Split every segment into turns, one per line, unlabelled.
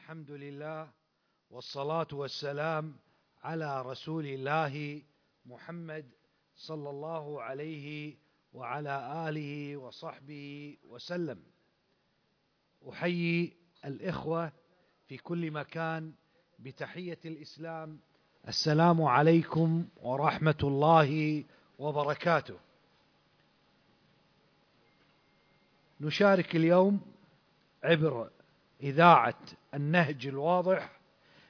الحمد لله والصلاة والسلام على رسول الله محمد صلى الله عليه وعلى آله وصحبه وسلم. أحيي الإخوة في كل مكان بتحية الإسلام. السلام عليكم ورحمة الله وبركاته. نشارك اليوم عبر إذاعة النهج الواضح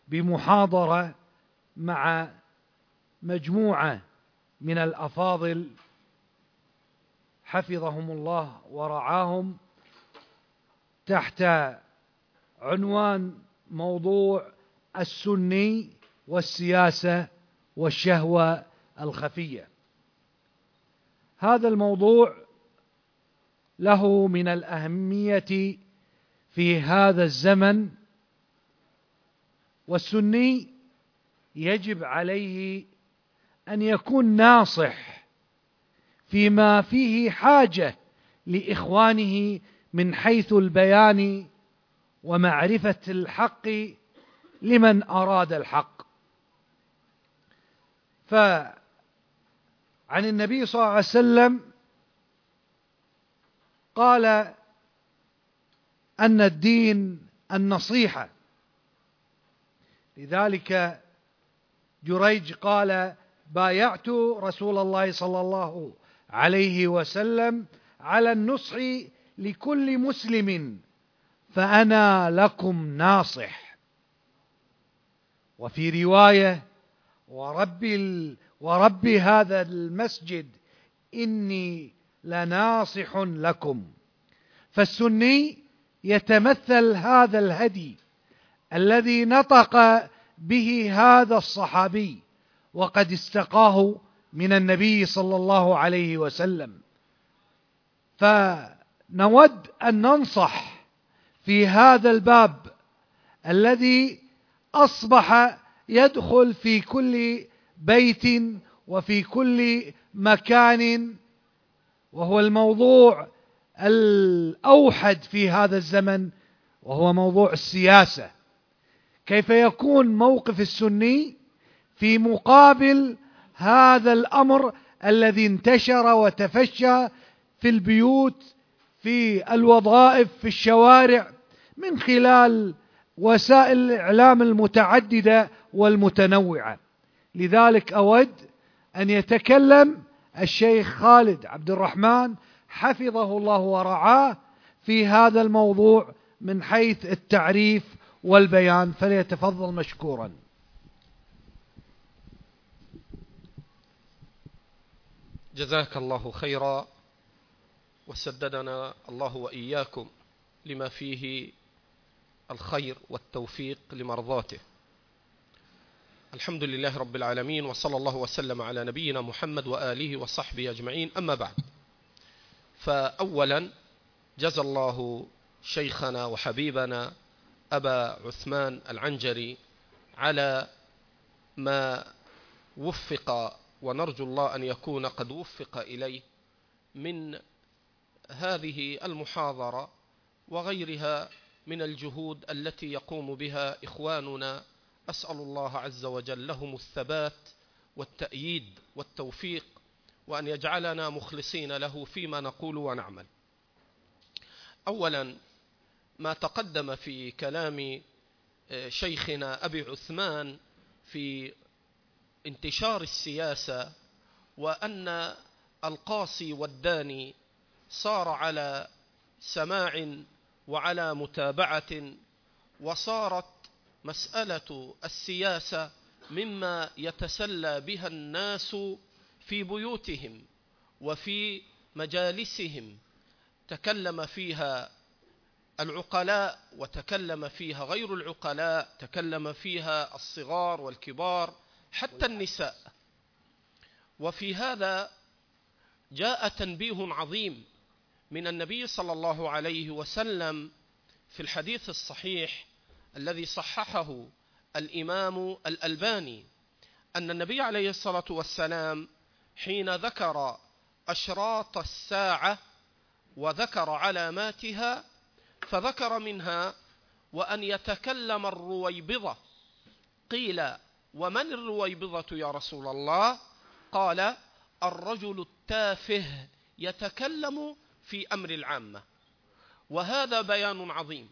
بمحاضرة مع مجموعة من الأفاضل. حفظهم الله ورعاهم تحت عنوان موضوع السني والسياسة والشهوة الخفية. هذا الموضوع له من الأهمية في هذا الزمن والسني يجب عليه أن يكون ناصح فيما فيه حاجة لإخوانه من حيث البيان ومعرفة الحق لمن أراد الحق. فعن النبي صلى الله عليه وسلم قال أن الدين النصيحة. لذلك جريج قال بايعت رسول الله صلى الله عليه وسلم على النصح لكل مسلم فأنا لكم ناصح. وفي رواية ورب ال... ورب هذا المسجد إني لناصح لكم. فالسني يتمثل هذا الهدي الذي نطق به هذا الصحابي وقد استقاه من النبي صلى الله عليه وسلم. فنود أن ننصح في هذا الباب الذي أصبح يدخل في كل بيت وفي كل مكان وهو الموضوع الأوحد في هذا الزمن وهو موضوع السياسة. كيف يكون موقف السني في مقابل هذا الأمر الذي انتشر وتفشى في البيوت في الوظائف في الشوارع من خلال وسائل الإعلام المتعددة والمتنوعة. لذلك أود أن يتكلم الشيخ خالد عبد الرحمن حفظه الله ورعاه في هذا الموضوع من حيث التعريف والبيان فليتفضل مشكورا.
جزاك الله خيرا. وسددنا الله وإياكم لما فيه الخير والتوفيق لمرضاته. الحمد لله رب العالمين وصلى الله وسلم على نبينا محمد وآله وصحبه أجمعين. أما بعد فأولا جزى الله شيخنا وحبيبنا أبا عثمان العنجري على ما وفق ونرجو الله أن يكون قد وفق إليه من هذه المحاضرة وغيرها من الجهود التي يقوم بها إخواننا. أسأل الله عز وجل لهم الثبات والتأييد والتوفيق وأن يجعلنا مخلصين له فيما نقول ونعمل. أولا ما تقدم في كلام آه، شيخنا أبي عثمان في انتشار السياسة وأن القاصي والداني صار على سماع وعلى متابعة وصارت مسألة السياسة مما يتسلى بها الناس في بيوتهم وفي مجالسهم تكلم فيها العقلاء وتكلم فيها غير العقلاء تكلم فيها الصغار والكبار حتى النساء. وفي هذا جاء تنبيه عظيم من النبي صلى الله عليه وسلم في الحديث الصحيح الذي صححه الإمام الألباني أن النبي عليه الصلاة والسلام حين ذكر أشراط الساعة وذكر علاماتها فذكر منها وأن يتكلم الرويبضة. قيل ومن الرويبضة يا رسول الله؟ قال الرجل التافه يتكلم في أمر العامة. وهذا بيان عظيم.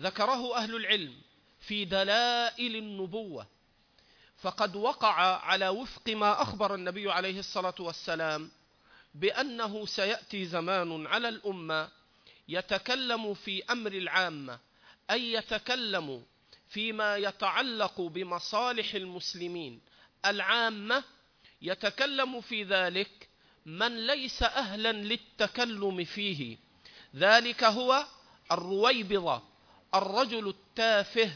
ذكره أهل العلم في دلائل النبوة. فقد وقع على وفق ما أخبر النبي عليه الصلاة والسلام بأنه سيأتي زمان على الأمة يتكلم في أمر العامة أي يتكلم فيما يتعلق بمصالح المسلمين. العامة يتكلم في ذلك من ليس أهلا للتكلم فيه. ذلك هو الرويبضة الرجل التافه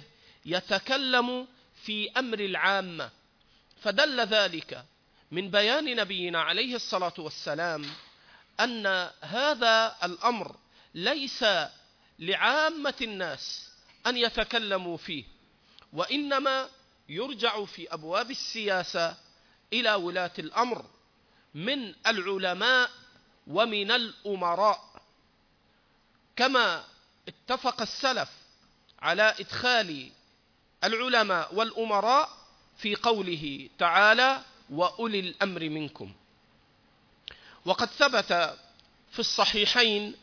يتكلم في أمر العامة. فدل ذلك من بيان نبينا عليه الصلاة والسلام أن هذا الأمر ليس لعامة الناس أن يتكلموا فيه وإنما يرجع في أبواب السياسة إلى ولاة الأمر من العلماء ومن الأمراء. كما اتفق السلف على إدخال العلماء والأمراء في قوله تعالى وأولي الأمر منكم وقد ثبت في الصحيحين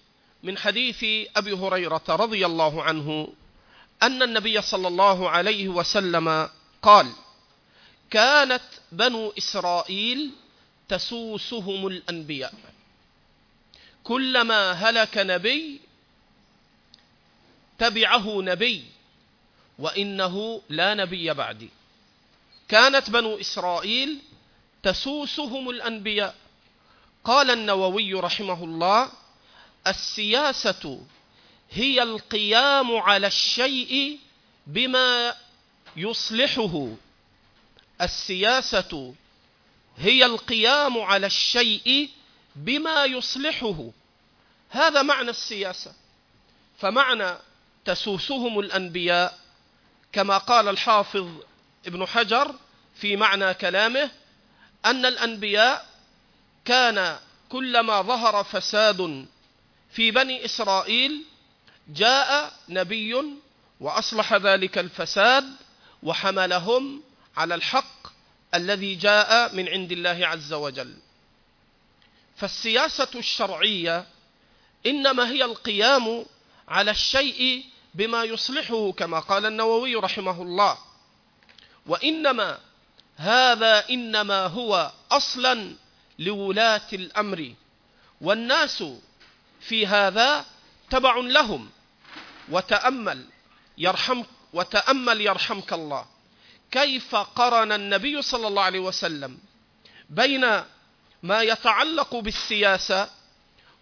من حديث أبي هريرة رضي الله عنه أن النبي صلى الله عليه وسلم قال كانت بنو إسرائيل تسوسهم الأنبياء. كلما هلك نبي تبعه نبي وإنه لا نبي بعدي. كانت بنو إسرائيل تسوسهم الأنبياء. قال النووي رحمه الله السياسة هي القيام على الشيء بما يصلحه. السياسة هي القيام على الشيء بما يصلحه. هذا معنى السياسة. فمعنى تسوسهم الأنبياء كما قال الحافظ ابن حجر في معنى كلامه أن الأنبياء كان كلما ظهر فساد في بني إسرائيل جاء نبي وأصلح ذلك الفساد وحملهم على الحق الذي جاء من عند الله عز وجل. فالسياسة الشرعية إنما هي القيام على الشيء بما يصلحه كما قال النووي رحمه الله. وإنما هذا إنما هو أصلا لولاة الأمر. والناس في هذا تبع لهم. وتأمل يرحم وتأمل يرحمك الله. كيف قرن النبي صلى الله عليه وسلم بين ما يتعلق بالسياسة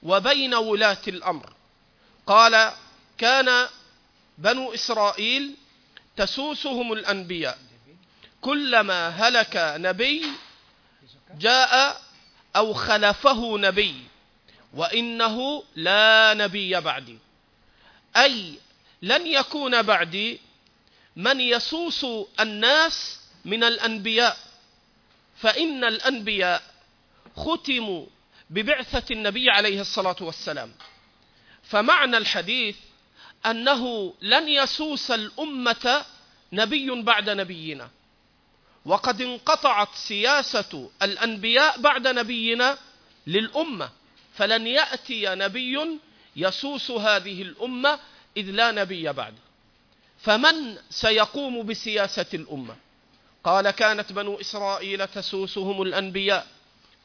وبين ولاة الأمر؟ قال كان بنو إسرائيل تسوسهم الأنبياء. كلما هلك نبي جاء أو خلفه نبي. وإنه لا نبي بعدي. أي لن يكون بعدي من يسوس الناس من الأنبياء. فإن الأنبياء ختموا ببعثة النبي عليه الصلاة والسلام. فمعنى الحديث أنه لن يسوس الأمة نبي بعد نبينا. وقد انقطعت سياسة الأنبياء بعد نبينا للأمة. فلن يأتي نبي يسوس هذه الأمة إذ لا نبي بعد. فمن سيقوم بسياسة الأمة؟ قال كانت بنو إسرائيل تسوسهم الأنبياء.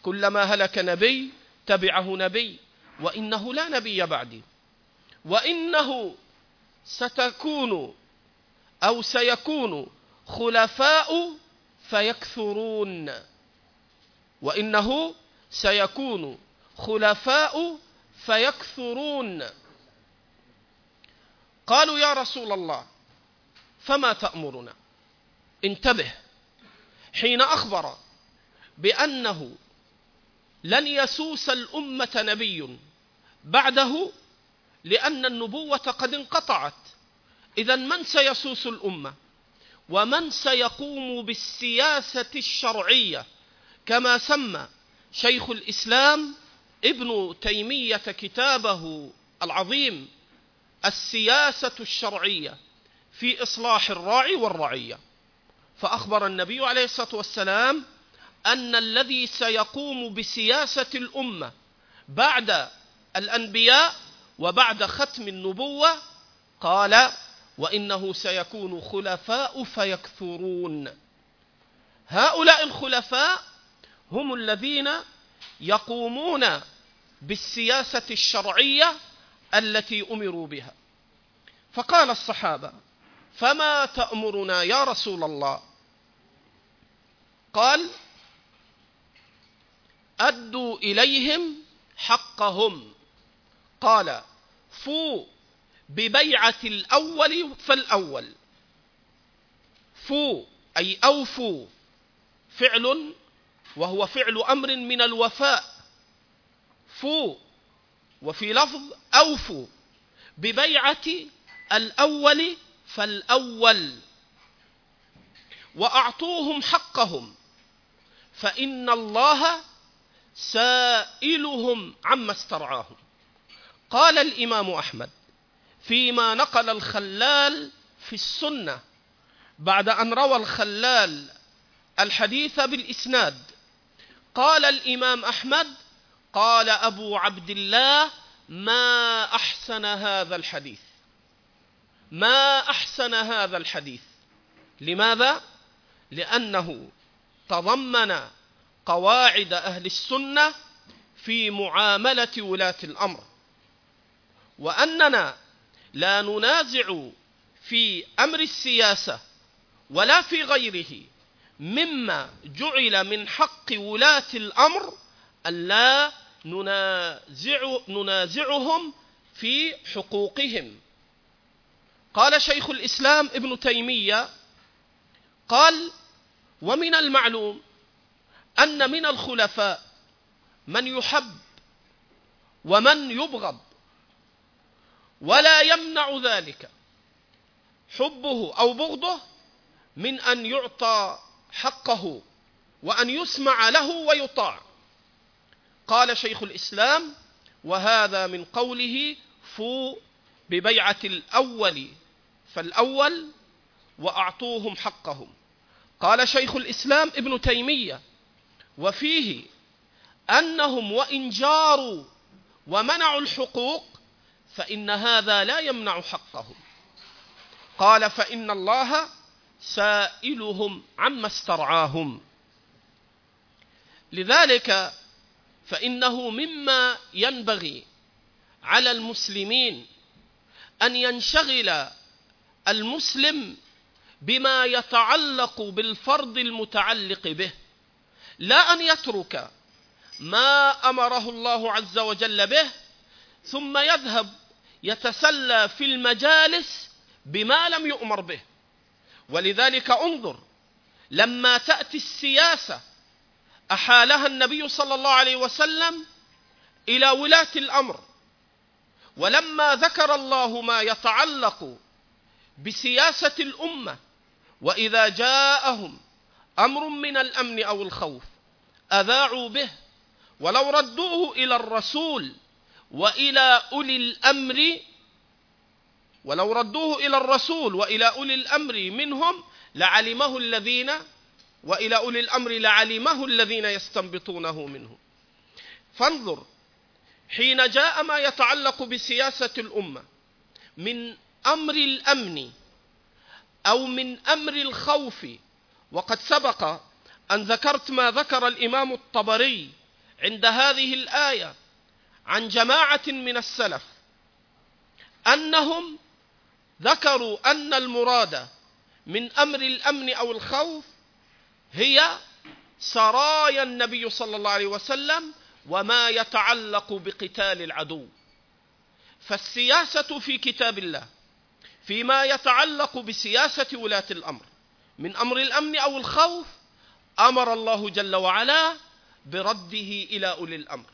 كلما هلك نبي تبعه نبي وإنه لا نبي بعدي وإنه ستكون أو سيكون خلفاء فيكثرون. وإنه سيكون خلفاء فيكثرون. قالوا يا رسول الله فما تأمرنا؟ انتبه. حين أخبر بأنه لن يسوس الأمة نبي بعده لأن النبوة قد انقطعت. إذا من سيسوس الأمة؟ ومن سيقوم بالسياسة الشرعية؟ كما سمى شيخ الإسلام ابن تيمية كتابه العظيم السياسة الشرعية في إصلاح الراعي والرعية. فأخبر النبي عليه الصلاة والسلام أن الذي سيقوم بسياسة الأمة بعد الأنبياء وبعد ختم النبوة قال وإنه سيكون خلفاء فيكثرون. هؤلاء الخلفاء هم الذين يقومون بالسياسة الشرعية التي أمروا بها. فقال الصحابة فما تأمرنا يا رسول الله؟ قال أدوا إليهم حقهم. قال فو ببيعة الأول فالأول. فو أي أوفوا. فعل وهو فعل أمر من الوفاء. فو وفي لفظ أوفوا ببيعة الأول فالأول وأعطوهم حقهم فإن الله سائلهم عما استرعاهم. قال الإمام أحمد فيما نقل الخلال في السنة بعد أن روى الخلال الحديث بالإسناد قال الإمام أحمد قال أبو عبد الله ما أحسن هذا الحديث ما أحسن هذا الحديث لماذا؟ لأنه تضمن قواعد أهل السنة في معاملة ولاة الأمر وأننا لا ننازع في أمر السياسة ولا في غيره مما جعل من حق ولاة الأمر ألا ننازع ننازعهم في حقوقهم. قال شيخ الإسلام ابن تيمية قال ومن المعلوم أن من الخلفاء من يحب ومن يبغض ولا يمنع ذلك حبه أو بغضه من أن يعطى حقه وأن يسمع له ويطاع. قال شيخ الإسلام وهذا من قوله فو ببيعة الأول فالأول وأعطوهم حقهم. قال شيخ الإسلام ابن تيمية وفيه أنهم وإن جاروا ومنعوا الحقوق فإن هذا لا يمنع حقهم. قال فإن الله سائلهم عما استرعاهم. لذلك فإنه مما ينبغي على المسلمين أن ينشغل المسلم بما يتعلق بالفرض المتعلق به لا أن يترك ما أمره الله عز وجل به ثم يذهب يتسلى في المجالس بما لم يؤمر به. ولذلك انظر لما تأتي السياسة أحالها النبي صلى الله عليه وسلم إلى ولاة الأمر. ولما ذكر الله ما يتعلق بسياسة الأمة وإذا جاءهم أمر من الأمن أو الخوف أذاعوا به ولو ردوه إلى الرسول وإلى أولي الأمر ولو ردوه إلى الرسول وإلى أولي الأمر منهم لعلمه الذين وإلى أولي الأمر لعلمه الذين يستنبطونه منه فانظر حين جاء ما يتعلق بسياسة الأمة من أمر الأمن أو من أمر الخوف وقد سبق أن ذكرت ما ذكر الإمام الطبري عند هذه الآية عن جماعة من السلف أنهم ذكروا أن المراد من أمر الأمن أو الخوف هي سرايا النبي صلى الله عليه وسلم وما يتعلق بقتال العدو. فالسياسة في كتاب الله فيما يتعلق بسياسة ولاة الأمر من أمر الأمن أو الخوف أمر الله جل وعلا برده إلى أولي الأمر.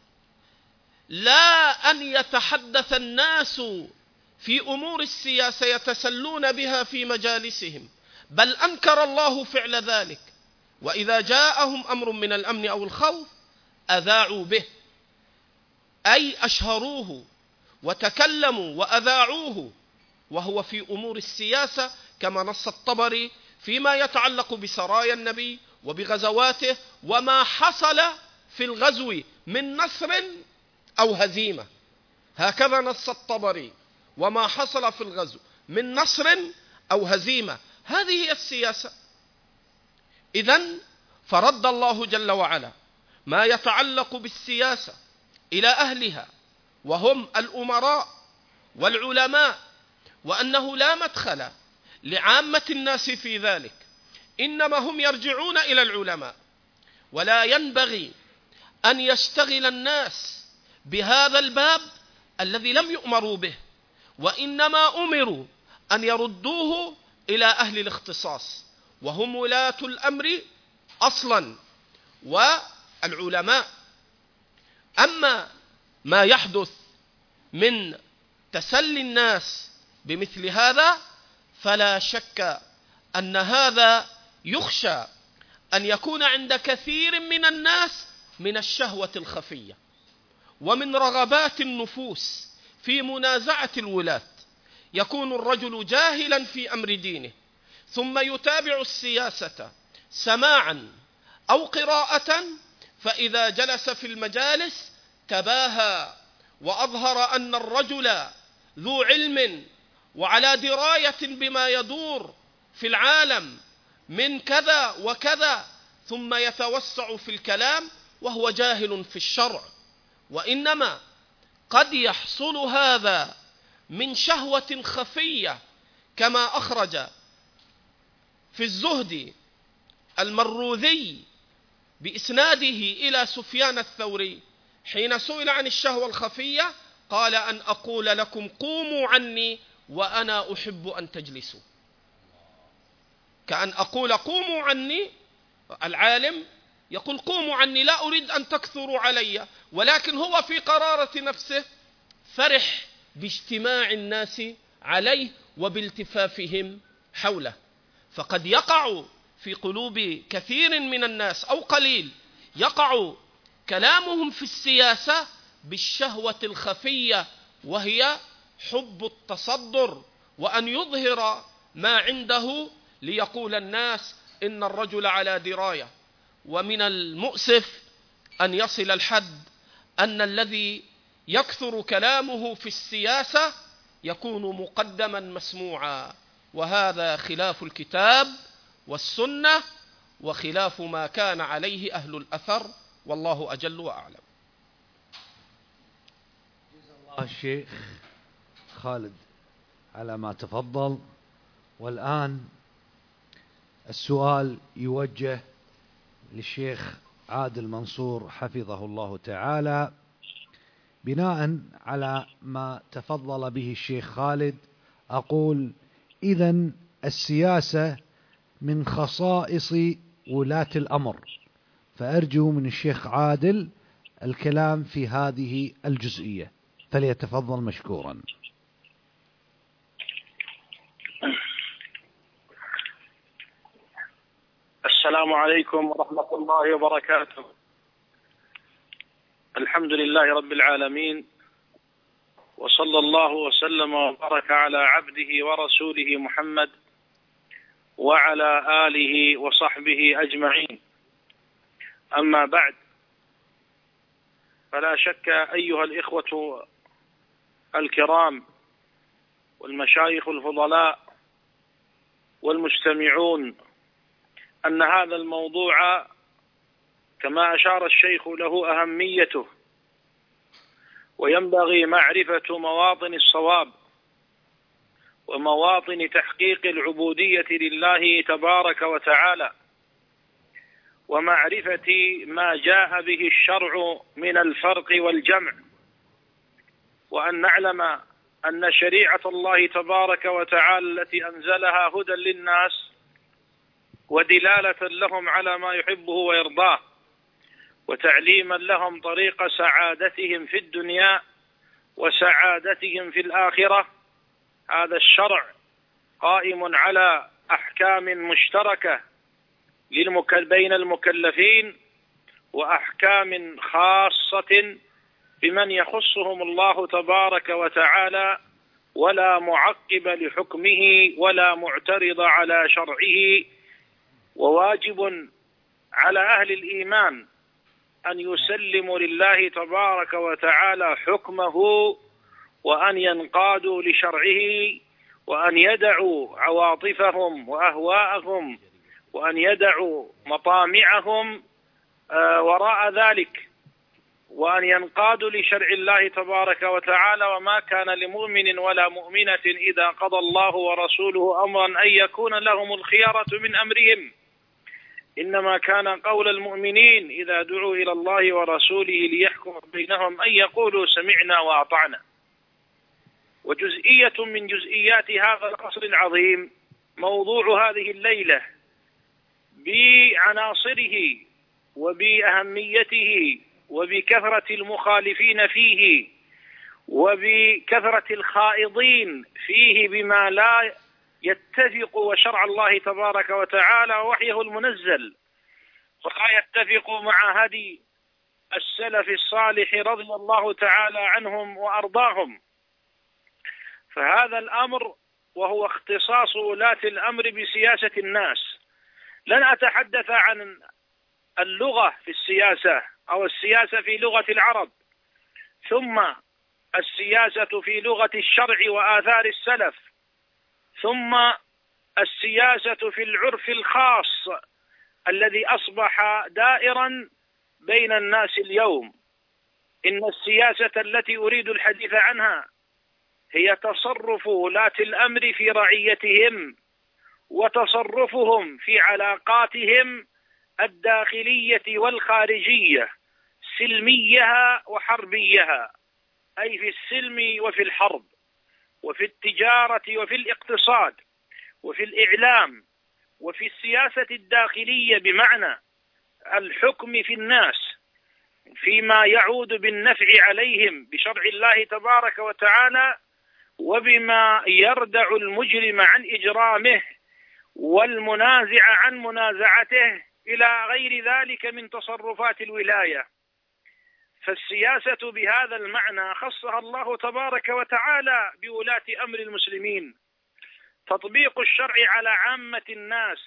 لا أن يتحدث الناس في أمور السياسة يتسلون بها في مجالسهم. بل أنكر الله فعل ذلك. وإذا جاءهم أمر من الأمن أو الخوف أذاعوا به. أي أشهروه وتكلموا وأذاعوه. وهو في أمور السياسة كما نص الطبري فيما يتعلق بسرايا النبي وبغزواته وما حصل في الغزو من نصر أو هزيمة. هكذا نص الطبري. وما حصل في الغزو من نصر أو هزيمة. هذه هي السياسة. إذا فرد الله جل وعلا ما يتعلق بالسياسة إلى أهلها وهم الأمراء والعلماء وأنه لا مدخل لعامة الناس في ذلك. إنما هم يرجعون إلى العلماء. ولا ينبغي أن يشتغل الناس بهذا الباب الذي لم يؤمروا به. وإنما أمروا أن يردوه إلى أهل الاختصاص وهم ولاة الأمر أصلا والعلماء. أما ما يحدث من تسلي الناس بمثل هذا فلا شك أن هذا يخشى أن يكون عند كثير من الناس من الشهوة الخفية ومن رغبات النفوس. في منازعة الولاة. يكون الرجل جاهلا في أمر دينه ثم يتابع السياسة سماعا أو قراءة فإذا جلس في المجالس تباهى وأظهر أن الرجل ذو علم وعلى دراية بما يدور في العالم من كذا وكذا ثم يتوسع في الكلام وهو جاهل في الشرع. وإنما قد يحصل هذا من شهوة خفية كما أخرج في الزهد المروذي بإسناده إلى سفيان الثوري. حين سئل عن الشهوة الخفية قال أن أقول لكم قوموا عني وأنا أحب أن تجلسوا. كأن أقول قوموا عني العالم يقول قوموا عني لا أريد أن تكثروا علي. ولكن هو في قرارة نفسه فرح باجتماع الناس عليه وبالتفافهم حوله. فقد يقع في قلوب كثير من الناس أو قليل يقع كلامهم في السياسة بالشهوة الخفية وهي حب التصدر وأن يظهر ما عنده ليقول الناس إن الرجل على دراية. ومن المؤسف أن يصل الحد أن الذي يكثر كلامه في السياسة يكون مقدما مسموعا وهذا خلاف الكتاب والسنة وخلاف ما كان عليه أهل الأثر والله أجل وأعلم.
الشيخ خالد على ما تفضل. والآن السؤال يوجه للشيخ عادل منصور حفظه الله تعالى بناء على ما تفضل به الشيخ خالد أقول إذا السياسة من خصائص ولاة الأمر. فأرجو من الشيخ عادل الكلام في هذه الجزئية. فليتفضل مشكورا.
السلام عليكم ورحمة الله وبركاته. الحمد لله رب العالمين وصلى الله وسلم وبارك على عبده ورسوله محمد وعلى آله وصحبه أجمعين. أما بعد فلا شك أيها الإخوة الكرام والمشايخ الفضلاء والمستمعون أن هذا الموضوع كما أشار الشيخ له أهميته وينبغي معرفة مواطن الصواب ومواطن تحقيق العبودية لله تبارك وتعالى ومعرفة ما جاء به الشرع من الفرق والجمع وأن نعلم أن شريعة الله تبارك وتعالى التي أنزلها هدى للناس ودلالة لهم على ما يحبه ويرضاه وتعليما لهم طريق سعادتهم في الدنيا وسعادتهم في الآخرة. هذا الشرع قائم على أحكام مشتركة بين المكلفين وأحكام خاصة بمن يخصهم الله تبارك وتعالى ولا معقب لحكمه ولا معترض على شرعه وواجب على أهل الإيمان أن يسلموا لله تبارك وتعالى حكمه وأن ينقادوا لشرعه وأن يدعوا عواطفهم وأهواءهم وأن يدعوا مطامعهم آه، وراء ذلك وأن ينقادوا لشرع الله تبارك وتعالى. وما كان لمؤمن ولا مؤمنة إذا قضى الله ورسوله أمرا أن يكون لهم الخيارة من أمرهم. إنما كان قول المؤمنين إذا دعوا إلى الله ورسوله ليحكم بينهم أن يقولوا سمعنا وأطعنا. وجزئية من جزئيات هذا القصر العظيم موضوع هذه الليلة بعناصره وبأهميته وبكثرة المخالفين فيه وبكثرة الخائضين فيه بما لا يتفق وشرع الله تبارك وتعالى ووحيه المنزل ولا يتفق مع هدي السلف الصالح رضي الله تعالى عنهم وأرضاهم. فهذا الأمر وهو اختصاص ولاة الأمر بسياسة الناس. لن أتحدث عن اللغة في السياسة أو السياسة في لغة العرب ثم السياسة في لغة الشرع وآثار السلف. ثم السياسة في العرف الخاص الذي أصبح دائرا بين الناس اليوم. إن السياسة التي أريد الحديث عنها هي تصرف ولاة الأمر في رعيتهم وتصرفهم في علاقاتهم الداخلية والخارجية سلميها وحربيها أي في السلم وفي الحرب. وفي التجارة وفي الاقتصاد وفي الإعلام وفي السياسة الداخلية بمعنى الحكم في الناس فيما يعود بالنفع عليهم بشرع الله تبارك وتعالى وبما يردع المجرم عن إجرامه والمنازع عن منازعته إلى غير ذلك من تصرفات الولاية. فالسياسة بهذا المعنى خصها الله تبارك وتعالى بولاة أمر المسلمين. تطبيق الشرع على عامة الناس.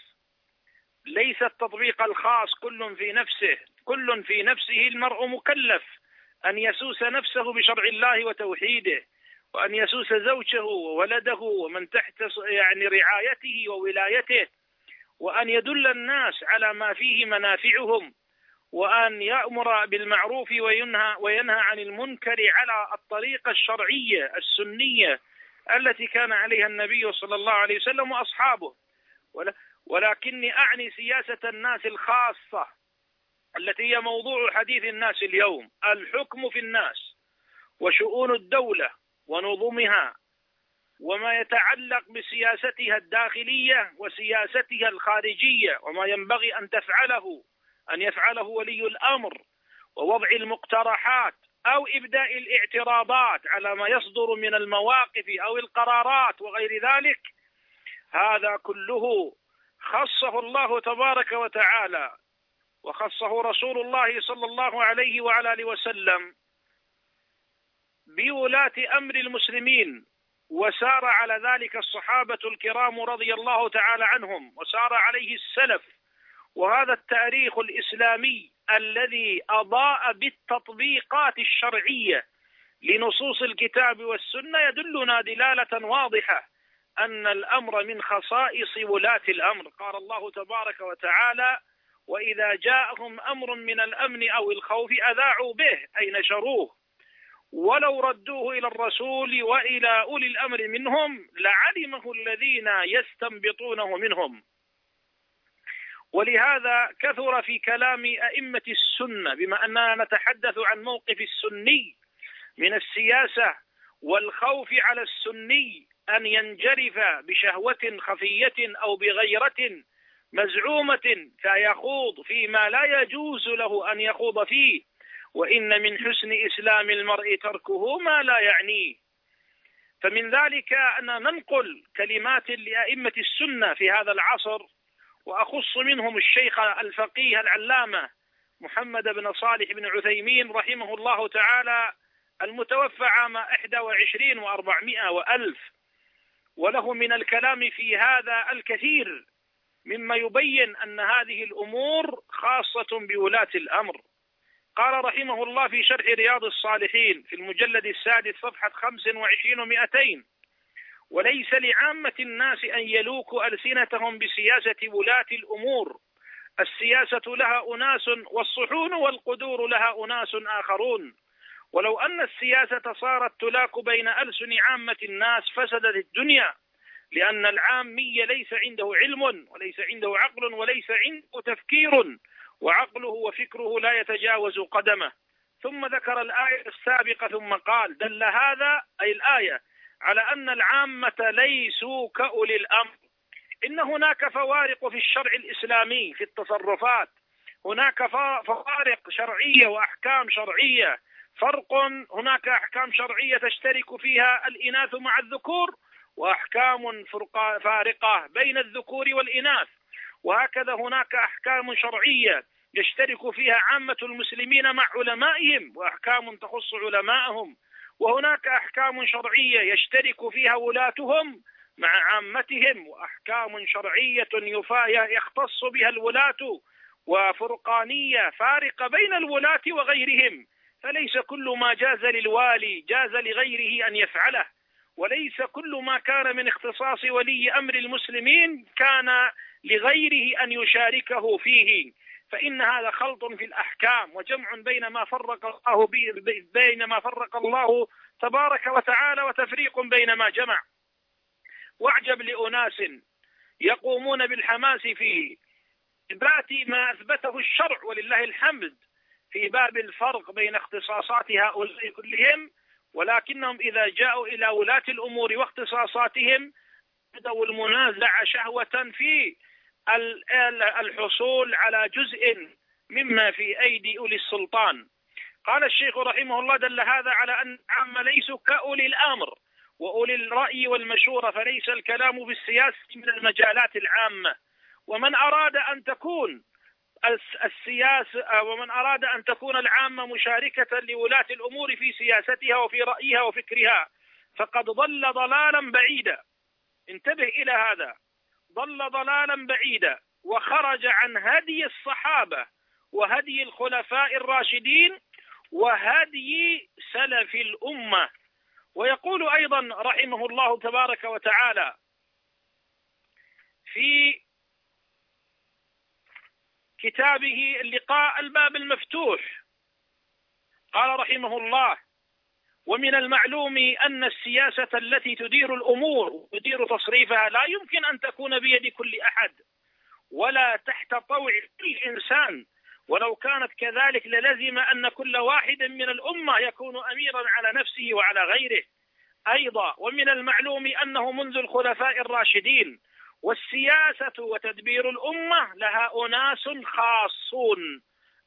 ليس التطبيق الخاص كل في نفسه. كل في نفسه المرء مكلف. أن يسوس نفسه بشرع الله وتوحيده. وأن يسوس زوجه وولده ومن تحت يعني رعايته وولايته. وأن يدل الناس على ما فيه منافعهم. وأن يأمر بالمعروف وينهى وينهى عن المنكر على الطريقة الشرعية السنية التي كان عليها النبي صلى الله عليه وسلم وأصحابه. ولكني أعني سياسة الناس الخاصة التي هي موضوع حديث الناس اليوم. الحكم في الناس وشؤون الدولة ونظمها وما يتعلق بسياستها الداخلية وسياستها الخارجية وما ينبغي أن تفعله. أن يفعله ولي الأمر ووضع المقترحات أو إبداء الاعتراضات على ما يصدر من المواقف أو القرارات وغير ذلك هذا كله خصه الله تبارك وتعالى وخصه رسول الله صلى الله عليه وعلى آله وسلم بولاة أمر المسلمين وسار على ذلك الصحابة الكرام رضي الله تعالى عنهم وسار عليه السلف. وهذا التاريخ الإسلامي الذي أضاء بالتطبيقات الشرعية لنصوص الكتاب والسنة يدلنا دلالة واضحة أن الأمر من خصائص ولاة الأمر. قال الله تبارك وتعالى وإذا جاءهم أمر من الأمن أو الخوف أذاعوا به أي نشروه. ولو ردوه إلى الرسول وإلى أولي الأمر منهم لعلمه الذين يستنبطونه منهم ولهذا كثر في كلام أئمة السنة بما أننا نتحدث عن موقف السني من السياسة والخوف على السني أن ينجرف بشهوة خفية أو بغيرة مزعومة فيخوض فيما لا يجوز له أن يخوض فيه وإن من حسن إسلام المرء تركه ما لا يعنيه. فمن ذلك أن ننقل كلمات لأئمة السنة في هذا العصر وأخص منهم الشيخ الفقيه العلامة محمد بن صالح بن عثيمين رحمه الله تعالى المتوفى عام 21 و400 وألف. وله من الكلام في هذا الكثير مما يبين أن هذه الأمور خاصة بولاة الأمر. قال رحمه الله في شرح رياض الصالحين في المجلد السادس صفحة 25 ومئتين وليس لعامة الناس أن يلوكوا ألسنتهم بسياسة ولاة الأمور. السياسة لها أناس والصحون والقدور لها أناس آخرون. ولو أن السياسة صارت تلاك بين ألسن عامة الناس فسدت الدنيا لأن العامي ليس عنده علم وليس عنده عقل وليس عنده تفكير وعقله وفكره لا يتجاوز قدمه. ثم ذكر الآية السابقة ثم قال دل هذا أي الآية على أن العامة ليسوا كأولي الأمر. إن هناك فوارق في الشرع الإسلامي في التصرفات. هناك فوارق شرعية وأحكام شرعية. فرق هناك أحكام شرعية تشترك فيها الإناث مع الذكور وأحكام فارقة بين الذكور والإناث. وهكذا هناك أحكام شرعية يشترك فيها عامة المسلمين مع علمائهم وأحكام تخص علمائهم. وهناك أحكام شرعية يشترك فيها ولاتهم مع عامتهم وأحكام شرعية يختص بها الولاة وفرقانية فارقة بين الولاة وغيرهم. فليس كل ما جاز للوالي جاز لغيره أن يفعله. وليس كل ما كان من اختصاص ولي أمر المسلمين كان لغيره أن يشاركه فيه. فإن هذا خلط في الأحكام وجمع بين ما فرق الله بين ما فرق الله تبارك وتعالى وتفريق بين ما جمع. واعجب لأناس يقومون بالحماس في إثبات ما أثبته الشرع ولله الحمد في باب الفرق بين اختصاصات هؤلاء كلهم ولكنهم إذا جاءوا إلى ولاة الأمور واختصاصاتهم بدأوا المنازعة شهوة في الحصول على جزء مما في أيدي أولي السلطان. قال الشيخ رحمه الله دل هذا على أن العامة ليسوا كأولي الأمر وأولي الرأي والمشورة فليس الكلام بالسياسة من المجالات العامة. ومن أراد أن تكون السياسة ومن أراد أن تكون العامة مشاركة لولاة الأمور في سياستها وفي رأيها وفكرها فقد ضل ضلالا بعيدا. انتبه إلى هذا. ضل ضلالا بعيدا وخرج عن هدي الصحابة وهدي الخلفاء الراشدين وهدي سلف الأمة. ويقول أيضا رحمه الله تبارك وتعالى في كتابه اللقاء الباب المفتوح. قال رحمه الله ومن المعلوم أن السياسة التي تدير الأمور وتدير تصريفها لا يمكن أن تكون بيد كل أحد ولا تحت طوع كل إنسان. ولو كانت كذلك للزم أن كل واحد من الأمة يكون أميرا على نفسه وعلى غيره. أيضا ومن المعلوم أنه منذ الخلفاء الراشدين والسياسة وتدبير الأمة لها أناس خاصون.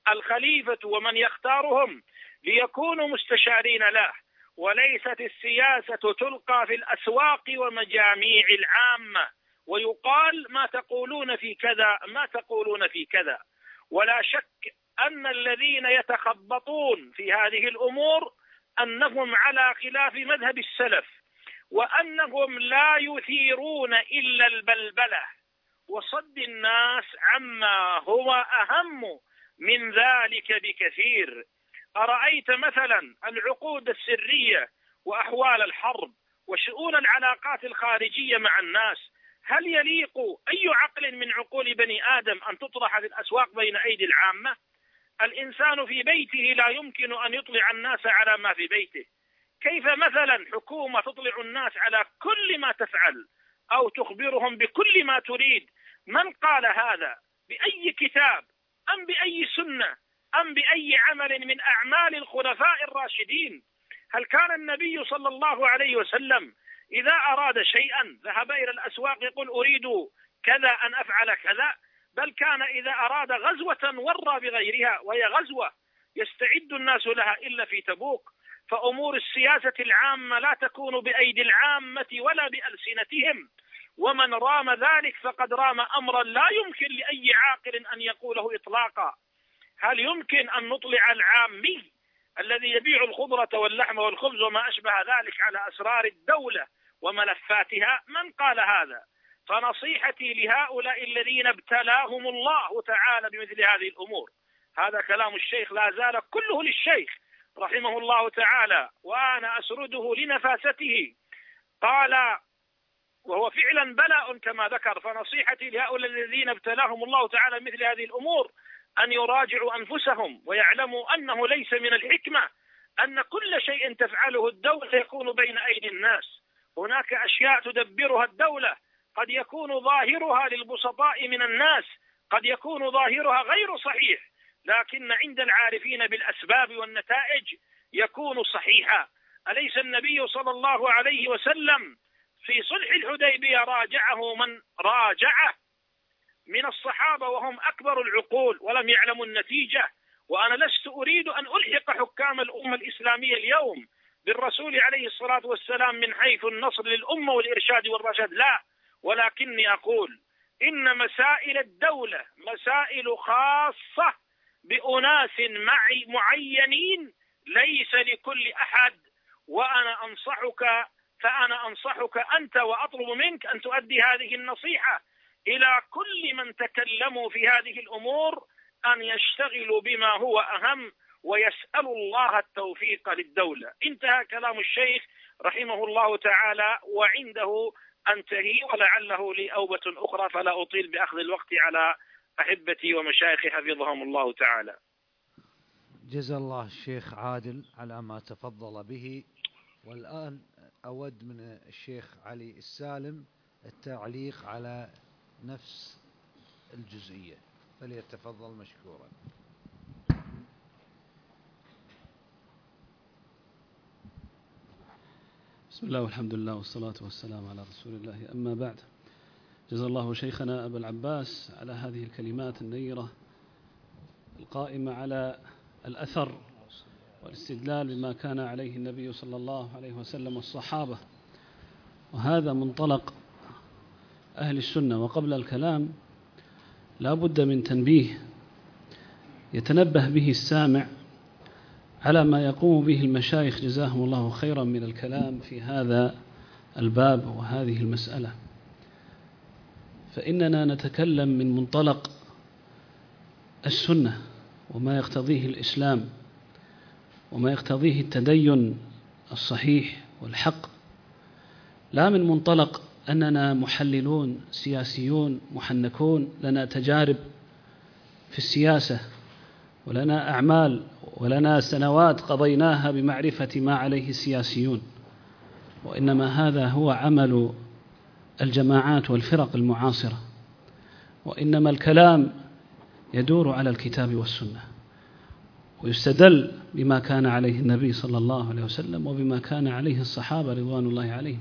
الخليفة ومن يختارهم ليكونوا مستشارين له. وليست السياسة تلقى في الأسواق ومجاميع العامة. ويقال ما تقولون في كذا ما تقولون في كذا. ولا شك أن الذين يتخبطون في هذه الأمور أنهم على خلاف مذهب السلف وأنهم لا يثيرون إلا البلبلة. وصد الناس عما هو أهم من ذلك بكثير. أرأيت مثلا العقود السرية وأحوال الحرب وشؤون العلاقات الخارجية مع الناس؟ هل يليق أي عقل من عقول بني آدم أن تطرح في الأسواق بين أيدي العامة؟ الإنسان في بيته لا يمكن أن يطلع الناس على ما في بيته. كيف مثلا حكومة تطلع الناس على كل ما تفعل أو تخبرهم بكل ما تريد؟ من قال هذا؟ بأي كتاب أم بأي سنة؟ أم بأي عمل من أعمال الخلفاء الراشدين؟ هل كان النبي صلى الله عليه وسلم إذا أراد شيئا ذهب إلى الأسواق يقول أريد كذا أن أفعل كذا بل كان إذا أراد غزوة ورى بغيرها وهي غزوة يستعد الناس لها إلا في تبوك فأمور السياسة العامة لا تكون بأيدي العامة ولا بألسنتهم. ومن رام ذلك فقد رام أمرا لا يمكن لأي عاقل أن يقوله إطلاقا. هل يمكن أن نطلع العامي الذي يبيع الخضرة واللحم والخبز وما أشبه ذلك على أسرار الدولة وملفاتها؟ من قال هذا؟ فنصيحتي لهؤلاء الذين ابتلاهم الله تعالى بمثل هذه الأمور. هذا كلام الشيخ لا زال كله للشيخ رحمه الله تعالى وأنا أسرده لنفاسته. قال وهو فعلا بلاء كما ذكر فنصيحتي لهؤلاء الذين ابتلاهم الله تعالى مثل هذه الأمور أن يراجعوا أنفسهم ويعلموا أنه ليس من الحكمة أن كل شيء تفعله الدولة يكون بين أيدي الناس. هناك أشياء تدبرها الدولة. قد يكون ظاهرها للبسطاء من الناس. قد يكون ظاهرها غير صحيح. لكن عند العارفين بالأسباب والنتائج يكون صحيحا. أليس النبي صلى الله عليه وسلم في صلح الحديبية راجعه من راجعه؟ من الصحابة وهم أكبر العقول ولم يعلموا النتيجة. وأنا لست أريد أن ألحق حكام الأمة الإسلامية اليوم بالرسول عليه الصلاة والسلام من حيث النصر للأمة والإرشاد والرشد لا ولكني أقول إن مسائل الدولة مسائل خاصة بأناس معي معينين ليس لكل أحد. وأنا أنصحك فأنا أنصحك أنت وأطلب منك أن تؤدي هذه النصيحة. إلى كل من تكلموا في هذه الأمور أن يشتغلوا بما هو أهم ويسأل الله التوفيق للدولة. انتهى كلام الشيخ رحمه الله تعالى وعنده أنتهي ولعله لي أوبة أخرى فلا أطيل بأخذ الوقت على أحبتي ومشايخي حفظهم الله تعالى.
جزا الله الشيخ عادل على ما تفضل به. والآن أود من الشيخ علي السالم التعليق على نفس الجزئية فليتفضل مشكورا.
بسم الله والحمد لله والصلاة والسلام على رسول الله. أما بعد جزا الله شيخنا أبا العباس على هذه الكلمات النيرة القائمة على الأثر والاستدلال بما كان عليه النبي صلى الله عليه وسلم والصحابة. وهذا منطلق أهل السنة وقبل الكلام لا بد من تنبيه يتنبه به السامع على ما يقوم به المشايخ جزاهم الله خيرا من الكلام في هذا الباب وهذه المسألة. فإننا نتكلم من منطلق السنة وما يقتضيه الإسلام وما يقتضيه التدين الصحيح والحق لا من منطلق أننا محللون سياسيون محنكون لنا تجارب في السياسة ولنا أعمال ولنا سنوات قضيناها بمعرفة ما عليه السياسيون. وإنما هذا هو عمل الجماعات والفرق المعاصرة. وإنما الكلام يدور على الكتاب والسنة ويستدل بما كان عليه النبي صلى الله عليه وسلم وبما كان عليه الصحابة رضوان الله عليهم.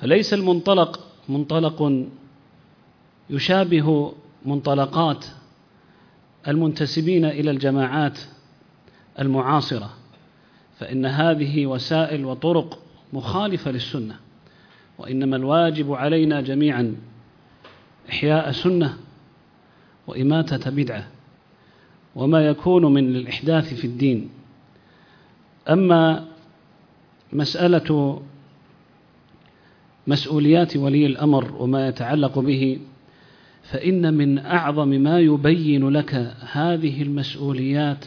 فليس المنطلق منطلق يشابه منطلقات المنتسبين إلى الجماعات المعاصرة فإن هذه وسائل وطرق مخالفة للسنة وإنما الواجب علينا جميعا إحياء سنة وإماتة بدعة وما يكون من الإحداث في الدين. أما مسألة مسؤوليات ولي الأمر وما يتعلق به فإن من أعظم ما يبين لك هذه المسؤوليات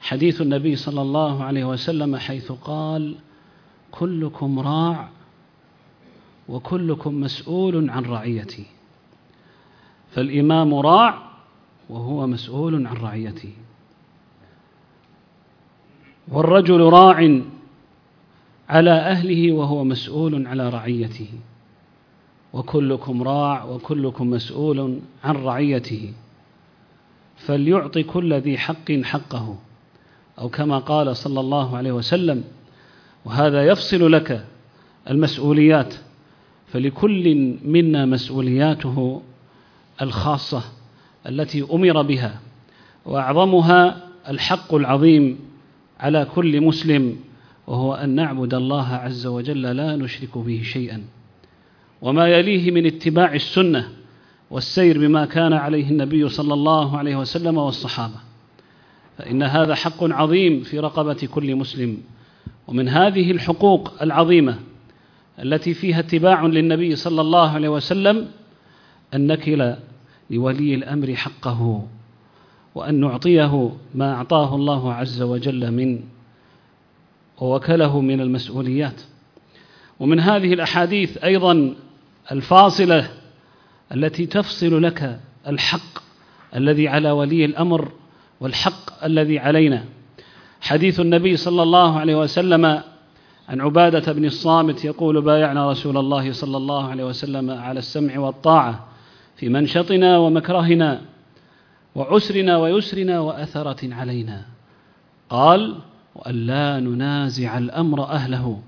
حديث النبي صلى الله عليه وسلم حيث قال كلكم راع وكلكم مسؤول عن رعيته فالإمام راع وهو مسؤول عن رعيته. والرجل راع على أهله وهو مسؤول على رعيته. وكلكم راع وكلكم مسؤول عن رعيته. فليعطي كل ذي حق حقه. أو كما قال صلى الله عليه وسلم وهذا يفصل لك المسؤوليات. فلكل منا مسؤولياته الخاصة التي أمر بها وأعظمها الحق العظيم على كل مسلم. وهو أن نعبد الله عز وجل لا نشرك به شيئا. وما يليه من اتباع السنة والسير بما كان عليه النبي صلى الله عليه وسلم والصحابة. فإن هذا حق عظيم في رقبة كل مسلم. ومن هذه الحقوق العظيمة التي فيها اتباع للنبي صلى الله عليه وسلم أن نكل لولي الأمر حقه وأن نعطيه ما أعطاه الله عز وجل من ووكله من المسؤوليات. ومن هذه الأحاديث أيضا الفاصلة التي تفصل لك الحق الذي على ولي الأمر والحق الذي علينا. حديث النبي صلى الله عليه وسلم عن عبادة بن الصامت يقول بايعنا رسول الله صلى الله عليه وسلم على السمع والطاعة في منشطنا ومكرهنا وعسرنا ويسرنا وأثرة علينا قال وأن لا ننازع الأمر أهله.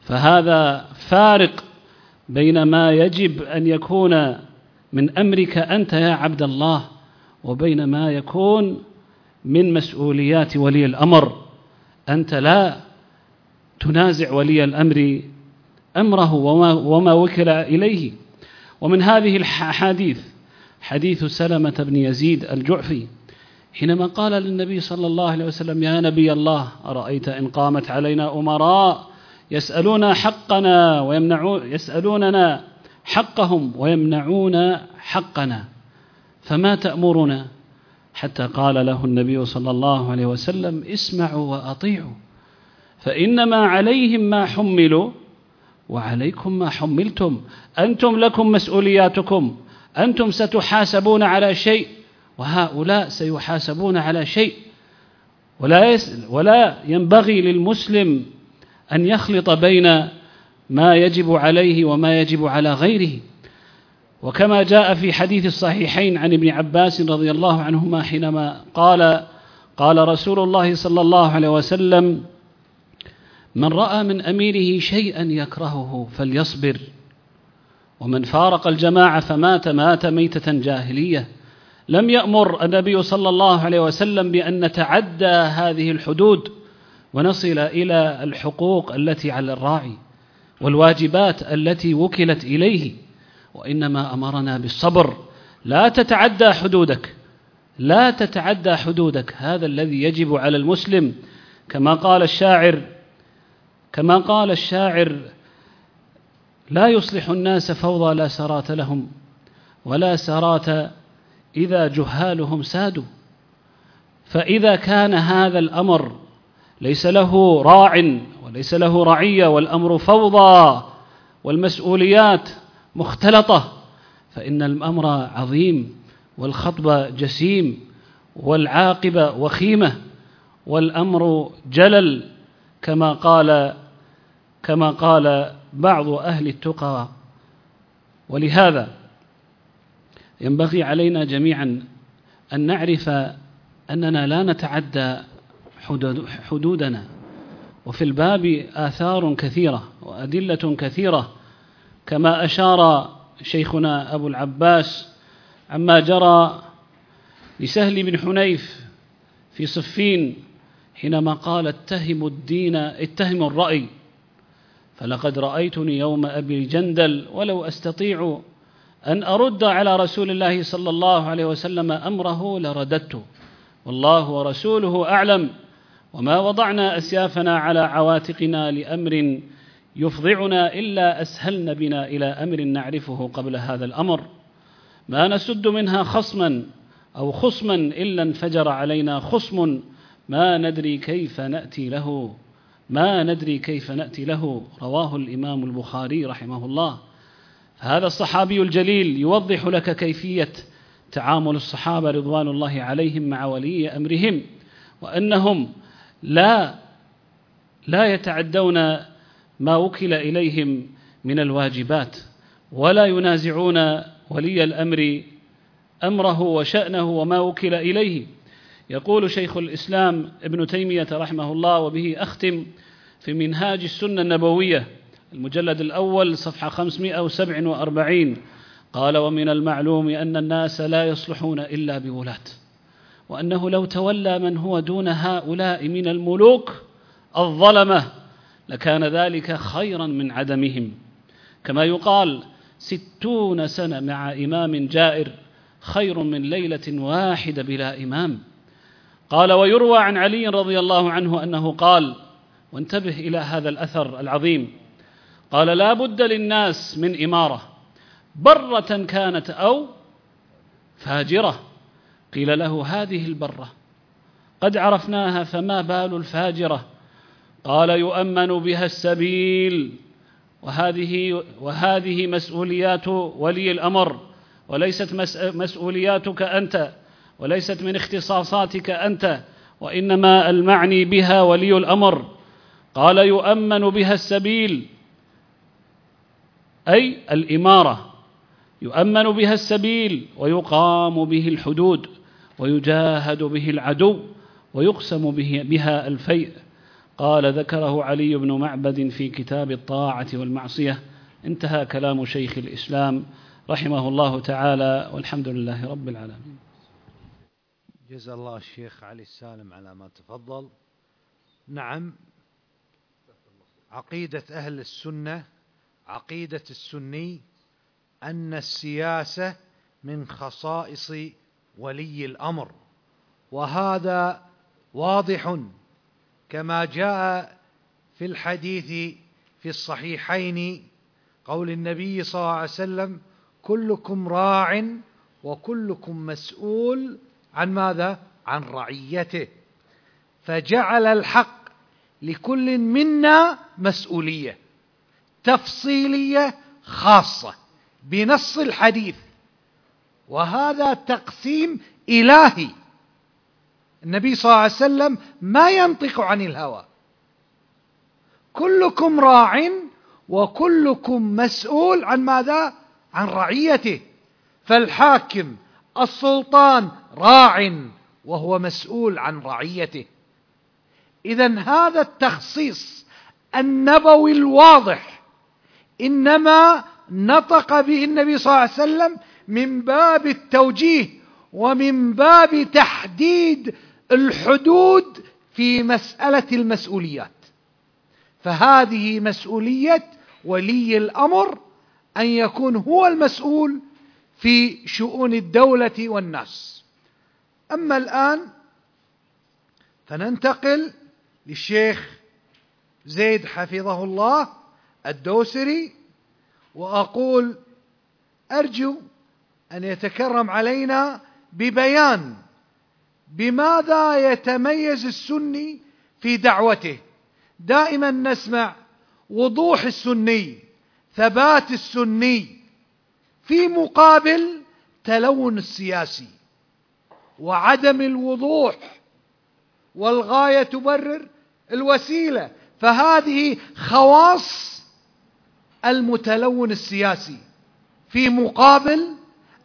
فهذا فارق بين ما يجب أن يكون من أمرك أنت يا عبد الله وبين ما يكون من مسؤوليات ولي الأمر. أنت لا تنازع ولي الأمر أمره وما, وما وكل إليه. ومن هذه الحديث حديث سلمة بن يزيد الجعفي حينما قال للنبي صلى الله عليه وسلم يا نبي الله أرأيت إن قامت علينا أمراء يسألون حقنا ويمنعون يسألوننا حقهم ويمنعون حقنا فما تأمرنا؟ حتى قال له النبي صلى الله عليه وسلم اسمعوا وأطيعوا فإنما عليهم ما حملوا وعليكم ما حملتم أنتم لكم مسؤولياتكم أنتم ستحاسبون على شيء وهؤلاء سيحاسبون على شيء. ولا, ولا ينبغي للمسلم أن يخلط بين ما يجب عليه وما يجب على غيره. وكما جاء في حديث الصحيحين عن ابن عباس رضي الله عنهما حينما قال قال رسول الله صلى الله عليه وسلم من رأى من أميره شيئا يكرهه فليصبر. ومن فارق الجماعة فمات مات ميتة جاهلية. لم يأمر النبي صلى الله عليه وسلم بأن نتعدى هذه الحدود ونصل إلى الحقوق التي على الراعي والواجبات التي وكلت إليه وإنما أمرنا بالصبر. لا تتعدى حدودك لا تتعدى حدودك. هذا الذي يجب على المسلم. كما قال الشاعر كما قال الشاعر لا يصلح الناس فوضى لا سرات لهم ولا سرات إذا جهالهم سادوا. فإذا كان هذا الأمر ليس له راع وليس له رعية والأمر فوضى والمسؤوليات مختلطة فإن الأمر عظيم والخطب جسيم والعاقبه وخيمة والأمر جلل كما قال كما قال بعض أهل التقى. ولهذا ينبغي علينا جميعا أن نعرف أننا لا نتعدى حدودنا. وفي الباب آثار كثيرة وأدلة كثيرة كما أشار شيخنا أبو العباس عما جرى لسهل بن حنيف في صفين حينما قال اتهموا الدين اتهموا الرأي. فلقد رأيتني يوم أبي الجندل ولو أستطيع أن أرد على رسول الله صلى الله عليه وسلم أمره لرددته والله ورسوله أعلم. وما وضعنا أسيافنا على عواتقنا لأمر يفضعنا إلا أسهلن بنا إلى أمر نعرفه قبل هذا الأمر. ما نسد منها خصما أو خصما إلا انفجر علينا خصم. ما ندري كيف نأتي له. ما ندري كيف نأتي له. رواه الإمام البخاري رحمه الله. هذا الصحابي الجليل يوضح لك كيفية تعامل الصحابة رضوان الله عليهم مع ولي أمرهم وأنهم لا لا يتعدون ما وكل إليهم من الواجبات ولا ينازعون ولي الأمر أمره وشأنه وما وكل إليه. يقول شيخ الإسلام ابن تيمية رحمه الله وبه أختم في منهاج السنة النبوية المجلد الأول صفحة 547 قال ومن المعلوم أن الناس لا يصلحون إلا بولاة وأنه لو تولى من هو دون هؤلاء من الملوك الظلمة لكان ذلك خيرا من عدمهم. كما يقال ستون سنة مع إمام جائر خير من ليلة واحدة بلا إمام. قال ويروى عن علي رضي الله عنه أنه قال وانتبه إلى هذا الأثر العظيم قال لا بد للناس من إمارة. برة كانت أو فاجرة. قيل له هذه البرة. قد عرفناها فما بال الفاجرة. قال يؤمن بها السبيل. وهذه وهذه مسؤوليات ولي الأمر. وليست مسؤولياتك أنت. وليست من اختصاصاتك أنت. وإنما المعني بها ولي الأمر. قال يؤمن بها السبيل. أي الإمارة يؤمن بها السبيل ويقام به الحدود ويجاهد به العدو ويقسم به بها الفيء. قال ذكره علي بن معبد في كتاب الطاعة والمعصية. انتهى كلام شيخ الإسلام رحمه الله تعالى والحمد لله رب العالمين.
جزا الله الشيخ علي السالم على ما تفضل. نعم عقيدة أهل السنة عقيدة السني أن السياسة من خصائص ولي الأمر وهذا واضح كما جاء في الحديث في الصحيحين قول النبي صلى الله عليه وسلم كلكم راع وكلكم مسؤول عن ماذا؟ عن رعيته. فجعل الحق لكل منا مسؤولية. تفصيلية خاصة بنص الحديث. وهذا تقسيم إلهي. النبي صلى الله عليه وسلم ما ينطق عن الهوى. كلكم راع وكلكم مسؤول عن ماذا؟ عن رعيته. فالحاكم السلطان راع وهو مسؤول عن رعيته. اذا هذا التخصيص النبوي الواضح إنما نطق به النبي صلى الله عليه وسلم من باب التوجيه ومن باب تحديد الحدود في مسألة المسؤوليات. فهذه مسؤولية ولي الأمر أن يكون هو المسؤول في شؤون الدولة والناس. أما الآن فننتقل للشيخ زيد حفظه الله الدوسري وأقول أرجو أن يتكرم علينا ببيان بماذا يتميز السني في دعوته. دائما نسمع وضوح السني ثبات السني في مقابل تلون السياسي وعدم الوضوح والغاية تبرر الوسيلة. فهذه خواص المتلون السياسي في مقابل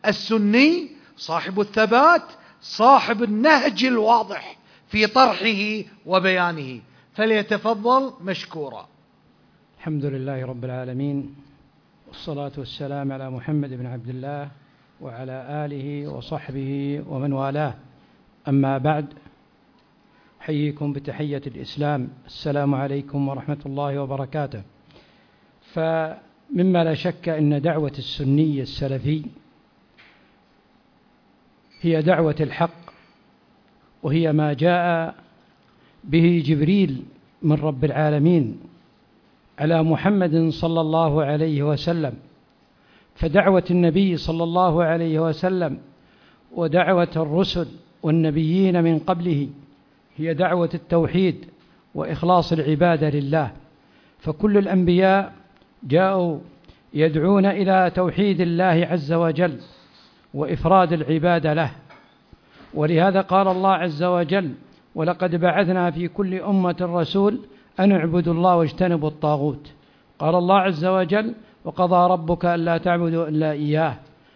السني صاحب الثبات صاحب النهج الواضح في طرحه وبيانه. فليتفضل مشكورا.
الحمد لله رب العالمين والصلاة والسلام على محمد بن عبد الله وعلى آله وصحبه ومن والاه. أما بعد حييكم بتحية الإسلام. السلام عليكم ورحمة الله وبركاته. فمما لا شك أن دعوة السني السلفي هي دعوة الحق وهي ما جاء به جبريل من رب العالمين على محمد صلى الله عليه وسلم. فدعوة النبي صلى الله عليه وسلم ودعوة الرسل والنبيين من قبله هي دعوة التوحيد وإخلاص العبادة لله. فكل الأنبياء جاءوا يدعون إلى توحيد الله عز وجل وإفراد العبادة له. ولهذا قال الله عز وجل ولقد بعثنا في كل أمة رسول أن اعبدوا الله واجتنبوا الطاغوت قال الله عز وجل وقضى ربك ألا تعبدوا إلا إياه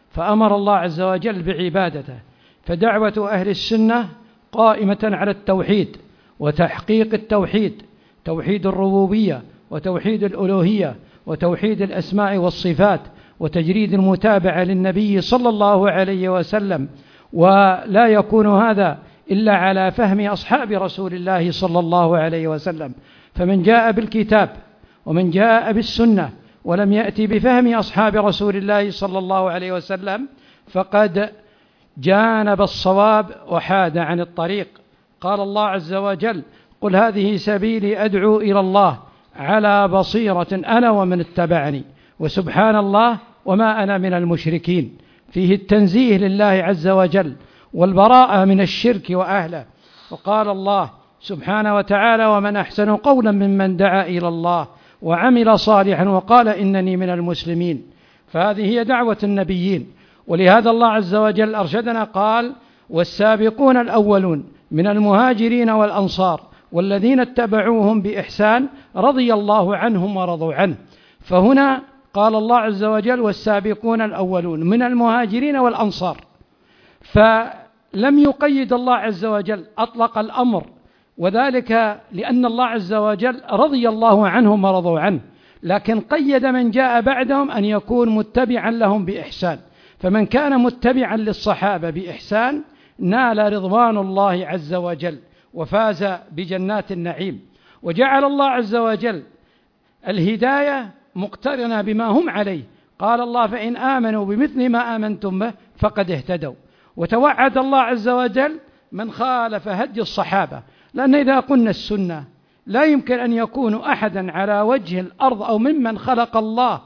فأمر الله عز وجل بعبادته. فدعوة أهل السنة قائمة على التوحيد وتحقيق التوحيد توحيد الربوبية وتوحيد الألوهية وتوحيد الأسماء والصفات وتجريد المتابعة للنبي صلى الله عليه وسلم ولا يكون هذا إلا على فهم أصحاب رسول الله صلى الله عليه وسلم. فمن جاء بالكتاب ومن جاء بالسنة ولم يأتي بفهم أصحاب رسول الله صلى الله عليه وسلم فقد جانب الصواب وحاد عن الطريق. قال الله عز وجل قل هذه سبيلي أدعو إلى الله على بصيرة أنا ومن اتبعني وسبحان الله وما أنا من المشركين. فيه التنزيه لله عز وجل والبراءة من الشرك وأهله. وقال الله سبحانه وتعالى ومن أحسن قولا ممن دعا إلى الله وعمل صالحا وقال إنني من المسلمين فهذه هي دعوة النبيين. ولهذا الله عز وجل أرشدنا قال والسابقون الأولون من المهاجرين والأنصار والذين اتبعوهم بإحسان رضي الله عنهم ورضوا عنه. فهنا قال الله عز وجل والسابقون الأولون من المهاجرين والأنصار. فلم يقيد الله عز وجل أطلق الأمر وذلك لأن الله عز وجل رضي الله عنهم ورضوا عنه. لكن قيد من جاء بعدهم أن يكون متبعا لهم بإحسان. فمن كان متبعا للصحابة بإحسان نال رضوان الله عز وجل. وفاز بجنات النعيم. وجعل الله عز وجل الهداية مقترنة بما هم عليه. قال الله فإن آمنوا بمثل ما آمنتم به فقد اهتدوا. وتوعد الله عز وجل من خالف هدي الصحابة. لأن إذا قلنا السنة لا يمكن أن يكون أحدا على وجه الأرض أو ممن خلق الله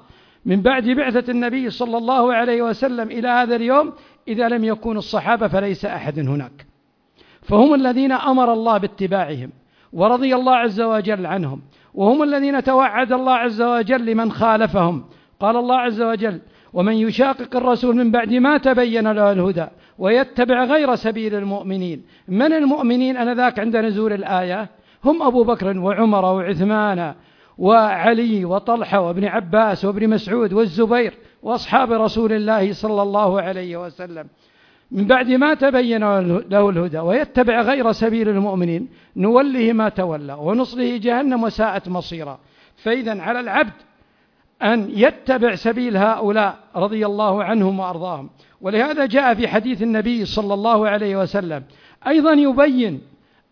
من بعد بعثة النبي صلى الله عليه وسلم إلى هذا اليوم إذا لم يكون الصحابة فليس أحد هناك. فهم الذين أمر الله باتباعهم ورضي الله عز وجل عنهم وهم الذين توعد الله عز وجل لمن خالفهم. قال الله عز وجل ومن يشاقق الرسول من بعد ما تبين له الهدى ويتبع غير سبيل المؤمنين من المؤمنين أنذاك عند نزول الآية؟ هم أبو بكر وعمر وعثمان وعلي وطلحة وابن عباس وابن مسعود والزبير وأصحاب رسول الله صلى الله عليه وسلم. من بعد ما تبين له الهدى ويتبع غير سبيل المؤمنين نوله ما تولى ونصله جهنم وساءت مصيرا. فإذا على العبد أن يتبع سبيل هؤلاء رضي الله عنهم وأرضاهم. ولهذا جاء في حديث النبي صلى الله عليه وسلم أيضا يبين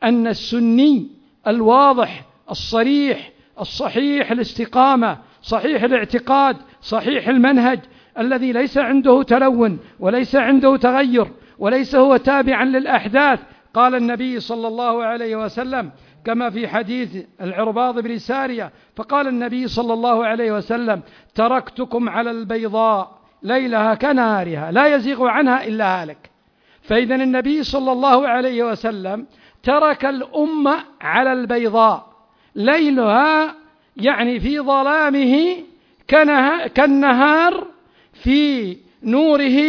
أن السني الواضح الصريح الصحيح الاستقامة صحيح الاعتقاد صحيح المنهج الذي ليس عنده تلون وليس عنده تغير وليس هو تابعا للأحداث. قال النبي صلى الله عليه وسلم كما في حديث العرباض بن سارية فقال النبي صلى الله عليه وسلم تركتكم على البيضاء ليلها كنهارها لا يزيغ عنها إلا هالك. فإذا النبي صلى الله عليه وسلم ترك الأمة على البيضاء ليلها يعني في ظلامه كالنهار في نوره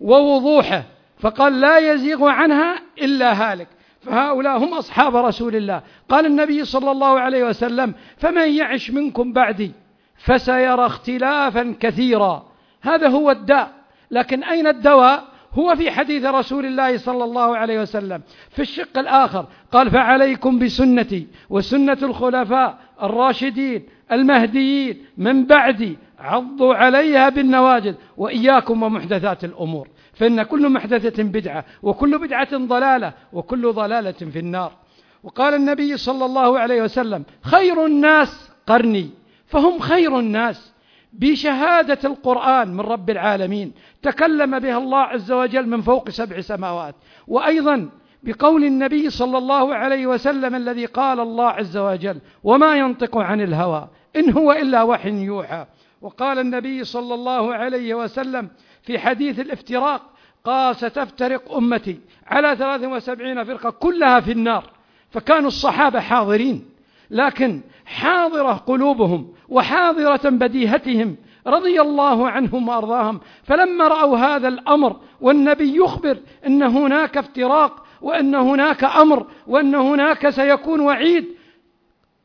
ووضوحه فقال لا يزيغ عنها إلا هالك. فهؤلاء هم أصحاب رسول الله. قال النبي صلى الله عليه وسلم فمن يعش منكم بعدي فسيرى اختلافا كثيرا. هذا هو الداء. لكن أين الدواء؟ هو في حديث رسول الله صلى الله عليه وسلم. في الشق الآخر قال فعليكم بسنتي وسنة الخلفاء الراشدين المهديين من بعدي عضوا عليها بالنواجذ وإياكم ومحدثات الأمور. فإن كل محدثة بدعة وكل بدعة ضلالة وكل ضلالة في النار. وقال النبي صلى الله عليه وسلم خير الناس قرني. فهم خير الناس. بشهادة القرآن من رب العالمين تكلم بها الله عز وجل من فوق سبع سماوات. وأيضا بقول النبي صلى الله عليه وسلم الذي قال الله عز وجل وما ينطق عن الهوى إن هو إلا وحي يوحى. وقال النبي صلى الله عليه وسلم في حديث الافتراق قال ستفترق أمتي. على 73 فرقة كلها في النار. فكانوا الصحابة حاضرين لكن حاضرة قلوبهم وحاضرة بديهتهم رضي الله عنهم وأرضاهم. فلما رأوا هذا الأمر والنبي يخبر إن هناك افتراق وإن هناك أمر وإن هناك سيكون وعيد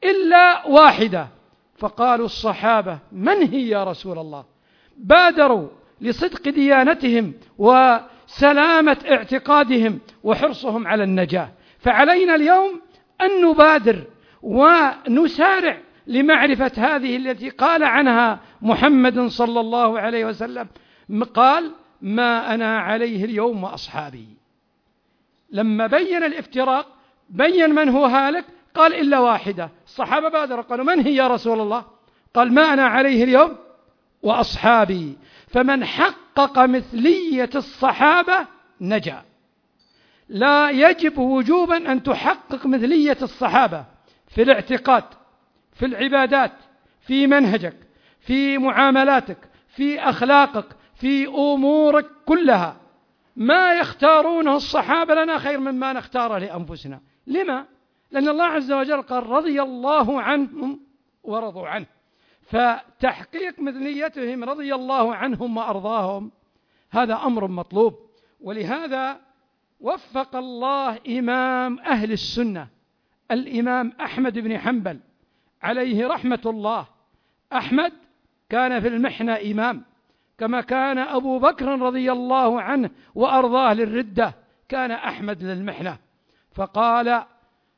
إلا واحدة فقالوا الصحابة من هي يا رسول الله؟ بادروا لصدق ديانتهم وسلامة اعتقادهم وحرصهم على النجاة. فعلينا اليوم أن نبادر ونسارع لمعرفة هذه التي قال عنها محمد صلى الله عليه وسلم. قال ما أنا عليه اليوم وأصحابي. لما بين الافتراق بين من هو هالك قال إلا واحدة. الصحابة بادروا قالوا من هي يا رسول الله؟ قال ما أنا عليه اليوم وأصحابي. فمن حقق مثلية الصحابة نجا. لا يجب وجوبا أن تحقق مثلية الصحابة في الاعتقاد في العبادات في منهجك في معاملاتك في أخلاقك في أمورك كلها. ما يختارونه الصحابة لنا خير مما نختاره لأنفسنا. لما؟ لأن الله عز وجل قال رضي الله عنهم ورضوا عنه. فتحقيق مثليتهم رضي الله عنهم وأرضاهم هذا أمر مطلوب. ولهذا وفق الله إمام أهل السنة الإمام أحمد بن حنبل عليه رحمة الله. أحمد كان في المحنة إمام كما كان أبو بكر رضي الله عنه وأرضاه للردة كان أحمد للمحنة. فقال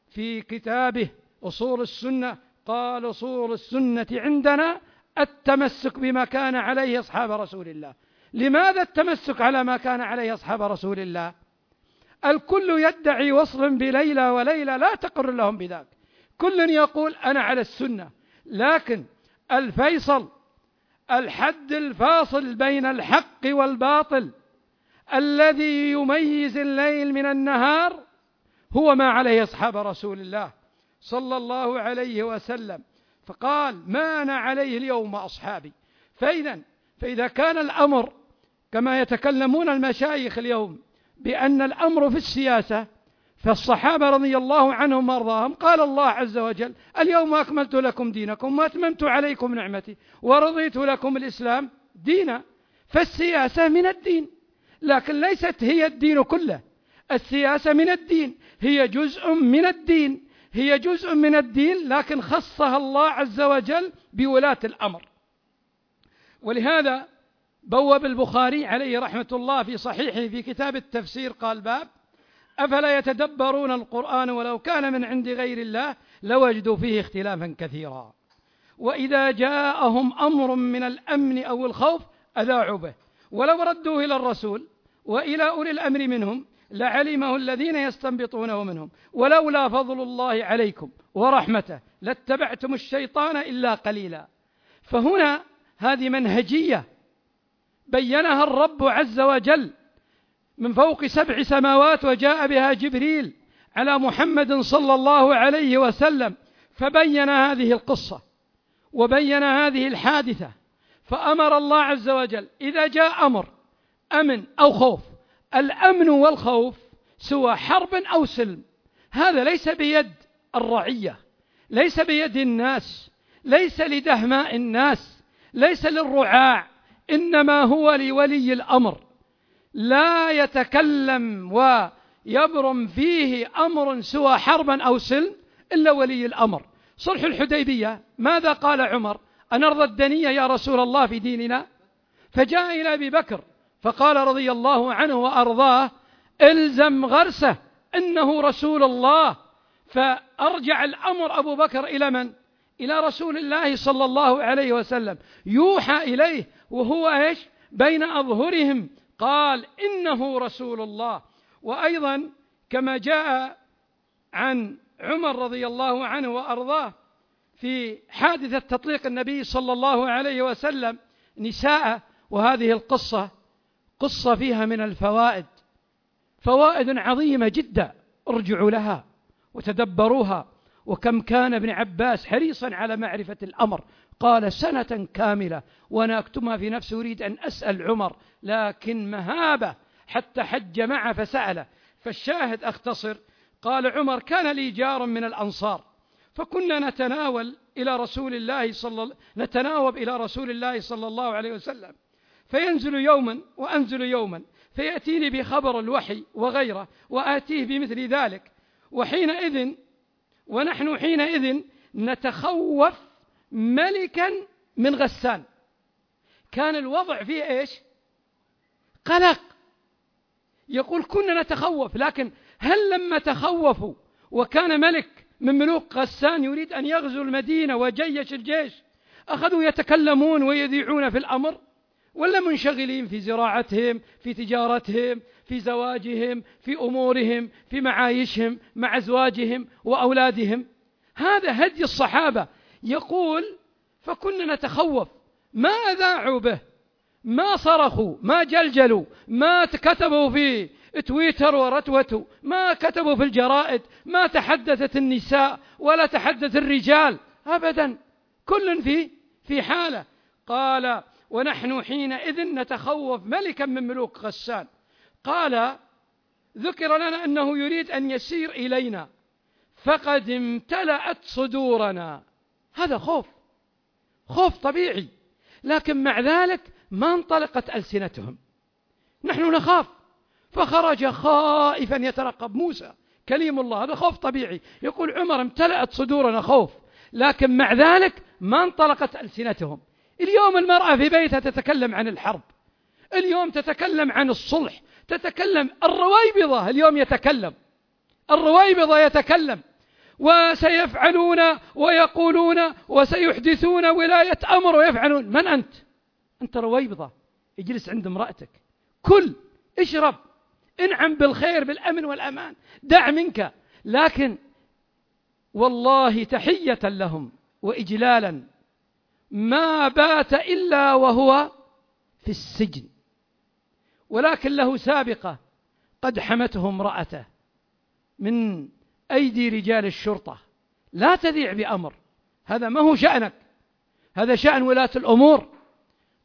في كتابه أصول السنة قال أصول السنة عندنا التمسك بما كان عليه أصحاب رسول الله. لماذا التمسك على ما كان عليه أصحاب رسول الله؟ الكل يدعي وصلا بليلى وليلى لا تقر لهم بذاك. كل يقول أنا على السنة لكن الفيصل الحد الفاصل بين الحق والباطل الذي يميز الليل من النهار هو ما عليه أصحاب رسول الله صلى الله عليه وسلم. فقال ما أنا عليه اليوم أصحابي. فإذا فإذا كان الأمر كما يتكلمون المشايخ اليوم بأن الأمر في السياسة فالصحابة رضي الله عنهم وأرضاهم قال الله عز وجل اليوم أكملت لكم دينكم وأتممت عليكم نعمتي ورضيت لكم الإسلام دينا. فالسياسة من الدين لكن ليست هي الدين كله السياسة من الدين. هي جزء من الدين هي جزء من الدين لكن خصها الله عز وجل بولاة الأمر. ولهذا بوب البخاري عليه رحمة الله في صحيحه في كتاب التفسير قال باب أفلا يتدبرون القرآن ولو كان من عند غير الله لوجدوا فيه اختلافا كثيرا. وإذا جاءهم أمر من الأمن أو الخوف أذاعوا به. ولو ردوه إلى الرسول وإلى أولي الأمر منهم لعلمه الذين يستنبطونه منهم. ولولا فضل الله عليكم ورحمته لاتبعتم الشيطان إلا قليلا. فهنا هذه منهجية بينها الرب عز وجل من فوق سبع سماوات وجاء بها جبريل على محمد صلى الله عليه وسلم فبين هذه القصة وبين هذه الحادثة فأمر الله عز وجل إذا جاء أمر أمن أو خوف الأمن والخوف سوى حرب أو سلم. هذا ليس بيد الرعية ليس بيد الناس ليس لدهماء الناس ليس للرعاع إنما هو لولي الأمر. لا يتكلم ويبرم فيه أمر سوى حربا أو سلم إلا ولي الأمر. صلح الحديبية ماذا قال عمر؟ أنرضى الدنية يا رسول الله في ديننا؟ فجاء إلى أبي بكر فقال رضي الله عنه وأرضاه إلزم غرسه إنه رسول الله. فأرجع الأمر أبو بكر إلى من؟ إلى رسول الله صلى الله عليه وسلم. يوحى إليه وهو إيش؟ بين أظهرهم. قال إنه رسول الله. وأيضا كما جاء عن عمر رضي الله عنه وأرضاه في حادثة تطليق النبي صلى الله عليه وسلم نساء. وهذه القصة قصة فيها من الفوائد. فوائد عظيمة جدا. ارجعوا لها وتدبروها. وكم كان ابن عباس حريصا على معرفة الأمر. قال سنة كاملة وأنا أكتمها في نفسي أريد أن أسأل عمر لكن مهابة حتى حج معه فسأله. فالشاهد أختصر قال عمر كان لي جار من الأنصار. فكنا نتناول إلى رسول الله صلى نتناوب إلى رسول الله صلى الله عليه وسلم. فينزل يوما وأنزل يوما فيأتيني بخبر الوحي وغيره وآتيه بمثل ذلك. وحينئذ ونحن حينئذ نتخوف ملكا من غسان. كان الوضع فيه إيش؟ قلق. يقول كنا نتخوف لكن هل لما تخوفوا وكان ملك من ملوك غسان يريد أن يغزو المدينة وجيش الجيش أخذوا يتكلمون ويذيعون في الأمر؟ ولا منشغلين في زراعتهم في تجارتهم في زواجهم في أمورهم في معايشهم مع أزواجهم وأولادهم. هذا هدي الصحابة. يقول فكنا نتخوف. ما اذاعوا به؟ ما صرخوا ما جلجلوا ما كتبوا في تويتر ورتوتوا ما كتبوا في الجرائد ما تحدثت النساء ولا تحدث الرجال. أبدا. كل في في حالة. قال ونحن حينئذ نتخوف ملكا من ملوك غسان. قال ذكر لنا أنه يريد أن يسير إلينا. فقد امتلأت صدورنا. هذا خوف. خوف طبيعي. لكن مع ذلك ما انطلقت ألسنتهم. نحن نخاف. فخرج خائفا يترقب موسى. كليم الله هذا خوف طبيعي. يقول عمر امتلأت صدورنا خوف. لكن مع ذلك ما انطلقت ألسنتهم. اليوم المرأة في بيتها تتكلم عن الحرب. اليوم تتكلم عن الصلح. تتكلم الرويبضة اليوم يتكلم. الرويبضة يتكلم. وسيفعلون ويقولون وسيحدثون ولاية أمر ويفعلون. من أنت؟ أنت رويبضة. اجلس عند امرأتك. كل اشرب. انعم بالخير بالأمن والأمان. دع منك. لكن والله تحية لهم وإجلالا ما بات إلا وهو في السجن. ولكن له سابقة قد حمته امرأته من أيدي رجال الشرطة. لا تذيع بأمر. هذا ما هو شأنك. هذا شأن ولاة الأمور.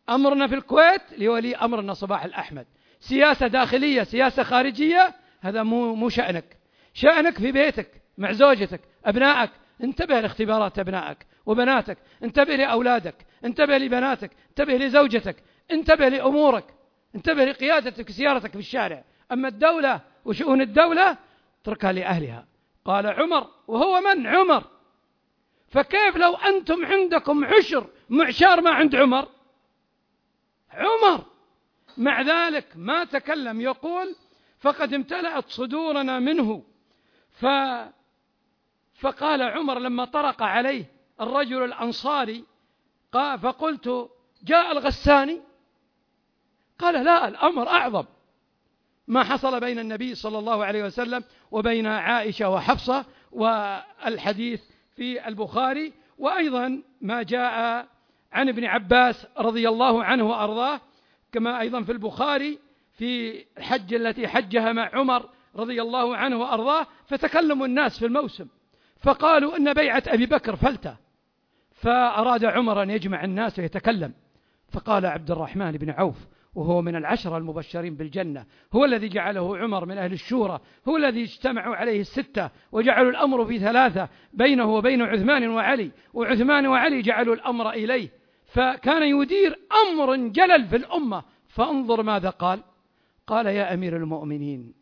أمرنا في الكويت لولي أمرنا صباح الأحمد. سياسة داخلية سياسة خارجية هذا مو مو شأنك. شأنك في بيتك مع زوجتك أبنائك. انتبه لاختبارات أبنائك. وبناتك. انتبه لأولادك. انتبه لبناتك. انتبه لزوجتك. انتبه لأمورك. انتبه لقيادتك وسيارتك في الشارع. أما الدولة وشؤون الدولة اتركها لأهلها. قال عمر وهو من عمر؟ فكيف لو أنتم عندكم عشر معشار ما عند عمر؟ عمر! مع ذلك ما تكلم يقول فقد امتلأت صدورنا منه. ف فقال عمر لما طرق عليه الرجل الأنصاري قال فقلت جاء الغساني؟ قال لا الأمر أعظم. ما حصل بين النبي صلى الله عليه وسلم وبين عائشة وحفصة والحديث في البخاري وأيضا ما جاء عن ابن عباس رضي الله عنه وأرضاه كما أيضا في البخاري في الحج التي حجها مع عمر رضي الله عنه وأرضاه فتكلموا الناس في الموسم. فقالوا إن بيعة أبي بكر فلتة. فأراد عمر أن يجمع الناس ويتكلم. فقال عبد الرحمن بن عوف وهو من العشرة المبشرين بالجنة هو الذي جعله عمر من أهل الشورى هو الذي اجتمعوا عليه الستة وجعلوا الأمر في ثلاثة بينه وبين عثمان وعلي وعثمان وعلي جعلوا الأمر إليه. فكان يدير أمر جلل في الأمة. فانظر ماذا قال. قال يا أمير المؤمنين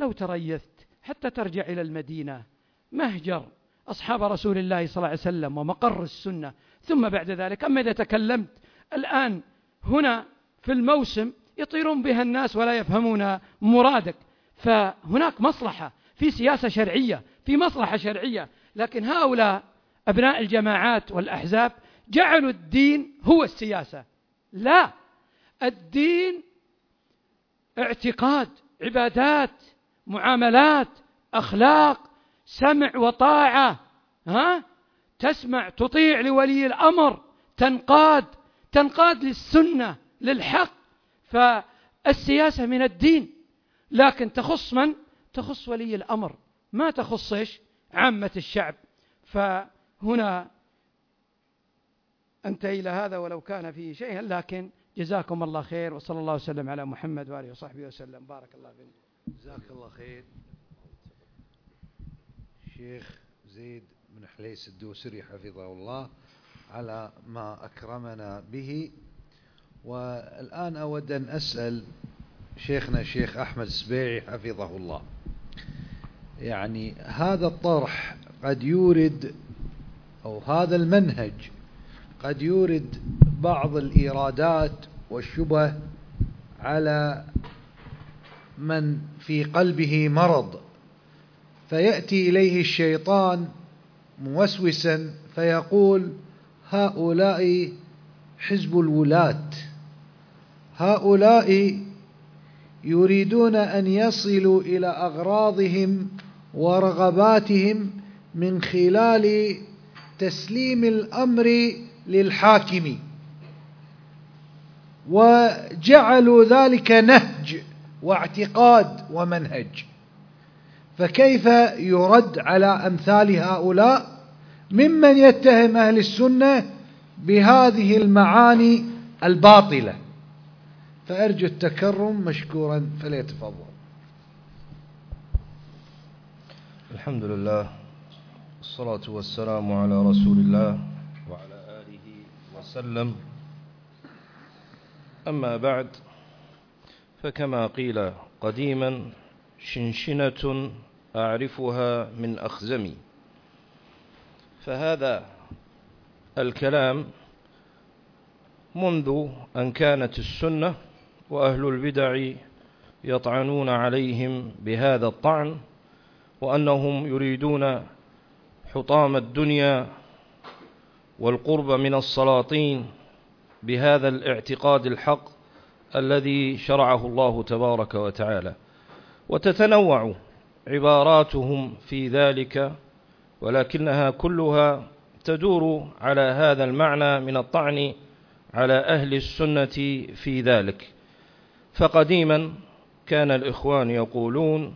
لو تريثت حتى ترجع إلى المدينة مهجر أصحاب رسول الله صلى الله عليه وسلم ومقر السنة. ثم بعد ذلك أما إذا تكلمت الآن هنا في الموسم يطيرون بها الناس ولا يفهمون مرادك. فهناك مصلحة في سياسة شرعية في مصلحة شرعية. لكن هؤلاء أبناء الجماعات والأحزاب جعلوا الدين هو السياسة. لا الدين اعتقاد عبادات معاملات أخلاق سمع وطاعة ها؟ تسمع تطيع لولي الأمر تنقاد تنقاد للسنة للحق. فالسياسة من الدين. لكن تخص من؟ تخص ولي الأمر. ما تخص إيش؟ عامة الشعب. فهنا أنتهي إلى هذا ولو كان فيه شيء لكن جزاكم الله خير وصلى الله وسلم على محمد وآله وصحبه وسلم. بارك الله فيكم
جزاك الله خير. شيخ زيد بن حليس الدوسري حفظه الله على ما أكرمنا به. والآن أود أن أسأل شيخنا الشيخ أحمد السبيعي حفظه الله. يعني هذا الطرح قد يورد أو هذا المنهج قد يورد بعض الإيرادات والشبه على من في قلبه مرض فيأتي إليه الشيطان موسوسا فيقول هؤلاء حزب الولاة. هؤلاء يريدون أن يصلوا إلى أغراضهم ورغباتهم من خلال تسليم الأمر للحاكم. وجعلوا ذلك نهج واعتقاد ومنهج. فكيف يرد على أمثال هؤلاء ممن يتهم أهل السنة بهذه المعاني الباطلة؟ فأرجو التكرم مشكورا فليتفضل.
الحمد لله والصلاة والسلام على رسول الله وعلى آله وسلم. أما بعد فكما قيل قديما شنشنة أعرفها من أخزمي. فهذا الكلام منذ أن كانت السنة وأهل البدع يطعنون عليهم بهذا الطعن وأنهم يريدون حطام الدنيا والقرب من السلاطين بهذا الاعتقاد الحق الذي شرعه الله تبارك وتعالى. وتتنوع عباراتهم في ذلك ولكنها كلها تدور على هذا المعنى من الطعن على أهل السنة في ذلك. فقديما كان الإخوان يقولون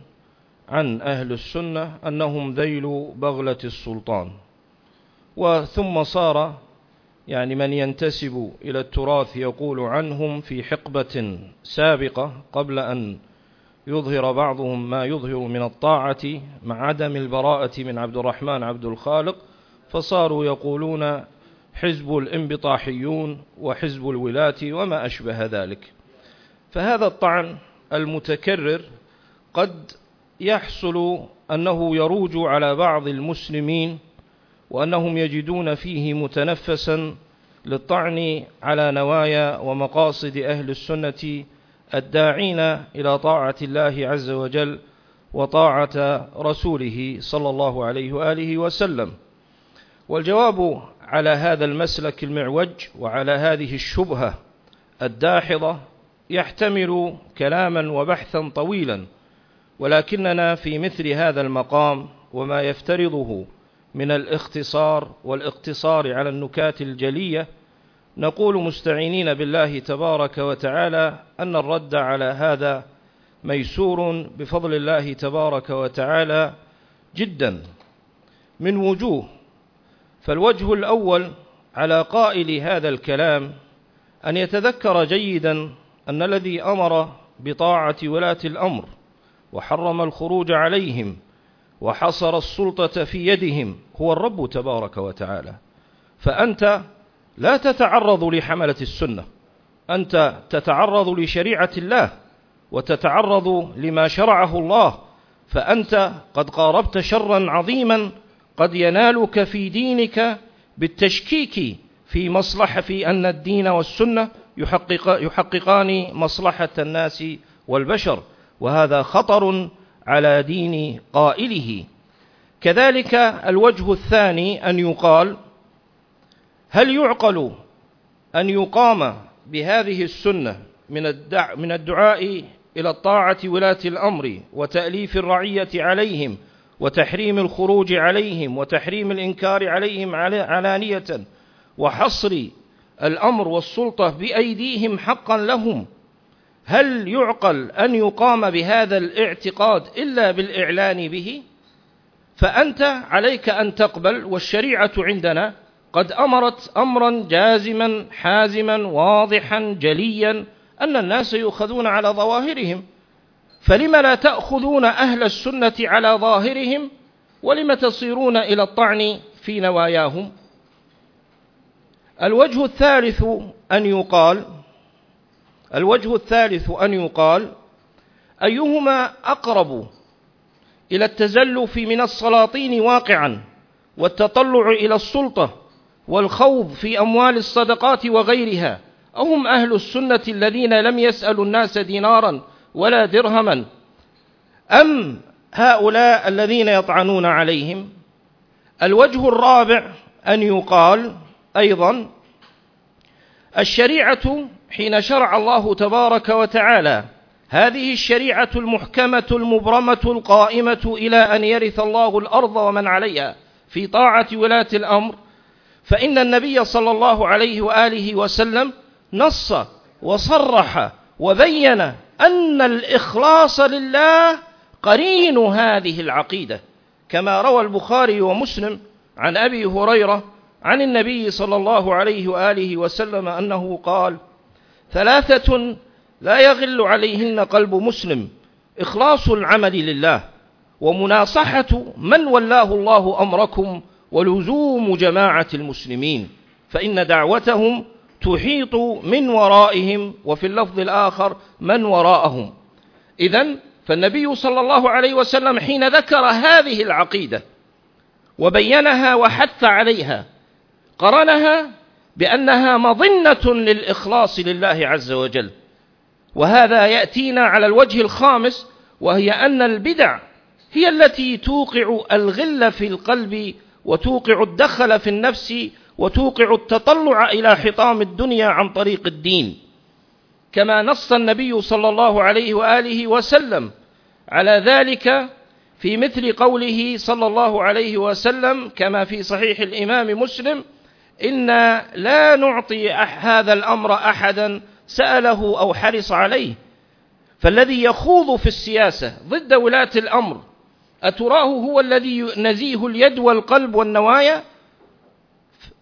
عن أهل السنة أنهم ذيل بغلة السلطان. وثم صار يعني من ينتسب إلى التراث يقول عنهم في حقبة سابقة قبل أن يظهر بعضهم ما يظهر من الطاعة مع عدم البراءة من عبد الرحمن عبد الخالق فصاروا يقولون حزب الانبطاحيون وحزب الولاة وما أشبه ذلك. فهذا الطعن المتكرر قد يحصل أنه يروج على بعض المسلمين وأنهم يجدون فيه متنفسا للطعن على نوايا ومقاصد أهل السنة الداعين إلى طاعة الله عز وجل وطاعة رسوله صلى الله عليه وآله وسلم. والجواب على هذا المسلك المعوج وعلى هذه الشبهة الداحضة يحتمل كلاما وبحثا طويلا ولكننا في مثل هذا المقام وما يفترضه من الاختصار والاقتصار على النكات الجلية نقول مستعينين بالله تبارك وتعالى أن الرد على هذا ميسور بفضل الله تبارك وتعالى جدا من وجوه. فالوجه الأول على قائل هذا الكلام أن يتذكر جيدا أن الذي أمر بطاعة ولاة الأمر وحرم الخروج عليهم وحصر السلطة في يدهم هو الرب تبارك وتعالى. فأنت لا تتعرض لحملة السنة. أنت تتعرض لشريعة الله وتتعرض لما شرعه الله فأنت قد قاربت شرا عظيما قد ينالك في دينك بالتشكيك في مصلحة في أن الدين والسنة يحقق يحققان مصلحة الناس والبشر وهذا خطر على دين قائله. كذلك الوجه الثاني أن يقال هل يعقل أن يقام بهذه السنة من الدع من الدعاء إلى الطاعة ولاة الأمر وتأليف الرعية عليهم وتحريم الخروج عليهم وتحريم الإنكار عليهم علانية وحصر الأمر والسلطة بأيديهم حقا لهم؟ هل يعقل أن يقام بهذا الاعتقاد إلا بالإعلان به؟ فأنت عليك أن تقبل والشريعة عندنا قد أمرت أمرا جازما حازما واضحا جليا أن الناس يؤخذون على ظواهرهم. فلم لا تأخذون أهل السنة على ظاهرهم؟ ولم تصيرون إلى الطعن في نواياهم؟ الوجه الثالث أن يقال الوجه الثالث أن يقال أيهما أقرب إلى التزلف من السلاطين واقعا والتطلع إلى السلطة؟ والخوض في أموال الصدقات وغيرها. أهم أهل السنة الذين لم يسألوا الناس دينارا ولا درهما. أم هؤلاء الذين يطعنون عليهم؟ الوجه الرابع أن يقال أيضا الشريعة حين شرع الله تبارك وتعالى هذه الشريعة المحكمة المبرمة القائمة إلى أن يرث الله الأرض ومن عليها في طاعة ولاة الأمر فإن النبي صلى الله عليه وآله وسلم نص وصرح وبين أن الإخلاص لله قرين هذه العقيدة كما روى البخاري ومسلم عن أبي هريرة عن النبي صلى الله عليه وآله وسلم أنه قال ثلاثة لا يغل عليهن قلب مسلم إخلاص العمل لله ومناصحة من ولاه الله أمركم ولزوم جماعة المسلمين فإن دعوتهم تحيط من ورائهم وفي اللفظ الآخر من وراءهم. إذا فالنبي صلى الله عليه وسلم حين ذكر هذه العقيدة وبينها وحث عليها قرنها بأنها مظنة للإخلاص لله عز وجل. وهذا يأتينا على الوجه الخامس وهي أن البدع هي التي توقع الغل في القلب وتوقع الدخل في النفس وتوقع التطلع إلى حطام الدنيا عن طريق الدين. كما نص النبي صلى الله عليه وآله وسلم على ذلك في مثل قوله صلى الله عليه وسلم كما في صحيح الإمام مسلم إنا لا نعطي هذا الأمر أحدا سأله أو حرص عليه. فالذي يخوض في السياسة ضد ولاة الأمر أتراه هو الذي نزيه اليد والقلب والنوايا؟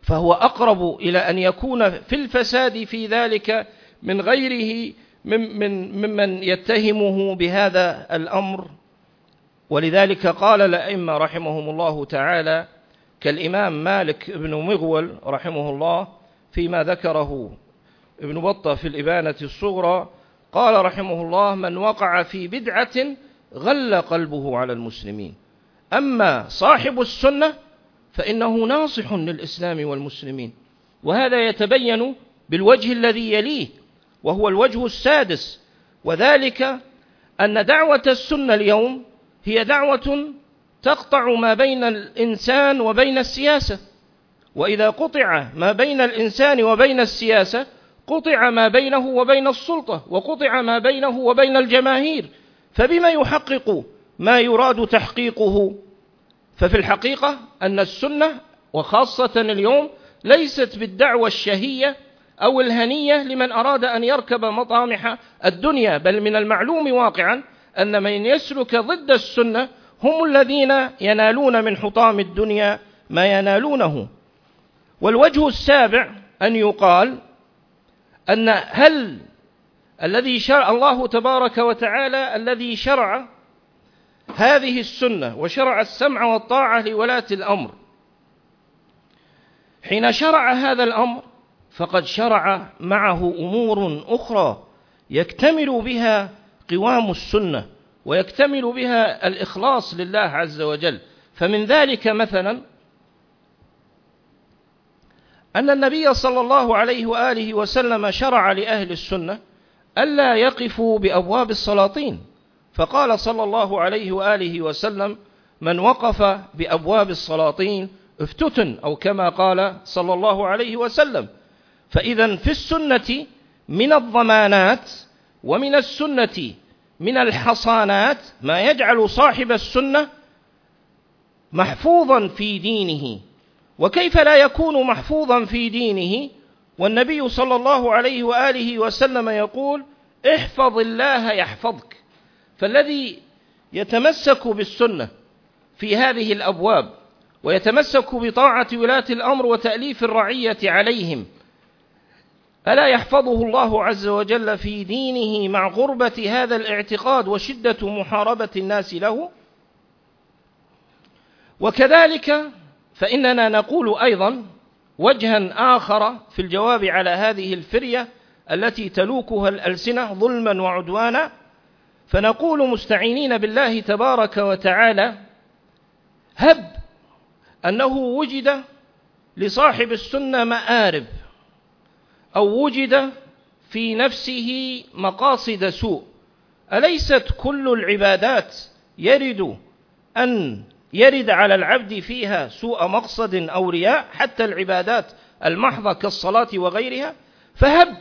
فهو أقرب إلى أن يكون في الفساد في ذلك من غيره من من ممن يتهمه بهذا الأمر. ولذلك قال الأئمة رحمهم الله تعالى كالإمام مالك بن مغول رحمه الله فيما ذكره ابن بطة في الإبانة الصغرى قال رحمه الله من وقع في بدعة غل قلبه على المسلمين. أما صاحب السنة فإنه ناصح للإسلام والمسلمين. وهذا يتبين بالوجه الذي يليه وهو الوجه السادس. وذلك أن دعوة السنة اليوم هي دعوة تقطع ما بين الإنسان وبين السياسة. وإذا قطع ما بين الإنسان وبين السياسة قطع ما بينه وبين السلطة وقطع ما بينه وبين الجماهير. فبما يحقق ما يراد تحقيقه؟ ففي الحقيقة أن السنة وخاصة اليوم ليست بالدعوة الشهية أو الهنية لمن أراد أن يركب مطامح الدنيا بل من المعلوم واقعا أن من يسلك ضد السنة هم الذين ينالون من حطام الدنيا ما ينالونه. والوجه السابع أن يقال أن هل الذي شرع الله تبارك وتعالى الذي شرع هذه السنة وشرع السمع والطاعة لولاة الأمر. حين شرع هذا الأمر فقد شرع معه أمور أخرى يكتمل بها قوام السنة ويكتمل بها الإخلاص لله عز وجل. فمن ذلك مثلا أن النبي صلى الله عليه وآله وسلم شرع لأهل السنة ألا يقفوا بأبواب السلاطين. فقال صلى الله عليه وآله وسلم من وقف بأبواب السلاطين افتتن أو كما قال صلى الله عليه وسلم. فإذا في السنة من الضمانات ومن السنة من الحصانات ما يجعل صاحب السنة محفوظا في دينه. وكيف لا يكون محفوظا في دينه؟ والنبي صلى الله عليه وآله وسلم يقول احفظ الله يحفظك. فالذي يتمسك بالسنة في هذه الأبواب ويتمسك بطاعة ولاة الأمر وتأليف الرعية عليهم ألا يحفظه الله عز وجل في دينه مع غربة هذا الاعتقاد وشدة محاربة الناس له؟ وكذلك فإننا نقول أيضا وجها آخر في الجواب على هذه الفرية التي تلوكها الألسنة ظلما وعدوانا فنقول مستعينين بالله تبارك وتعالى هب أنه وجد لصاحب السنة مآرب أو وجد في نفسه مقاصد سوء. أليست كل العبادات يرد أن يرد على العبد فيها سوء مقصد أو رياء حتى العبادات المحضة كالصلاة وغيرها. فهب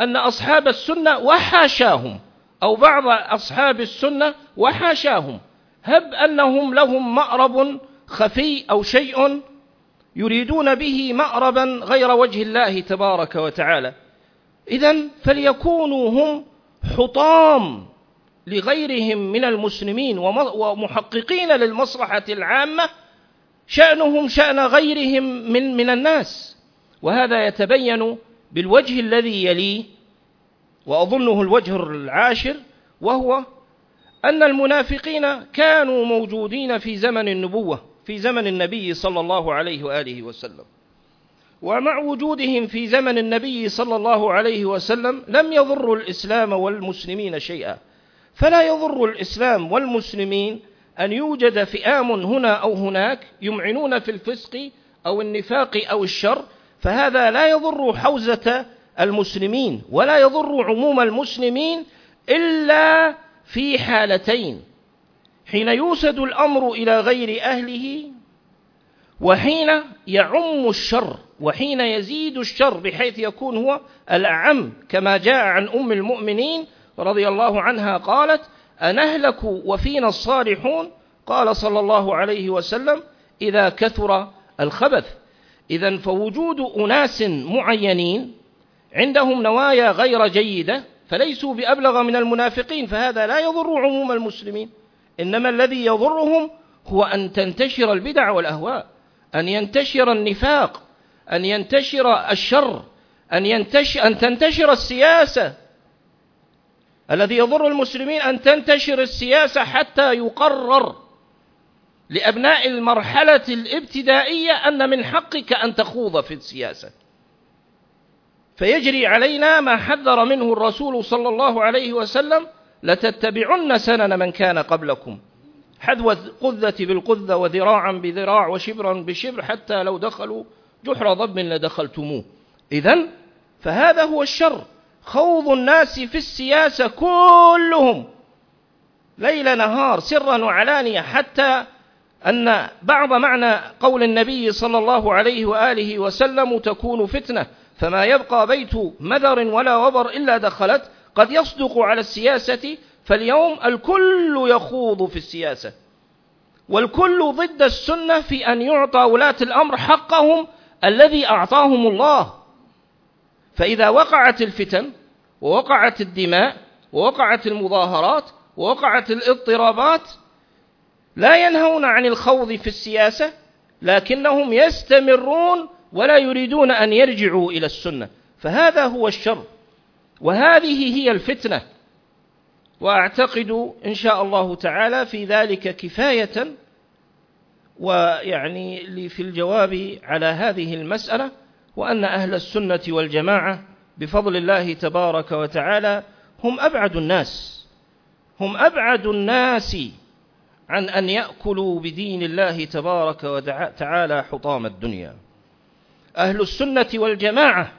أن أصحاب السنة وحاشاهم أو بعض أصحاب السنة وحاشاهم. هب أنهم لهم مأرب خفي أو شيء يريدون به مأربا غير وجه الله تبارك وتعالى. إذا فليكونوا هم حطام لغيرهم من المسلمين ومحققين للمصلحة العامة شأنهم شأن غيرهم من من الناس. وهذا يتبين بالوجه الذي يليه وأظنه الوجه العاشر وهو أن المنافقين كانوا موجودين في زمن النبوة في زمن النبي صلى الله عليه وآله وسلم. ومع وجودهم في زمن النبي صلى الله عليه وسلم لم يضروا الإسلام والمسلمين شيئا. فلا يضر الإسلام والمسلمين أن يوجد فئام هنا أو هناك يمعنون في الفسق أو النفاق أو الشر فهذا لا يضر حوزة المسلمين ولا يضر عموم المسلمين إلا في حالتين. حين يوسد الأمر إلى غير أهله وحين يعم الشر وحين يزيد الشر بحيث يكون هو الأعم كما جاء عن أم المؤمنين رضي الله عنها قالت أنهلك وفينا الصالحون قال صلى الله عليه وسلم إذا كثر الخبث. إذا فوجود أناس معينين عندهم نوايا غير جيدة فليسوا بأبلغ من المنافقين فهذا لا يضر عموم المسلمين. إنما الذي يضرهم هو أن تنتشر البدع والأهواء أن ينتشر النفاق أن ينتشر الشر أن, ينتشر أن تنتشر السياسة. الذي يضر المسلمين أن تنتشر السياسة حتى يقرر لأبناء المرحلة الابتدائية أن من حقك أن تخوض في السياسة. فيجري علينا ما حذر منه الرسول صلى الله عليه وسلم لتتبعن سنن من كان قبلكم. حذو القذة بالقذة وذراعا بذراع وشبرا بشبر حتى لو دخلوا جحر ضب لدخلتموه. إذا فهذا هو الشر. خوض الناس في السياسة كلهم ليل نهار سرا وعلانية حتى أن بعض معنى قول النبي صلى الله عليه وآله وسلم تكون فتنة فما يبقى بيت مدر ولا وبر إلا دخلت قد يصدق على السياسة فاليوم الكل يخوض في السياسة. والكل ضد السنة في أن يعطى ولاة الأمر حقهم الذي أعطاهم الله. فإذا وقعت الفتن ووقعت الدماء ووقعت المظاهرات ووقعت الاضطرابات لا ينهون عن الخوض في السياسة لكنهم يستمرون ولا يريدون أن يرجعوا إلى السنة. فهذا هو الشر. وهذه هي الفتنة. وأعتقد إن شاء الله تعالى في ذلك كفاية ويعني في الجواب على هذه المسألة. وأن أهل السنة والجماعة بفضل الله تبارك وتعالى هم أبعد الناس هم أبعد الناس عن أن يأكلوا بدين الله تبارك وتعالى حطام الدنيا. أهل السنة والجماعة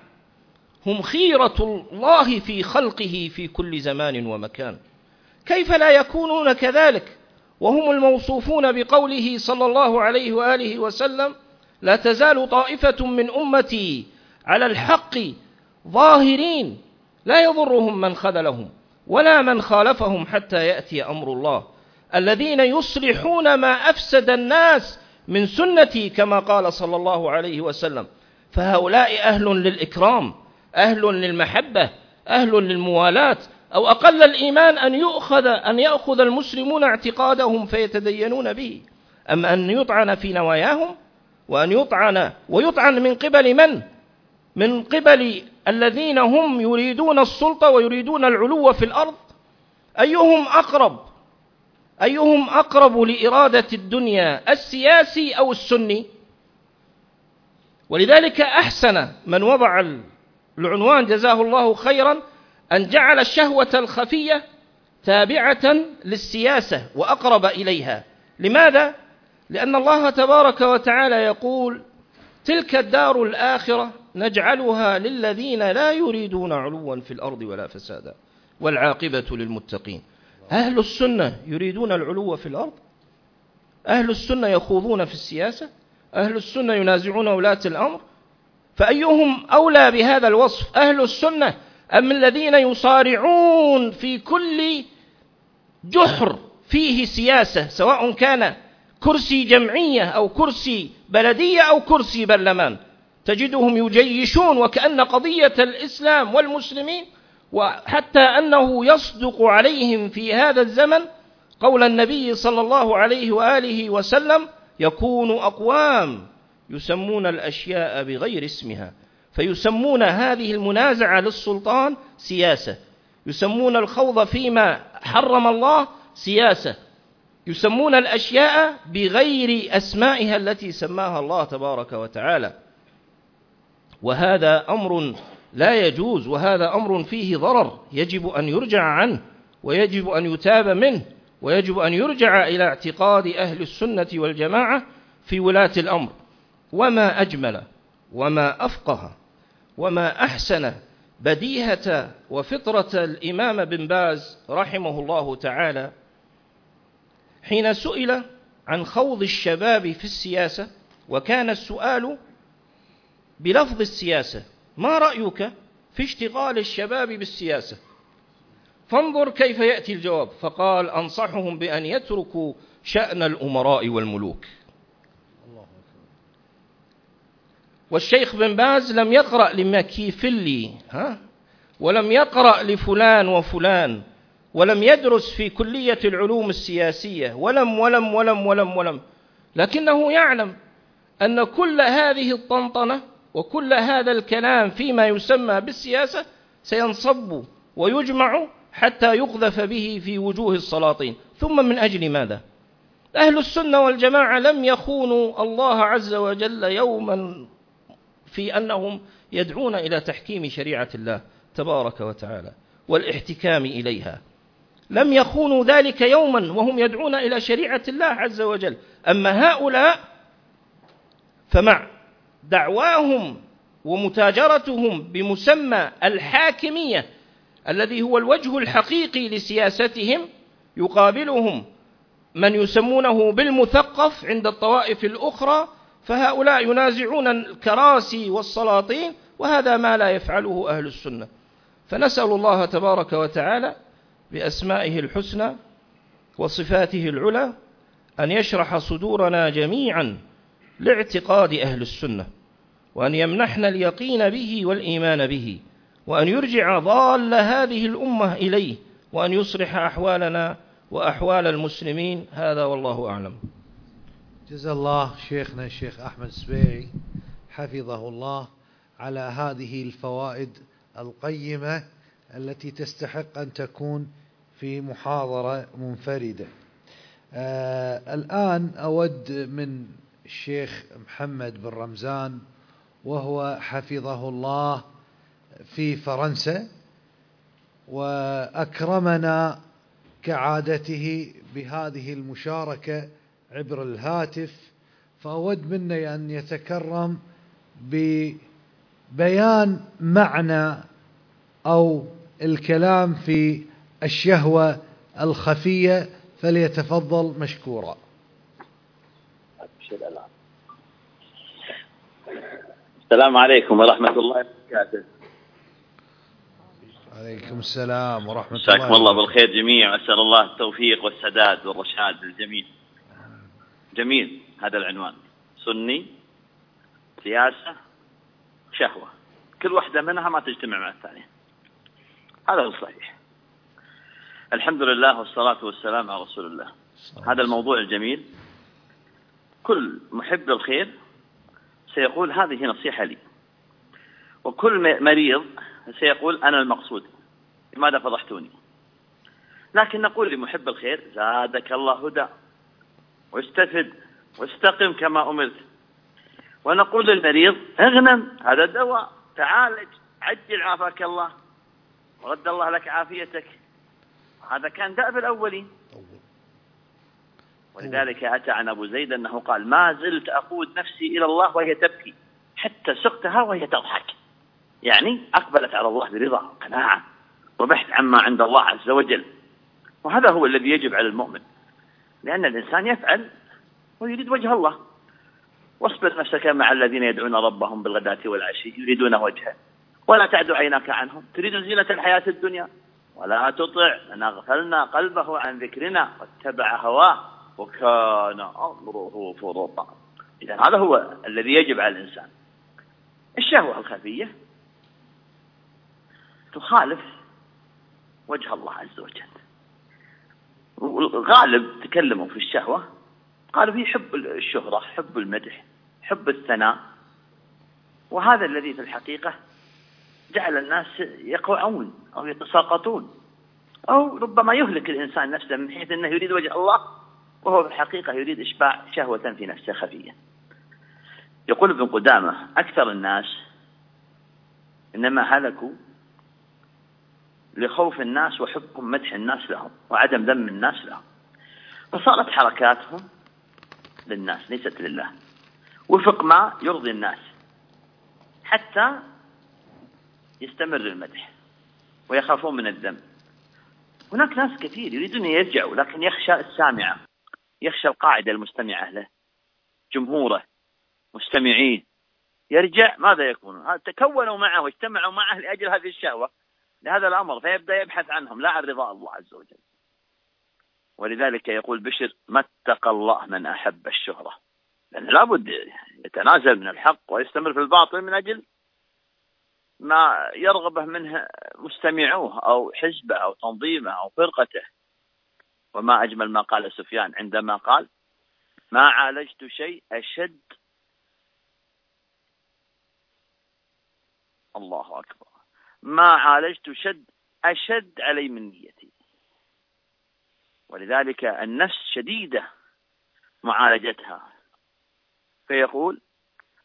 هم خيرة الله في خلقه في كل زمان ومكان. كيف لا يكونون كذلك؟ وهم الموصوفون بقوله صلى الله عليه وآله وسلم لا تزال طائفة من أمتي على الحق ظاهرين لا يضرهم من خذلهم ولا من خالفهم حتى يأتي أمر الله. الذين يصلحون ما أفسد الناس من سنتي كما قال صلى الله عليه وسلم. فهؤلاء أهل للإكرام أهل للمحبة أهل للموالاة أو أقل الإيمان أن يؤخذ أن يأخذ المسلمون اعتقادهم فيتدينون به. أما أن يطعن في نواياهم؟ وأن يطعن ويطعن من قبل من؟ من قبل الذين هم يريدون السلطة ويريدون العلو في الأرض أيهم أقرب أيهم أقرب لإرادة الدنيا السياسي أو السني ولذلك أحسن من وضع العنوان جزاه الله خيرا أن جعل الشهوة الخفية تابعة للسياسة وأقرب إليها لماذا؟ لأن الله تبارك وتعالى يقول تلك الدار الآخرة نجعلها للذين لا يريدون علوا في الأرض ولا فسادا والعاقبة للمتقين. أهل السنة يريدون العلو في الأرض؟ أهل السنة يخوضون في السياسة؟ أهل السنة ينازعون ولاة الأمر؟ فأيهم أولى بهذا الوصف أهل السنة أم الذين يصارعون في كل جحر فيه سياسة سواء كان كرسي جمعية أو كرسي بلدية أو كرسي برلمان. تجدهم يجيشون وكأن قضية الإسلام والمسلمين وحتى أنه يصدق عليهم في هذا الزمن قول النبي صلى الله عليه وآله وسلم يكون أقوام يسمون الأشياء بغير اسمها. فيسمون هذه المنازعة للسلطان سياسة. يسمون الخوض فيما حرم الله سياسة. يسمون الأشياء بغير أسمائها التي سماها الله تبارك وتعالى. وهذا أمر لا يجوز وهذا أمر فيه ضرر. يجب أن يرجع عنه ويجب أن يتاب منه ويجب أن يرجع إلى اعتقاد أهل السنة والجماعة في ولاة الأمر. وما أجمل وما أفقه وما أحسن بديهة وفطرة الإمام بن باز رحمه الله تعالى حين سئل عن خوض الشباب في السياسة وكان السؤال بلفظ السياسة ما رأيك في اشتغال الشباب بالسياسة؟ فانظر كيف يأتي الجواب. فقال أنصحهم بأن يتركوا شأن الأمراء والملوك. والشيخ بن باز لم يقرأ لمكيفلي ها؟ ولم يقرأ لفلان وفلان. ولم يدرس في كلية العلوم السياسية. ولم ولم ولم ولم ولم. لكنه يعلم أن كل هذه الطنطنة وكل هذا الكلام فيما يسمى بالسياسة سينصب ويجمع حتى يقذف به في وجوه السلاطين. ثم من أجل ماذا؟ أهل السنة والجماعة لم يخونوا الله عز وجل يوما في أنهم يدعون إلى تحكيم شريعة الله تبارك وتعالى والاحتكام إليها. لم يخونوا ذلك يوما وهم يدعون إلى شريعة الله عز وجل. أما هؤلاء فمع دعواهم ومتاجرتهم بمسمى الحاكمية الذي هو الوجه الحقيقي لسياستهم يقابلهم من يسمونه بالمثقف عند الطوائف الأخرى فهؤلاء ينازعون الكراسي والسلاطين وهذا ما لا يفعله أهل السنة. فنسأل الله تبارك وتعالى بأسمائه الحسنى وصفاته العلى أن يشرح صدورنا جميعا لاعتقاد أهل السنة وأن يمنحنا اليقين به والإيمان به وأن يرجع ضال هذه الأمة إليه وأن يصلح أحوالنا وأحوال المسلمين. هذا والله أعلم.
جزا الله شيخنا الشيخ أحمد السبيعي حفظه الله على هذه الفوائد القيمة التي تستحق أن تكون في محاضرة منفردة. آه الآن أود من الشيخ محمد بن رمزان وهو حفظه الله في فرنسا وأكرمنا كعادته بهذه المشاركة عبر الهاتف. فأود مني أن يتكرم ببيان معنى أو الكلام في الشهوة الخفية فليتفضل مشكورا.
السلام عليكم. ورحمة الله وبركاته.
عليكم السلام ورحمة الله
مساكم الله بالخير جميعا. أسأل الله التوفيق والسداد والرشاد للجميع جميل هذا العنوان. سني سياسة شهوة. كل واحدة منها ما تجتمع مع الثانية. هذا هو الصحيح. الحمد لله والصلاة والسلام على رسول الله. هذا الموضوع الجميل. كل محب الخير سيقول هذه نصيحة لي. وكل مريض سيقول أنا المقصود. لماذا فضحتوني؟ لكن نقول لمحب الخير زادك الله هدى. واستفد واستقم كما أمرت. ونقول للمريض اغنم هذا الدواء تعالج عجل عافاك الله. ورد الله لك عافيتك. هذا كان دأب الأولين. ولذلك أتى عن أبو زيد أنه قال ما زلت أقود نفسي إلى الله وهي تبكي حتى سقتها وهي تضحك. يعني أقبلت على الله برضا قناعة وبحث عما عند الله عز وجل. وهذا هو الذي يجب على المؤمن لأن الإنسان يفعل ويريد وجه الله. واصبر نفسك مع الذين يدعون ربهم بالغداة والعشي يريدون وجهه ولا تعد عيناك عنهم. تريد زينة الحياة الدنيا؟ ولا تطع. من أغفلنا قلبه عن ذكرنا واتبع هواه وكان أمره فرطا. إذا هذا هو الذي يجب على الإنسان. الشهوة الخفية تخالف وجه الله عز وجل. والغالب تكلموا في الشهوة قالوا هي حب الشهرة حب المدح حب الثناء. وهذا الذي في الحقيقة جعل الناس يقعون أو يتساقطون أو ربما يهلك الإنسان نفسه من حيث أنه يريد وجه الله وهو في الحقيقة يريد إشباع شهوة في نفسه خفية. يقول ابن قدامة أكثر الناس إنما هلكوا لخوف الناس وحبهم مدح الناس لهم وعدم ذم الناس لهم. فصارت حركاتهم للناس ليست لله. وفق ما يرضي الناس. حتى يستمر المدح ويخافون من الذم هناك ناس كثير يريدون يرجعوا لكن يخشى السامعة يخشى القاعدة المستمعة له جمهوره مستمعين. يرجع ماذا يكون؟ تكونوا معه واجتمعوا معه لأجل هذه الشهوة لهذا الأمر فيبدأ يبحث عنهم لا عن رضاء الله عز وجل. ولذلك يقول بشر ما اتقى الله من أحب الشهرة. لأن لابد يتنازل من الحق ويستمر في الباطل من أجل ما يرغبه منه مستمعوه أو حزبه أو تنظيمه أو فرقته. وما أجمل ما قال سفيان عندما قال ما عالجت شيء أشد. الله أكبر. ما عالجت شد أشد علي من نيتي. ولذلك النفس شديدة معالجتها. فيقول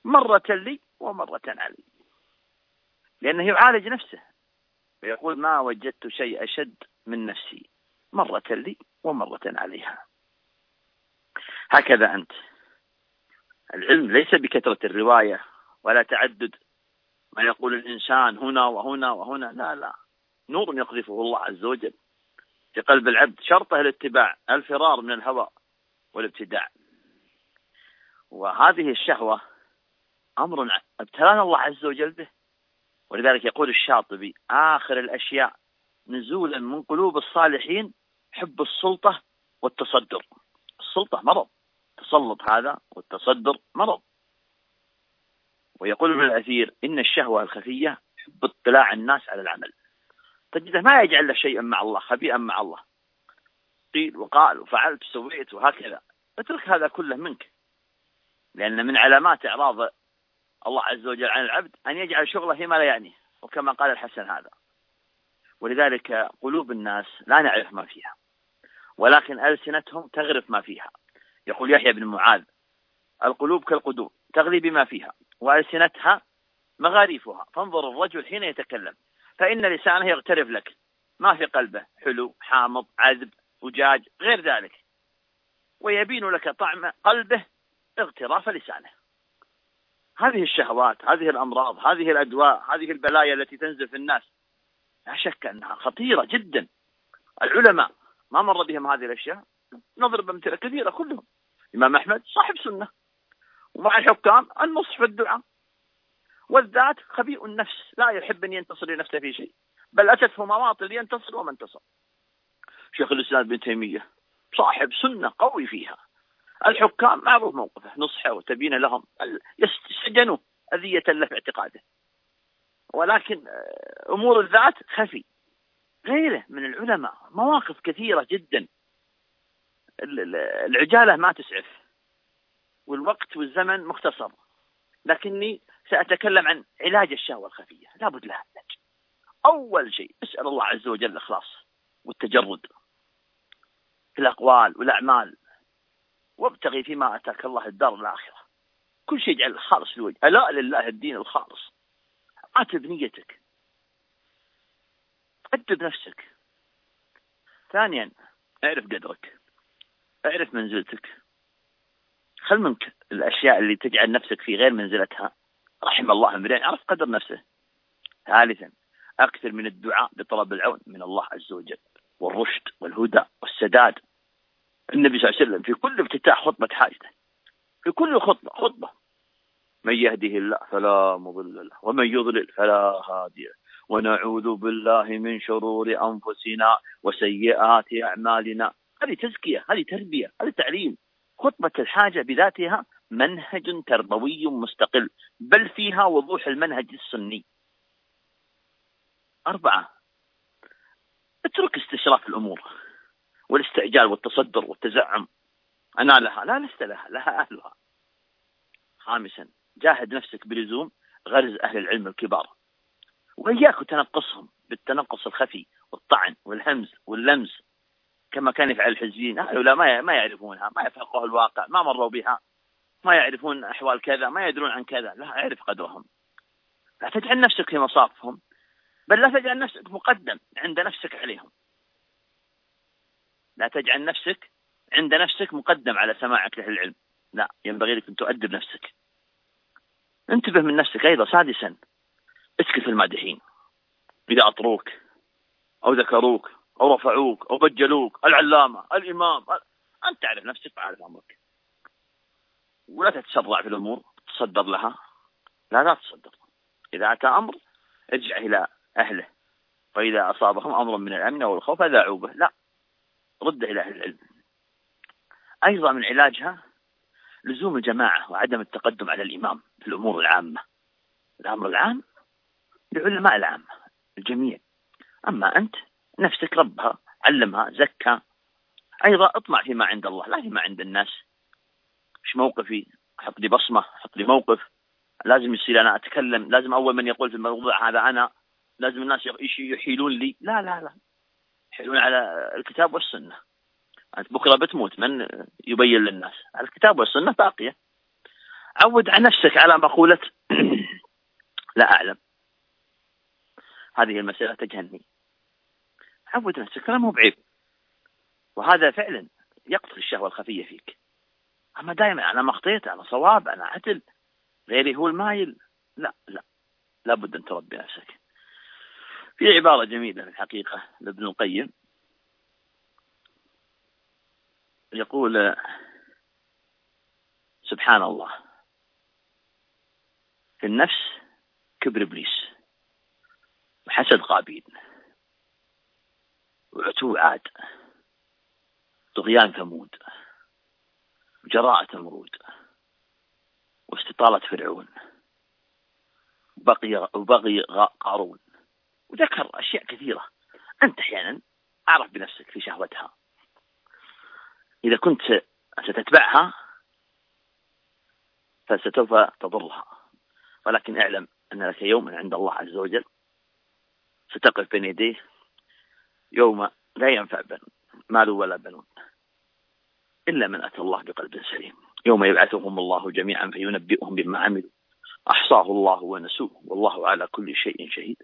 مرة لي ومرة علي. لأنه يعالج نفسه. فيقول ما وجدت شيء أشد من نفسي مرة لي ومرة عليها. هكذا أنت. العلم ليس بكثرة الرواية ولا تعدد ما يقول الإنسان هنا وهنا وهنا لا لا. نور يقذفه الله عز وجل. في قلب العبد شرطه الاتباع الفرار من الهوى والابتداع. وهذه الشهوة أمر ابتلانا الله عز وجل به. ولذلك يقول الشاطبي آخر الأشياء نزولا من قلوب الصالحين حب السلطة والتصدر. السلطة مرض. تسلط هذا والتصدر مرض. ويقول ابن الأثير إن الشهوة الخفية حب اطلاع الناس على العمل. تجده ما يجعل له شيئا مع الله خبيئا مع الله. قيل وقال وفعلت وسويت وهكذا. اترك هذا كله منك. لأن من علامات إعراض الله عز وجل عن العبد أن يجعل شغله فيما لا يعنيه وكما قال الحسن هذا. ولذلك قلوب الناس لا نعرف ما فيها ولكن ألسنتهم تغرف ما فيها. يقول يحيى بن معاذ القلوب كالقدور تغلي بما فيها وألسنتها مغاريفها. فانظر الرجل حين يتكلم فإن لسانه يغترف لك ما في قلبه حلو حامض عذب وجاج غير ذلك. ويبين لك طعم قلبه اغتراف لسانه. هذه الشهوات هذه الأمراض هذه الأدواء هذه البلايا التي تنزل في الناس. لا شك أنها خطيرة جدا. العلماء ما مر بهم هذه الأشياء. نضرب أمثلة كثيرة كلهم. الإمام أحمد صاحب سنة. ومع الحكام النصح في الدعاء. والذات خبيء النفس. لا يحب أن ينتصر لنفسه في شيء. بل أتته مواطن لينتصر وما انتصر. شيخ الإسلام ابن تيمية صاحب سنة قوي فيها. الحكام معروف موقفه نصحه وتبين لهم. يسجنوا أذية له في اعتقاده. ولكن آه، أمور الذات خفي غيره من العلماء مواقف كثيرة جدا. العجالة ما تسعف. والوقت والزمن مختصر. لكني سأتكلم عن علاج الشهوة الخفية. لابد لها علاج. أول شيء أسأل الله عز وجل الإخلاص والتجرد في الأقوال والأعمال. وابتغي فيما أتاك الله الدار الآخرة. كل شيء اجعل خالص لوجه ألا لله الدين الخالص. عاتب نيتك. أدب نفسك. ثانيا اعرف قدرك. اعرف منزلتك. خل منك الأشياء اللي تجعل نفسك في غير منزلتها. رحم الله امرئ عرف قدر نفسه. ثالثا أكثر من الدعاء بطلب العون من الله عز وجل. والرشد والهدى والسداد. النبي صلى الله عليه وسلم في كل افتتاح خطبة حاجته في كل خطبة خطبة. من يهده الله فلا مضل له ومن يضلل فلا هادي له. ونعوذ بالله من شرور أنفسنا وسيئات أعمالنا. هذه تزكية هذه تربية هذه تعليم. خطبة الحاجة بذاتها منهج تربوي مستقل بل فيها وضوح المنهج السني. أربعة. اترك استشراف الأمور. والاستعجال والتصدر والتزعم. أنا لها لا لست لها لها أهلها. خامسا جاهد نفسك بلزوم غرز أهل العلم الكبار. وإياك تنقصهم بالتنقص الخفي والطعن والهمز واللمز. كما كان يفعل الحزبيين. هؤلاء ما ما يعرفونها ما يفقهوا الواقع ما مروا بها ما يعرفون أحوال كذا ما يدرون عن كذا. لا أعرف قدرهم. لا تجعل نفسك في مصافهم بل لا تجعل نفسك مقدم عند نفسك عليهم. لا تجعل نفسك عند نفسك مقدم على سماعك لأهل العلم. لا ينبغي لك أن تؤدب نفسك. انتبه من نفسك أيضا سادسا. اسكت المادحين. إذا أطروك أو ذكروك أو رفعوك أو بجلوك العلامة الإمام أنت تعرف نفسك وعارف أمرك. ولا تتسرع في الأمور تصدر لها. لا لا تصدر. إذا أتى أمر ارجع إلى أهله. فإذا أصابهم أمر من الأمن أو الخوف فذاعوا به. لا رد إلى أهل العلم. أيضا من علاجها لزوم الجماعة وعدم التقدم على الإمام في الأمور العامة. الأمر العام لعلماء العامة الجميع. أما أنت نفسك ربها علمها زكها. أيضا اطمع فيما عند الله لا فيما عند الناس. مش موقفي؟ أحط لي بصمة أحط لي موقف. لازم يصير أنا أتكلم لازم أول من يقول في الموضوع هذا أنا. لازم الناس يحيلون لي. لا لا لا. يحيلون على الكتاب والسنة. أنت بكرة بتموت من يبين للناس؟ الكتاب والسنة باقية. عود عن نفسك على مقولة لا أعلم. هذه المسألة تجهلني عود نفسك مو بعيب. وهذا فعلا يقتل الشهوة الخفية فيك. أما دائما أنا ما أخطيت أنا صواب أنا عدل. غيري هو المايل. لا لا. لابد أن تربي نفسك. في عبارة جميلة في الحقيقة لابن القيم. يقول سبحان الله. في النفس كبر إبليس وحسد قابيل وعتو عاد طغيان ثمود وجراءة مرود واستطالة فرعون وبغي قارون. وذكر أشياء كثيرة. أنت أحيانا أعرف بنفسك في شهوتها. إذا كنت ستتبعها فسوف تضرها. ولكن اعلم أن لك يوما عند الله عز وجل. ستقف بين يديه. يوم لا ينفع مال ولا بنون. إلا من أتى الله بقلب سليم. يوم يبعثهم الله جميعا فينبئهم بما عملوا. أحصاه الله ونسوه. والله على كل شيء شهيد.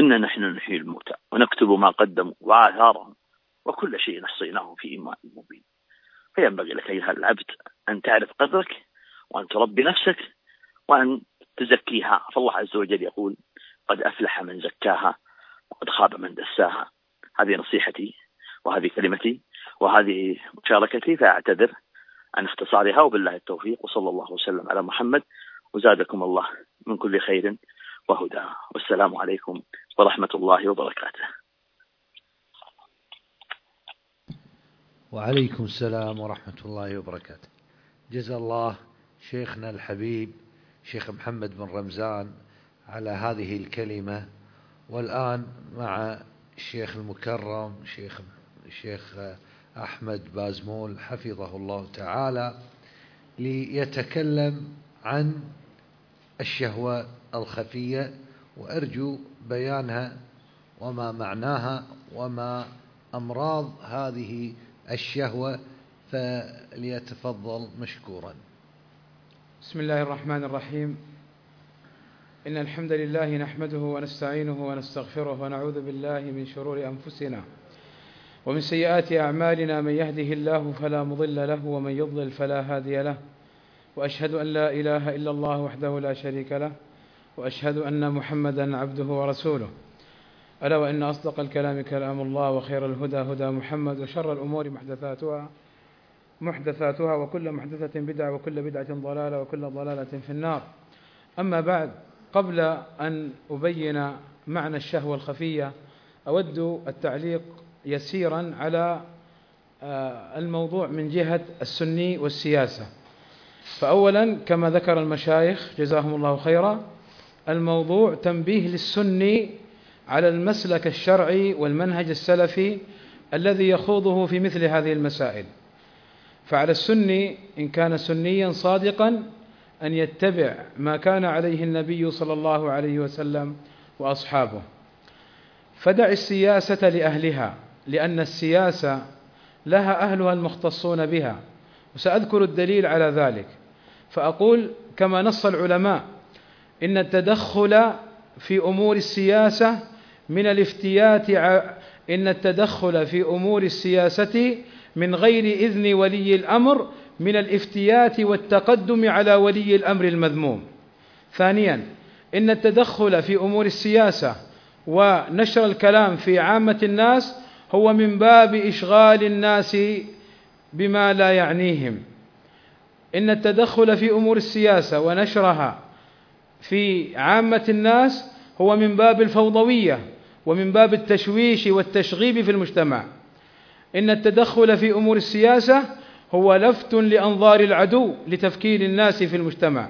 إنا نحن نحيي الموتى ونكتب ما قدموا وآثارهم وكل شيء نحصيناه في إيمان مبين. فينبغي لك أيها العبد أن تعرف قدرك وأن تربي نفسك وأن تزكيها. فالله عز وجل يقول قد أفلح من زكاها وقد خاب من دساها. هذه نصيحتي وهذه كلمتي وهذه مشاركتي فأعتذر عن اختصارها وبالله التوفيق وصلى الله وسلم على محمد. وزادكم الله من كل خير. وهدى. والسلام عليكم ورحمة الله وبركاته.
وعليكم السلام ورحمة الله وبركاته. جزا الله شيخنا الحبيب شيخ محمد بن رمزان على هذه الكلمة. والآن مع الشيخ المكرم شيخ الشيخ أحمد بازمول حفظه الله تعالى ليتكلم عن الشهوة الخفية وأرجو بيانها وما معناها وما أمراض هذه الشهوة فليتفضل مشكورا.
بسم الله الرحمن الرحيم. إن الحمد لله نحمده ونستعينه ونستغفره ونعوذ بالله من شرور أنفسنا ومن سيئات أعمالنا من يهده الله فلا مضل له ومن يضلل فلا هادي له. وأشهد أن لا إله إلا الله وحده لا شريك له. وأشهد أن محمدا عبده ورسوله. ألا وإن أصدق الكلام كلام الله وخير الهدى هدى محمد وشر الأمور محدثاتها محدثاتها وكل محدثة بدعة وكل بدعة ضلالة وكل ضلالة في النار. أما بعد قبل أن أبين معنى الشهوة الخفية أود التعليق يسيرا على آه، الموضوع من جهة السني والسياسة. فأولا كما ذكر المشايخ جزاهم الله خيرا الموضوع تنبيه للسني على المسلك الشرعي والمنهج السلفي الذي يخوضه في مثل هذه المسائل. فعلى السني إن كان سنيا صادقا أن يتبع ما كان عليه النبي صلى الله عليه وسلم وأصحابه. فدع السياسة لأهلها لأن السياسة لها أهلها المختصون بها وسأذكر الدليل على ذلك. فأقول كما نص العلماء إن التدخل في أمور السياسة من الافتيات إن التدخل في أمور السياسة من غير إذن ولي الأمر من الافتيات والتقدم على ولي الأمر المذموم. ثانيا إن التدخل في أمور السياسة ونشر الكلام في عامة الناس هو من باب إشغال الناس بما لا يعنيهم. إن التدخل في أمور السياسة ونشرها في عامة الناس هو من باب الفوضوية ومن باب التشويش والتشغيب في المجتمع. إن التدخل في أمور السياسة هو لفت لأنظار العدو لتفكير الناس في المجتمع.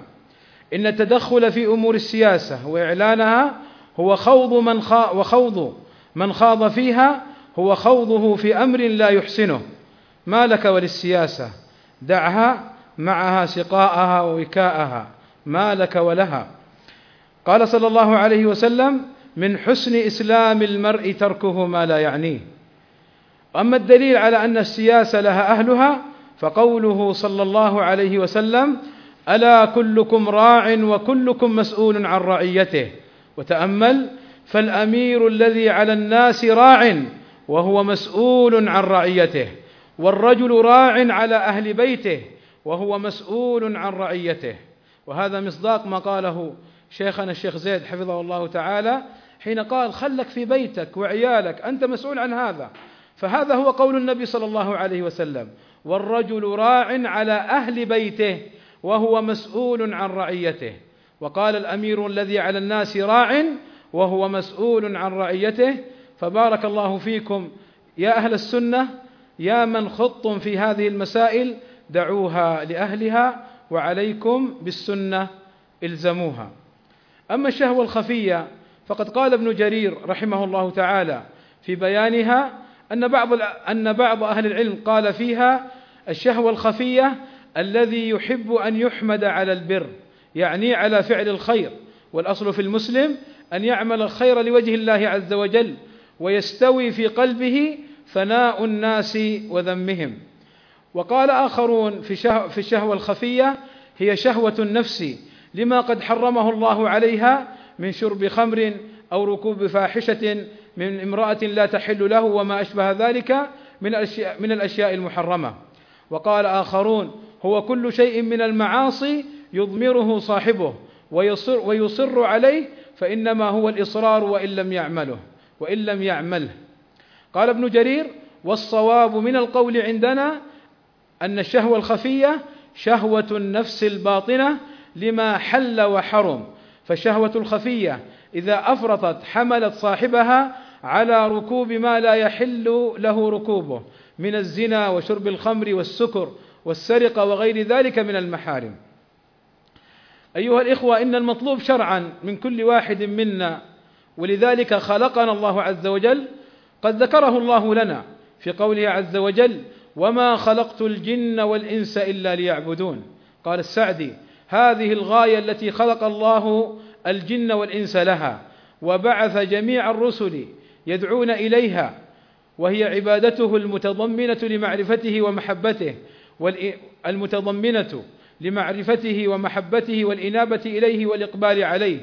إن التدخل في أمور السياسة وإعلانها هو خوض من خا وخوض من خاض فيها هو خوضه في أمر لا يحسنه. ما لك وللسياسة؟ دعها معها سقاءها ووكاءها. ما لك ولها؟ قال صلى الله عليه وسلم من حسن إسلام المرء تركه ما لا يعنيه. أما الدليل على أن السياسة لها أهلها فقوله صلى الله عليه وسلم ألا كلكم راع وكلكم مسؤول عن رعيته. وتأمل فالأمير الذي على الناس راع وهو مسؤول عن رعيته والرجل راع على أهل بيته وهو مسؤول عن رعيته. وهذا مصداق ما قاله شيخنا الشيخ زيد حفظه الله تعالى حين قال خلك في بيتك وعيالك أنت مسؤول عن هذا. فهذا هو قول النبي صلى الله عليه وسلم والرجل راع على أهل بيته وهو مسؤول عن رعيته. وقال الأمير الذي على الناس راع وهو مسؤول عن رعيته فبارك الله فيكم يا أهل السنة يا من خضتم في هذه المسائل دعوها لأهلها وعليكم بالسنة إلزموها. أما الشهوة الخفية فقد قال ابن جرير رحمه الله تعالى في بيانها أن بعض أن بعض أهل العلم قال فيها الشهوة الخفية الذي يحب أن يحمد على البر يعني على فعل الخير والأصل في المسلم أن يعمل الخير لوجه الله عز وجل ويستوي في قلبه ثناء الناس وذمهم. وقال آخرون في, الشهوة الخفية هي شهوة النفس لما قد حرمه الله عليها من شرب خمر أو ركوب فاحشة من امرأة لا تحل له وما أشبه ذلك من الأشياء, من الأشياء المحرمة. وقال آخرون هو كل شيء من المعاصي يضمره صاحبه ويصر, ويصر عليه فإنما هو الإصرار وإن لم يعمله وإن لم يعمله. قال ابن جرير والصواب من القول عندنا أن الشهوة الخفية شهوة النفس الباطنة لما حل وحرم. فالشهوة الخفية إذا أفرطت حملت صاحبها على ركوب ما لا يحل له ركوبه من الزنا وشرب الخمر والسكر والسرقة وغير ذلك من المحارم. أيها الإخوة إن المطلوب شرعا من كل واحد منا ولذلك خلقنا الله عز وجل قد ذكره الله لنا في قوله عز وجل وما خلقت الجن والإنس إلا ليعبدون قال السعدي هذه الغاية التي خلق الله الجن والإنس لها وبعث جميع الرسل يدعون إليها وهي عبادته المتضمنة لمعرفته ومحبته المتضمنة لمعرفته ومحبته والإنابة إليه والإقبال عليه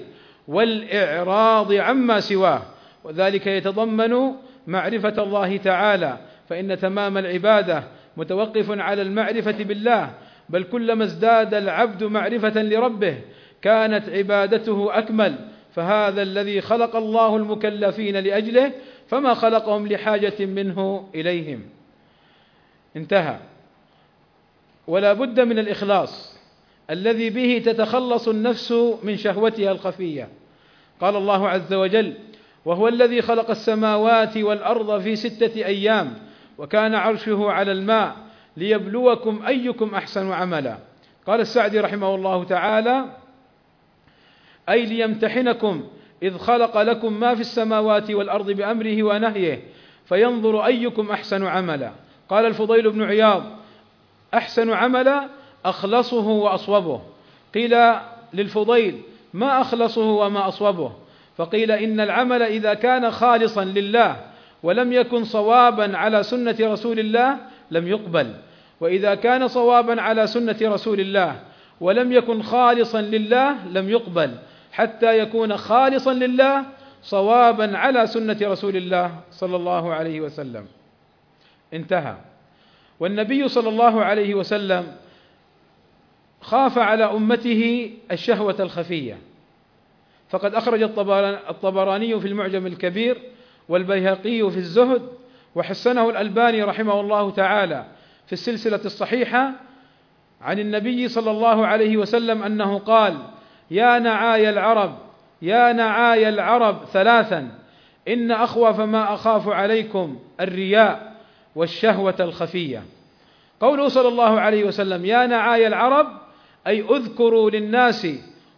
والإعراض عما سواه وذلك يتضمن معرفة الله تعالى فإن تمام العبادة متوقف على المعرفة بالله بل كلما ازداد العبد معرفة لربه كانت عبادته أكمل فهذا الذي خلق الله المكلفين لأجله فما خلقهم لحاجة منه إليهم. انتهى. ولا بد من الإخلاص. الذي به تتخلص النفس من شهوتها الخفية. قال الله عز وجل وهو الذي خلق السماوات والأرض في ستة أيام وكان عرشه على الماء ليبلوكم أيكم أحسن عملا. قال السعدي رحمه الله تعالى أي ليمتحنكم إذ خلق لكم ما في السماوات والأرض بأمره ونهيه فينظر أيكم أحسن عملا. قال الفضيل بن عياض أحسن عملا أخلصه وأصوبه. قيل للفضيل ما أخلصه وما أصوبه؟ فقيل إن العمل إذا كان خالصا لله ولم يكن صوابا على سنة رسول الله لم يقبل. وإذا كان صوابا على سنة رسول الله ولم يكن خالصا لله لم يقبل. حتى يكون خالصا لله صوابا على سنة رسول الله صلى الله عليه وسلم. انتهى. والنبي صلى الله عليه وسلم خاف على أمته الشهوة الخفية. فقد أخرج الطبراني في المعجم الكبير والبيهقي في الزهد وحسنه الألباني رحمه الله تعالى. في السلسلة الصحيحة عن النبي صلى الله عليه وسلم أنه قال يا نعاي العرب يا نعاي العرب ثلاثا إن أخوف ما أخاف عليكم الرياء والشهوة الخفية. قوله صلى الله عليه وسلم يا نعاي العرب أي اذكروا للناس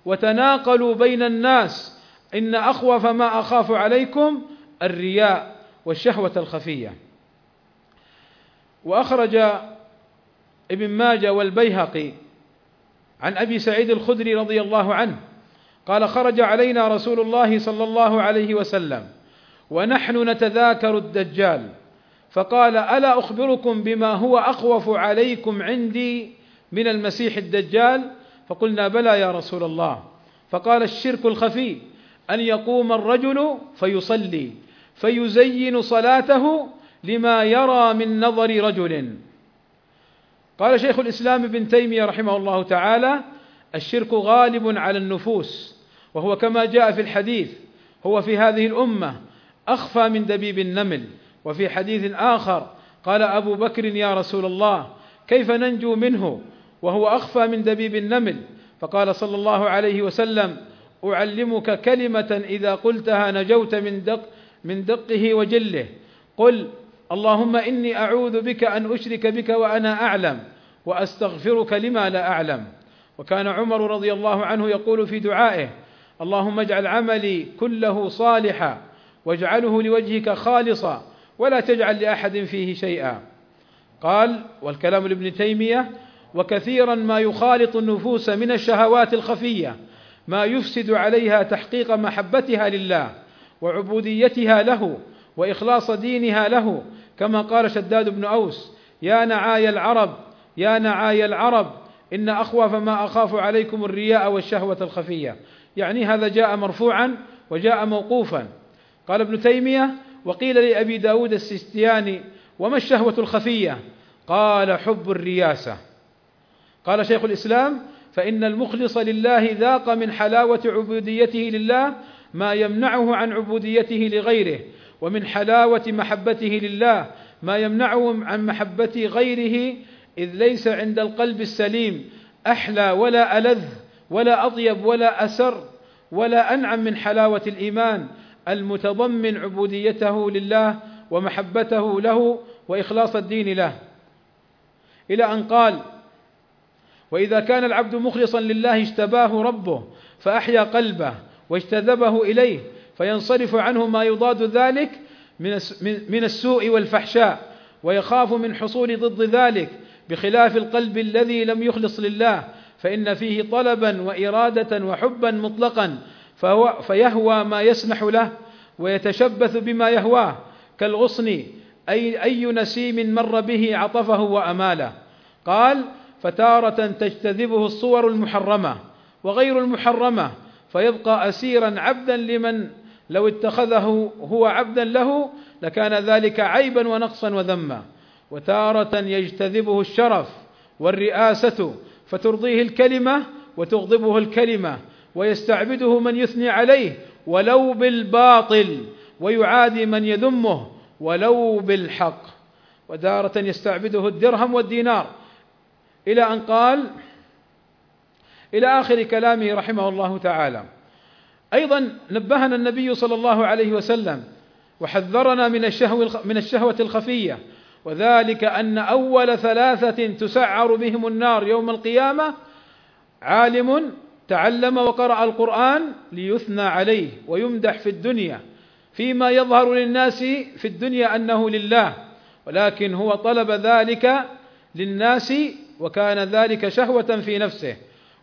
وتناقلوا بين الناس إن أخوف ما أخاف عليكم الرياء والشهوة الخفية. وأخرج ابن ماجه والبيهقي عن أبي سعيد الخدري رضي الله عنه قال خرج علينا رسول الله صلى الله عليه وسلم ونحن نتذاكر الدجال فقال ألا أخبركم بما هو أخوف عليكم عندي من المسيح الدجال فقلنا بلى يا رسول الله فقال الشرك الخفي أن يقوم الرجل فيصلي فيزين صلاته لما يرى من نظر رجل. قال شيخ الإسلام ابن تيمية رحمه الله تعالى الشرك غالب على النفوس وهو كما جاء في الحديث هو في هذه الأمة أخفى من دبيب النمل. وفي حديث آخر قال أبو بكر يا رسول الله كيف ننجو منه؟ وهو أخفى من دبيب النمل. فقال صلى الله عليه وسلم أعلمك كلمة إذا قلتها نجوت من دق من دقه وجله. قل اللهم إني أعوذ بك أن أشرك بك وأنا أعلم وأستغفرك لما لا أعلم. وكان عمر رضي الله عنه يقول في دعائه اللهم اجعل عملي كله صالحا واجعله لوجهك خالصا ولا تجعل لأحد فيه شيئا. قال والكلام لابن تيمية وكثيرا ما يخالط النفوس من الشهوات الخفية ما يفسد عليها تحقيق محبتها لله وعبوديتها له وإخلاص دينها له كما قال شداد بن أوس يا نعاي العرب يا نعاي العرب إن أخوف ما أخاف عليكم الرياء والشهوة الخفية. يعني هذا جاء مرفوعا وجاء موقوفا. قال ابن تيمية وقيل لأبي داود السستياني وما الشهوة الخفية؟ قال حب الرياسة. قال شيخ الإسلام فإن المخلص لله ذاق من حلاوة عبوديته لله ما يمنعه عن عبوديته لغيره. ومن حلاوة محبته لله ما يمنعه عن محبة غيره إذ ليس عند القلب السليم أحلى ولا ألذ ولا أطيب ولا أسر ولا أنعم من حلاوة الإيمان المتضمن عبوديته لله ومحبته له وإخلاص الدين له. إلى أن قال وإذا كان العبد مخلصا لله اجتباه ربه فأحيا قلبه واجتذبه إليه فينصرف عنه ما يضاد ذلك من السوء والفحشاء ويخاف من حصول ضد ذلك بخلاف القلب الذي لم يخلص لله فإن فيه طلبا وإرادة وحبا مطلقا فهو فيهوى ما يسمح له ويتشبث بما يهواه كالغصن أي أي نسيم مر به عطفه وأماله. قال فتارة تجتذبه الصور المحرمة وغير المحرمة فيبقى أسيرا عبدا لمن لو اتخذه هو عبدا له لكان ذلك عيبا ونقصا وذما. وتارة يجتذبه الشرف والرئاسة فترضيه الكلمة وتغضبه الكلمة ويستعبده من يثني عليه ولو بالباطل ويعادي من يذمه ولو بالحق. ودارة يستعبده الدرهم والدينار. إلى أن قال إلى آخر كلامه رحمه الله تعالى أيضا نبهنا النبي صلى الله عليه وسلم وحذرنا من الشهوة من الشهوة الخفية وذلك أن أول ثلاثة تسعر بهم النار يوم القيامة عالم تعلم وقرأ القرآن ليثنى عليه ويمدح في الدنيا فيما يظهر للناس في الدنيا أنه لله ولكن هو طلب ذلك للناس وكان ذلك شهوة في نفسه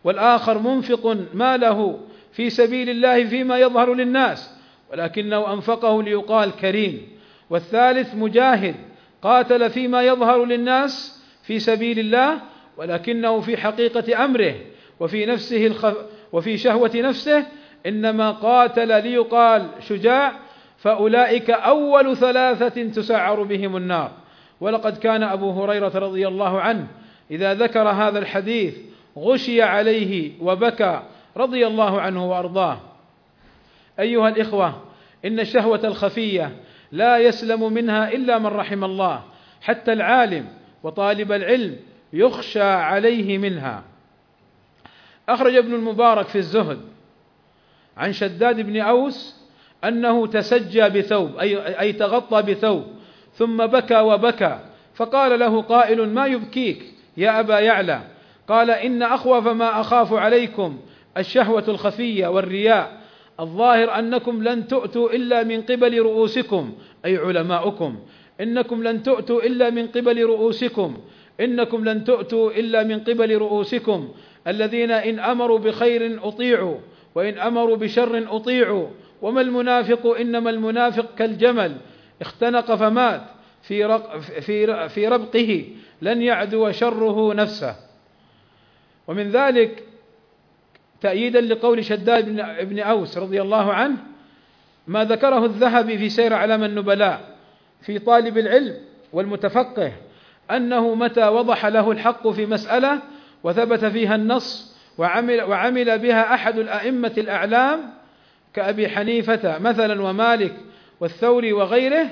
والآخر منفق ماله في سبيل الله فيما يظهر للناس ولكنه أنفقه ليقال كريم. والثالث مجاهد قاتل فيما يظهر للناس في سبيل الله ولكنه في حقيقة أمره وفي نفسه الخف وفي شهوة نفسه إنما قاتل ليقال شجاع فأولئك أول ثلاثة تسعر بهم النار. ولقد كان أبو هريرة رضي الله عنه إذا ذكر هذا الحديث غشي عليه وبكى رضي الله عنه وأرضاه. أيها الإخوة إن الشهوة الخفية لا يسلم منها إلا من رحم الله حتى العالم وطالب العلم يخشى عليه منها. أخرج ابن المبارك في الزهد عن شداد بن أوس أنه تسجى بثوب أي, أي تغطى بثوب ثم بكى وبكى فقال له قائل ما يبكيك يا أبا يعلى؟ قال إن أخوف ما أخاف عليكم الشهوة الخفية والرياء. الظاهر أنكم لن تؤتوا إلا من قبل رؤوسكم أي علماؤكم. إنكم لن تؤتوا إلا من قبل رؤوسكم. إنكم لن تؤتوا إلا من قبل رؤوسكم. الذين إن أمروا بخير أطيعوا وإن أمروا بشر أطيعوا. وما المنافق إنما المنافق كالجمل. اختنق فمات في رق في في ربقه لن يعدو شره نفسه. ومن ذلك تأييدا لقول شداد بن أوس رضي الله عنه ما ذكره الذهبي في سير أعلام النبلاء في طالب العلم والمتفقه أنه متى وضح له الحق في مسألة وثبت فيها النص وعمل وعمل بها أحد الأئمة الأعلام كأبي حنيفة مثلا ومالك والثوري وغيره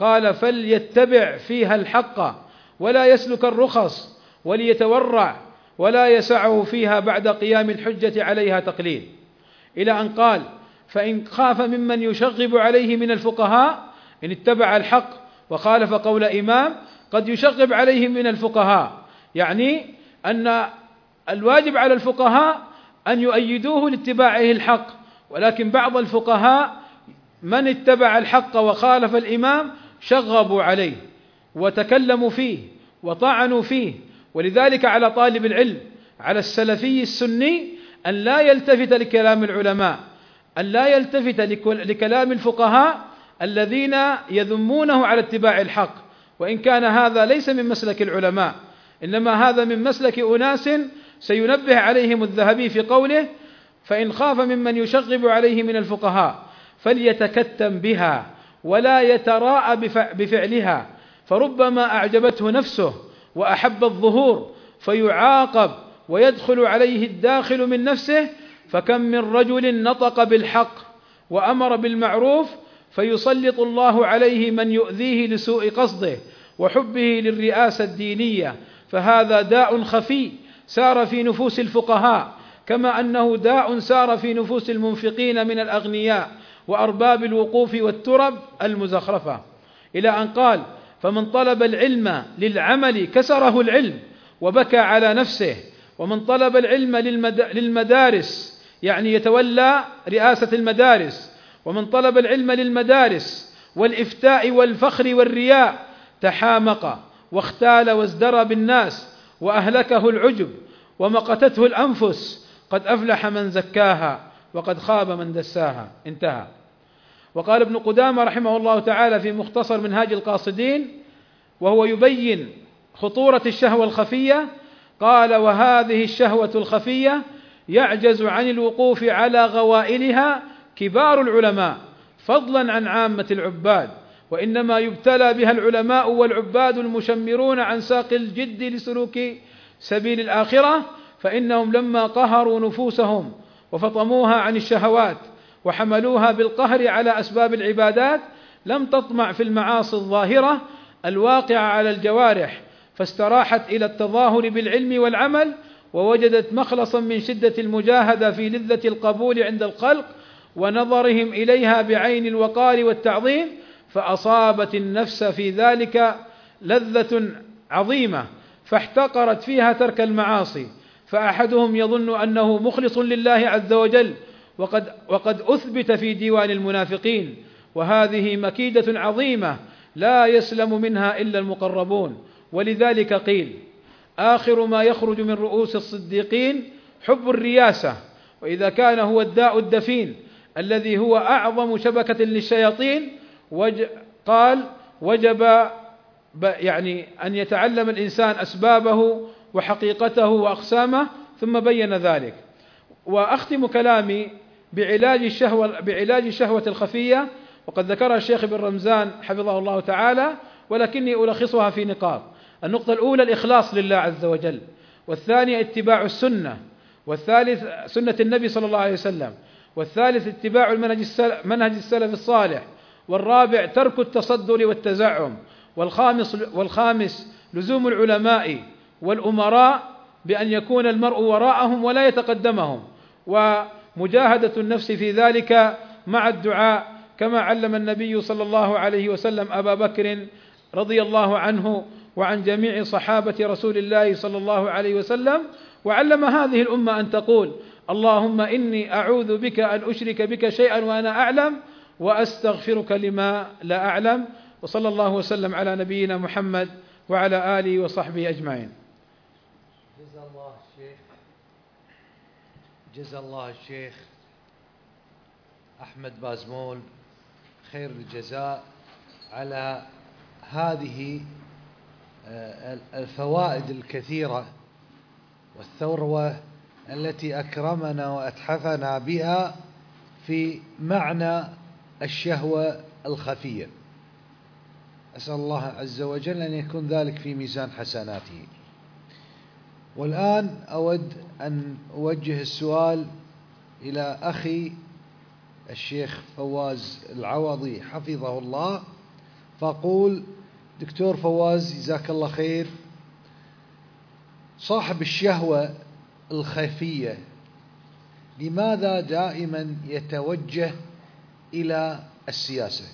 قال فليتبع فيها الحق ولا يسلك الرخص وليتورع ولا يسعه فيها بعد قيام الحجة عليها تقليل. إلى أن قال فإن خاف ممن يشغب عليه من الفقهاء إن اتبع الحق وخالف قول إمام قد يشغب عليه من الفقهاء. يعني أن الواجب على الفقهاء أن يؤيدوه لاتباعه الحق. ولكن بعض الفقهاء من اتبع الحق وخالف الإمام شغبوا عليه وتكلموا فيه وطعنوا فيه. ولذلك على طالب العلم على السلفي السني أن لا يلتفت لكلام العلماء أن لا يلتفت لكلام الفقهاء الذين يذمونه على اتباع الحق. وإن كان هذا ليس من مسلك العلماء إنما هذا من مسلك أناس سينبه عليهم الذهبي في قوله فإن خاف ممن يشغب عليه من الفقهاء فليتكتم بها ولا يتراءى بفعلها فربما أعجبته نفسه وأحب الظهور فيعاقب ويدخل عليه الداخل من نفسه فكم من رجل نطق بالحق وأمر بالمعروف فيسلط الله عليه من يؤذيه لسوء قصده وحبه للرئاسة الدينية فهذا داء خفي سار في نفوس الفقهاء كما أنه داء سار في نفوس المنفقين من الأغنياء وأرباب الوقوف والترب المزخرفة. إلى أن قال فمن طلب العلم للعمل كسره العلم وبكى على نفسه ومن طلب العلم للمدارس يعني يتولى رئاسة المدارس ومن طلب العلم للمدارس والإفتاء والفخر والرياء تحامق واختال وازدرى بالناس وأهلكه العجب ومقتته الأنفس قد أفلح من زكاها وقد خاب من دساها. انتهى. وقال ابن قدامة رحمه الله تعالى في مختصر منهاج القاصدين وهو يبين خطورة الشهوة الخفية قال وهذه الشهوة الخفية يعجز عن الوقوف على غوائلها كبار العلماء فضلا عن عامة العباد وإنما يبتلى بها العلماء والعباد المشمرون عن ساق الجد لسلوك سبيل الآخرة فإنهم لما قهروا نفوسهم وفطموها عن الشهوات وحملوها بالقهر على أسباب العبادات لم تطمع في المعاصي الظاهرة الواقعة على الجوارح فاستراحت إلى التظاهر بالعلم والعمل ووجدت مخلصا من شدة المجاهدة في لذة القبول عند الخلق ونظرهم إليها بعين الوقار والتعظيم فأصابت النفس في ذلك لذة عظيمة فاحتقرت فيها ترك المعاصي فأحدهم يظن أنه مخلص لله عز وجل وقد وقد أثبت في ديوان المنافقين وهذه مكيدة عظيمة لا يسلم منها إلا المقربون. ولذلك قيل آخر ما يخرج من رؤوس الصديقين حب الرياسة وإذا كان هو الداء الدفين الذي هو أعظم شبكة للشياطين وج قال وجب يعني أن يتعلم الإنسان أسبابه وحقيقته وأقسامه ثم بين ذلك. وأختم كلامي بعلاج الشهوة بعلاج الشهوة الخفية وقد ذكرها الشيخ ابن رمزان حفظه الله تعالى ولكني ألخصها في نقاط. النقطة الأولى الإخلاص لله عز وجل والثانية اتباع السنة والثالث سنة النبي صلى الله عليه وسلم والثالث اتباع المنهج منهج السلف الصالح والرابع ترك التصدر والتزعم والخامس والخامس لزوم العلماء والأمراء بأن يكون المرء وراءهم ولا يتقدمهم ومجاهدة النفس في ذلك مع الدعاء كما علم النبي صلى الله عليه وسلم أبا بكر رضي الله عنه وعن جميع صحابة رسول الله صلى الله عليه وسلم وعلم هذه الأمة أن تقول اللهم إني أعوذ بك أن أشرك بك شيئا وأنا أعلم وأستغفرك لما لا أعلم. وصلى الله وسلم على نبينا محمد وعلى آله وصحبه أجمعين
جزا الله الشيخ جزا الله الشيخ أحمد بازمول خير الجزاء على هذه آه، الفوائد الكثيرة والثروة التي أكرمنا وأتحفنا بها في معنى الشهوة الخفية. أسأل الله عز وجل أن يكون ذلك في ميزان حسناته. والآن أود أن أوجه السؤال إلى أخي الشيخ فواز العوضي حفظه الله. فأقول دكتور فواز جزاك الله خير. صاحب الشهوة الخفية لماذا دائما يتوجه إلى السياسة؟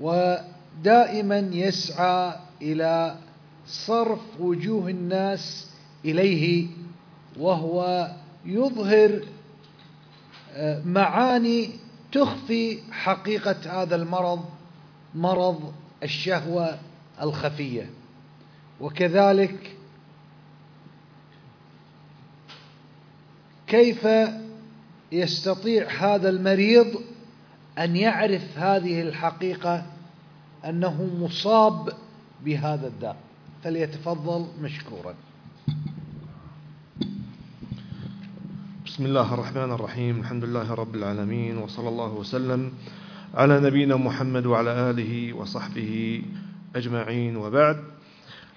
ودائما يسعى إلى صرف وجوه الناس إليه وهو يظهر آه، معاني تخفي حقيقة هذا المرض مرض الشهوة الخفية. وكذلك كيف يستطيع هذا المريض أن يعرف هذه الحقيقة أنه مصاب بهذا الداء؟ فليتفضل مشكورا.
بسم الله الرحمن الرحيم. الحمد لله رب العالمين وصلى الله وسلم على نبينا محمد وعلى آله وصحبه أجمعين. وبعد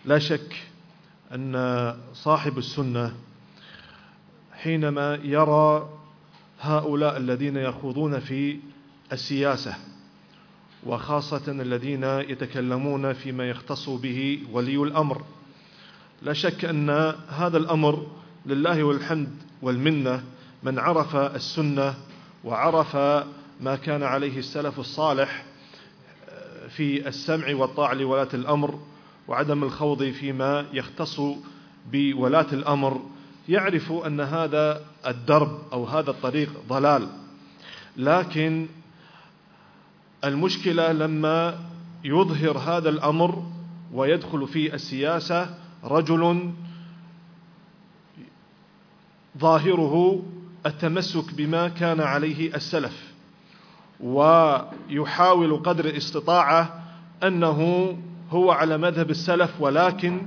لا شك أن صاحب السنة حينما يرى هؤلاء الذين يخوضون في السياسة وخاصة الذين يتكلمون فيما يختص به ولي الأمر. لا شك أن هذا الأمر لله والحمد والمنة من عرف السنة وعرف ما كان عليه السلف الصالح في السمع والطاعة لولاة الأمر وعدم الخوض فيما يختص بولاة الأمر. يعرف أن هذا الدرب أو هذا الطريق ضلال لكن المشكلة لما يظهر هذا الأمر ويدخل في السياسة رجل ظاهره التمسك بما كان عليه السلف ويحاول قدر الاستطاعة أنه هو على مذهب السلف ولكن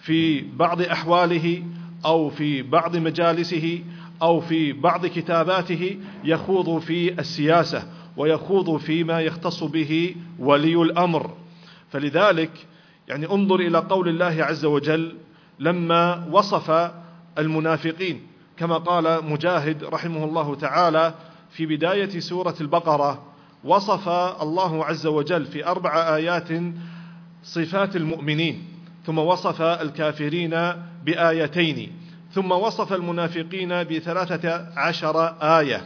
في بعض أحواله أو في بعض مجالسه أو في بعض كتاباته يخوض في السياسة. ويخوض فيما يختص به ولي الأمر. فلذلك يعني انظر إلى قول الله عز وجل لما وصف المنافقين كما قال مجاهد رحمه الله تعالى في بداية سورة البقرة وصف الله عز وجل في أربع آيات صفات المؤمنين ثم وصف الكافرين بآيتين ثم وصف المنافقين بثلاثة عشر آية.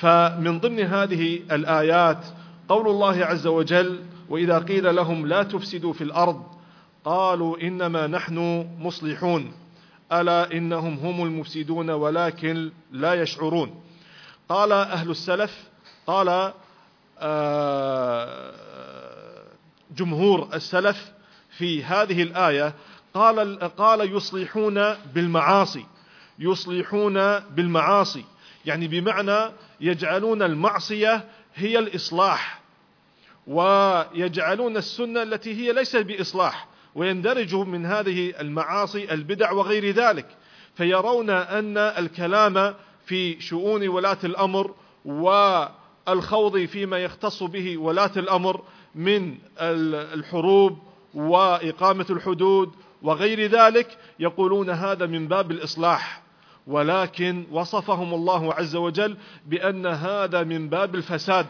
فمن ضمن هذه الآيات قول الله عز وجل وإذا قيل لهم لا تفسدوا في الأرض قالوا إنما نحن مصلحون. ألا إنهم هم المفسدون ولكن لا يشعرون. قال أهل السلف قال آه، جمهور السلف في هذه الآية قال قال يصلحون بالمعاصي. يصلحون بالمعاصي. يعني بمعنى يجعلون المعصية هي الإصلاح ويجعلون السنة التي هي ليست بإصلاح ويندرج من هذه المعاصي البدع وغير ذلك. فيرون أن الكلام في شؤون ولاة الأمر والخوض فيما يختص به ولاة الأمر من الحروب وإقامة الحدود وغير ذلك يقولون هذا من باب الإصلاح. ولكن وصفهم الله عز وجل بأن هذا من باب الفساد.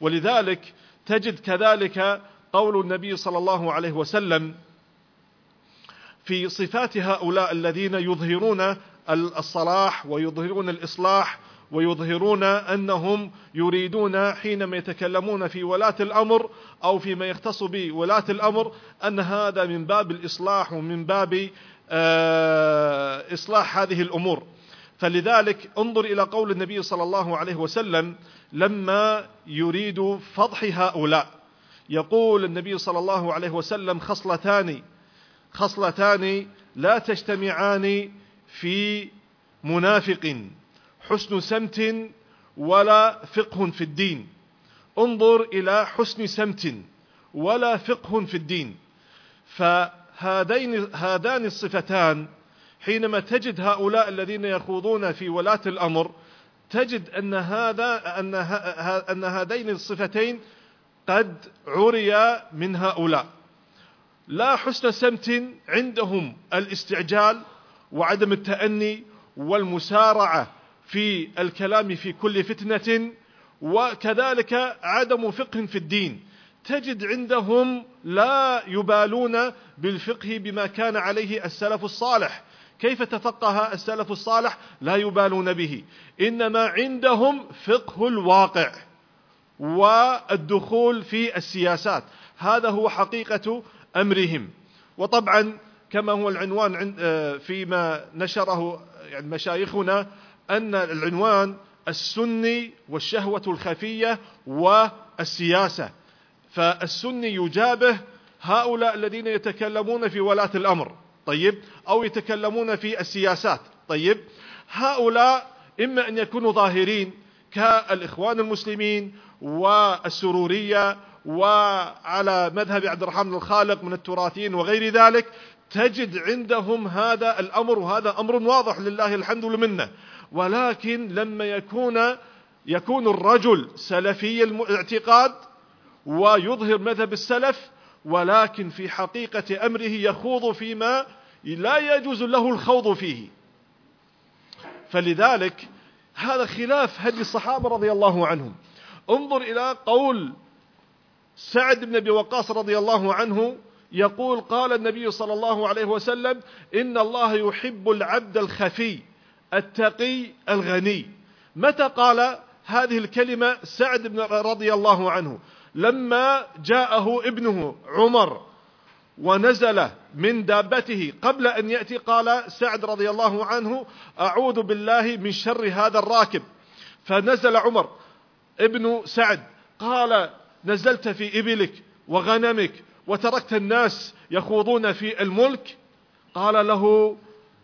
ولذلك تجد كذلك قول النبي صلى الله عليه وسلم في صفات هؤلاء الذين يظهرون الصلاح ويظهرون الإصلاح ويظهرون أنهم يريدون حينما يتكلمون في ولاة الأمر أو فيما يختص بولاة الأمر أن هذا من باب الإصلاح ومن باب إصلاح هذه الأمور. فلذلك انظر إلى قول النبي صلى الله عليه وسلم لما يريد فضح هؤلاء. يقول النبي صلى الله عليه وسلم خصلتان خصلتان لا تجتمعان في منافق حسن سمت ولا فقه في الدين. انظر إلى حسن سمت ولا فقه في الدين. فهذين هذان الصفتان حينما تجد هؤلاء الذين يخوضون في ولاة الأمر تجد أن هذا أن أن هذين الصفتين قد عري من هؤلاء. لا حسن سمت عندهم الاستعجال وعدم التأني والمسارعة في الكلام في كل فتنة وكذلك عدم فقه في الدين. تجد عندهم لا يبالون بالفقه بما كان عليه السلف الصالح. كيف تفقه السلف الصالح؟ لا يبالون به. إنما عندهم فقه الواقع والدخول في السياسات. هذا هو حقيقة أمرهم. وطبعا كما هو العنوان آه، فيما نشره يعني مشايخنا أن العنوان السني والشهوة الخفية والسياسة. فالسني يجابه هؤلاء الذين يتكلمون في ولاة الأمر طيب؟ أو يتكلمون في السياسات طيب؟ هؤلاء إما أن يكونوا ظاهرين كالإخوان المسلمين والسرورية وعلى مذهب عبد الرحمن الخالق من التراثيين وغير ذلك تجد عندهم هذا الأمر وهذا أمر واضح لله الحمد لمنه ولكن لما يكون يكون الرجل سلفي الاعتقاد ويظهر مذهب السلف ولكن في حقيقة أمره يخوض فيما لا يجوز له الخوض فيه. فلذلك هذا خلاف هدي الصحابة رضي الله عنهم. انظر إلى قول سعد بن أبي وقاص رضي الله عنه يقول قال النبي صلى الله عليه وسلم إن الله يحب العبد الخفي التقي الغني. متى قال هذه الكلمة سعد بن رضي الله عنه؟ لما جاءه ابنه عمر ونزل من دابته قبل أن يأتي قال سعد رضي الله عنه أعوذ بالله من شر هذا الراكب. فنزل عمر ابن سعد قال نزلت في إبلك وغنمك وتركت الناس يخوضون في الملك. قال له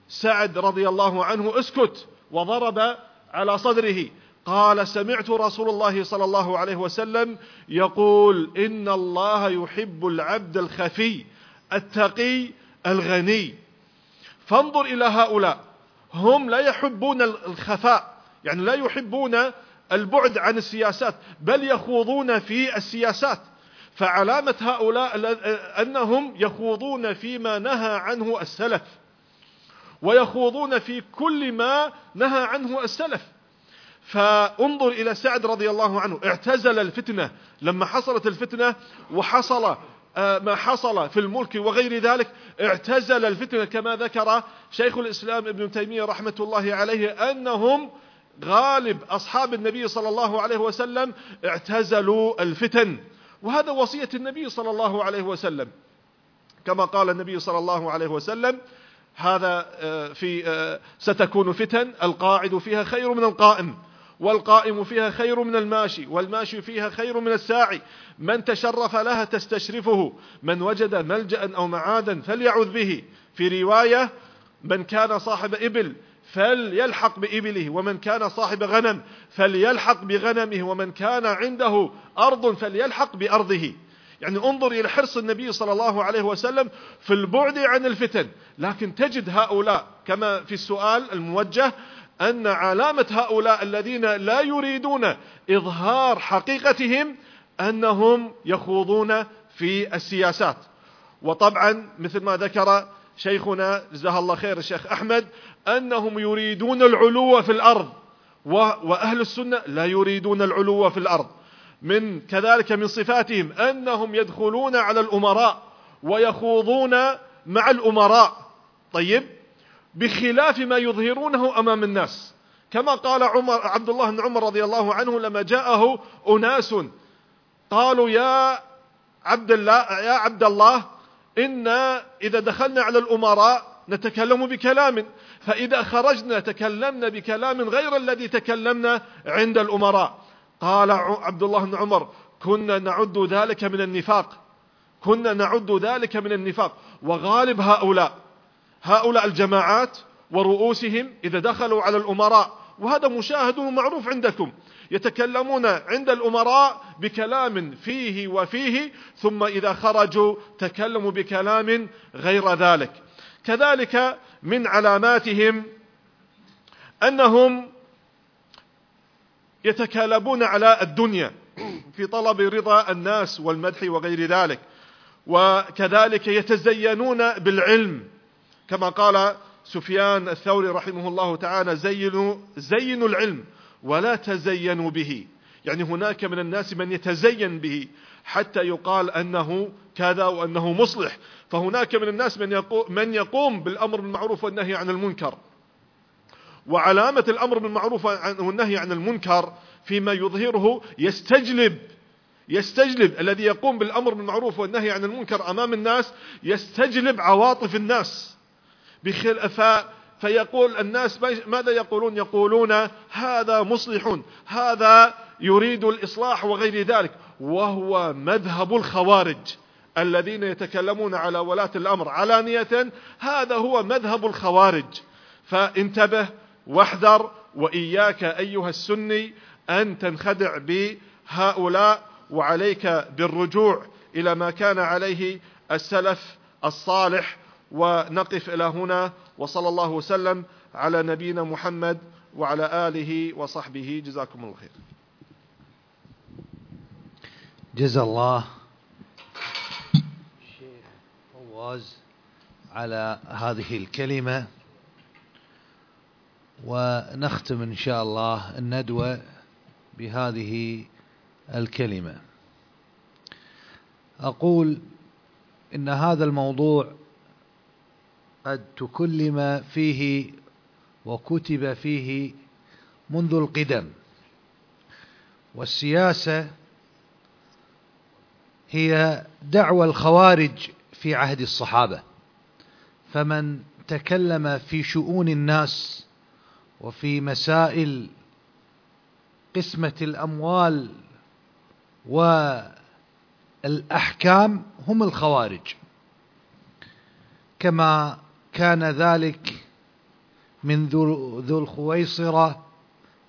سعد رضي الله عنه اسكت وضرب على صدره. قال سمعت رسول الله صلى الله عليه وسلم يقول إن الله يحب العبد الخفي التقي الغني. فانظر إلى هؤلاء. هم لا يحبون الخفاء يعني لا يحبون البعد عن السياسات بل يخوضون في السياسات. فعلامة هؤلاء أنهم يخوضون فيما نهى عنه السلف ويخوضون في كل ما نهى عنه السلف. فانظر إلى سعد رضي الله عنه. اعتزل الفتنة لما حصلت الفتنة وحصل آه، ما حصل في الملك وغير ذلك. اعتزل الفتنة كما ذكر شيخ الإسلام ابن تيمية رحمة الله عليه أنهم غالب أصحاب النبي صلى الله عليه وسلم اعتزلوا الفتن. وهذا وصية النبي صلى الله عليه وسلم. كما قال النبي صلى الله عليه وسلم هذا آه، في آه، ستكون فتن القاعد فيها خير من القائم. والقائم فيها خير من الماشي والماشي فيها خير من الساعي. من تشرف لها تستشرفه من وجد ملجأ أو معادا فليعوذ به. في رواية من كان صاحب إبل فليلحق بإبله ومن كان صاحب غنم فليلحق بغنمه ومن كان عنده أرض فليلحق بأرضه. يعني انظر إلى حرص النبي صلى الله عليه وسلم في البعد عن الفتن. لكن تجد هؤلاء كما في السؤال الموجه أن علامة هؤلاء الذين لا يريدون إظهار حقيقتهم أنهم يخوضون في السياسات. وطبعا مثل ما ذكر شيخنا جزاه الله خير الشيخ أحمد أنهم يريدون العلو في الأرض وأهل السنة لا يريدون العلو في الأرض. من كذلك من صفاتهم أنهم يدخلون على الأمراء ويخوضون مع الأمراء. طيب بخلاف ما يظهرونه أمام الناس. كما قال عمر عبد الله بن عمر رضي الله عنه لما جاءه أناس قالوا يا عبد الله يا عبد الله إنا إذا دخلنا على الأمراء نتكلم بكلام فإذا خرجنا تكلمنا بكلام غير الذي تكلمنا عند الأمراء. قال عبد الله بن عمر كنا نعد ذلك من النفاق كنا نعد ذلك من النفاق. وغالب هؤلاء هؤلاء الجماعات ورؤوسهم إذا دخلوا على الأمراء وهذا مشاهد ومعروف عندكم. يتكلمون عند الأمراء بكلام فيه وفيه ثم إذا خرجوا تكلموا بكلام غير ذلك. كذلك من علاماتهم أنهم يتكالبون على الدنيا في طلب رضا الناس والمدح وغير ذلك وكذلك يتزينون بالعلم. كما قال سفيان الثوري رحمه الله تعالى زينوا زينوا العلم ولا تزينوا به. يعني هناك من الناس من يتزين به حتى يقال أنه كذا وانه مصلح. فهناك من الناس من يقوم, من يقوم بالأمر بالمعروف والنهي عن المنكر. وعلامة الأمر بالمعروف والنهي عن المنكر فيما يظهره يستجلب. يستجلب. الذي يقوم بالأمر بالمعروف والنهي عن المنكر أمام الناس يستجلب عواطف الناس. بخل فيقول الناس ماذا يقولون؟ يقولون هذا مصلح هذا يريد الإصلاح وغير ذلك وهو مذهب الخوارج الذين يتكلمون على ولاة الأمر علانية هذا هو مذهب الخوارج. فانتبه واحذر وإياك أيها السني أن تنخدع بهؤلاء وعليك بالرجوع إلى ما كان عليه السلف الصالح ونقف إلى هنا وصلى الله وسلم على نبينا محمد وعلى آله وصحبه. جزاكم الله خير.
جزا الله الشيخ فواز على هذه الكلمة. ونختم إن شاء الله الندوة بهذه الكلمة. أقول إن هذا الموضوع قد تكلم فيه وكتب فيه منذ القدم. والسياسة هي دعوى الخوارج في عهد الصحابة. فمن تكلم في شؤون الناس وفي مسائل قسمة الأموال والأحكام هم الخوارج. كما كان ذلك من ذو الخويصرة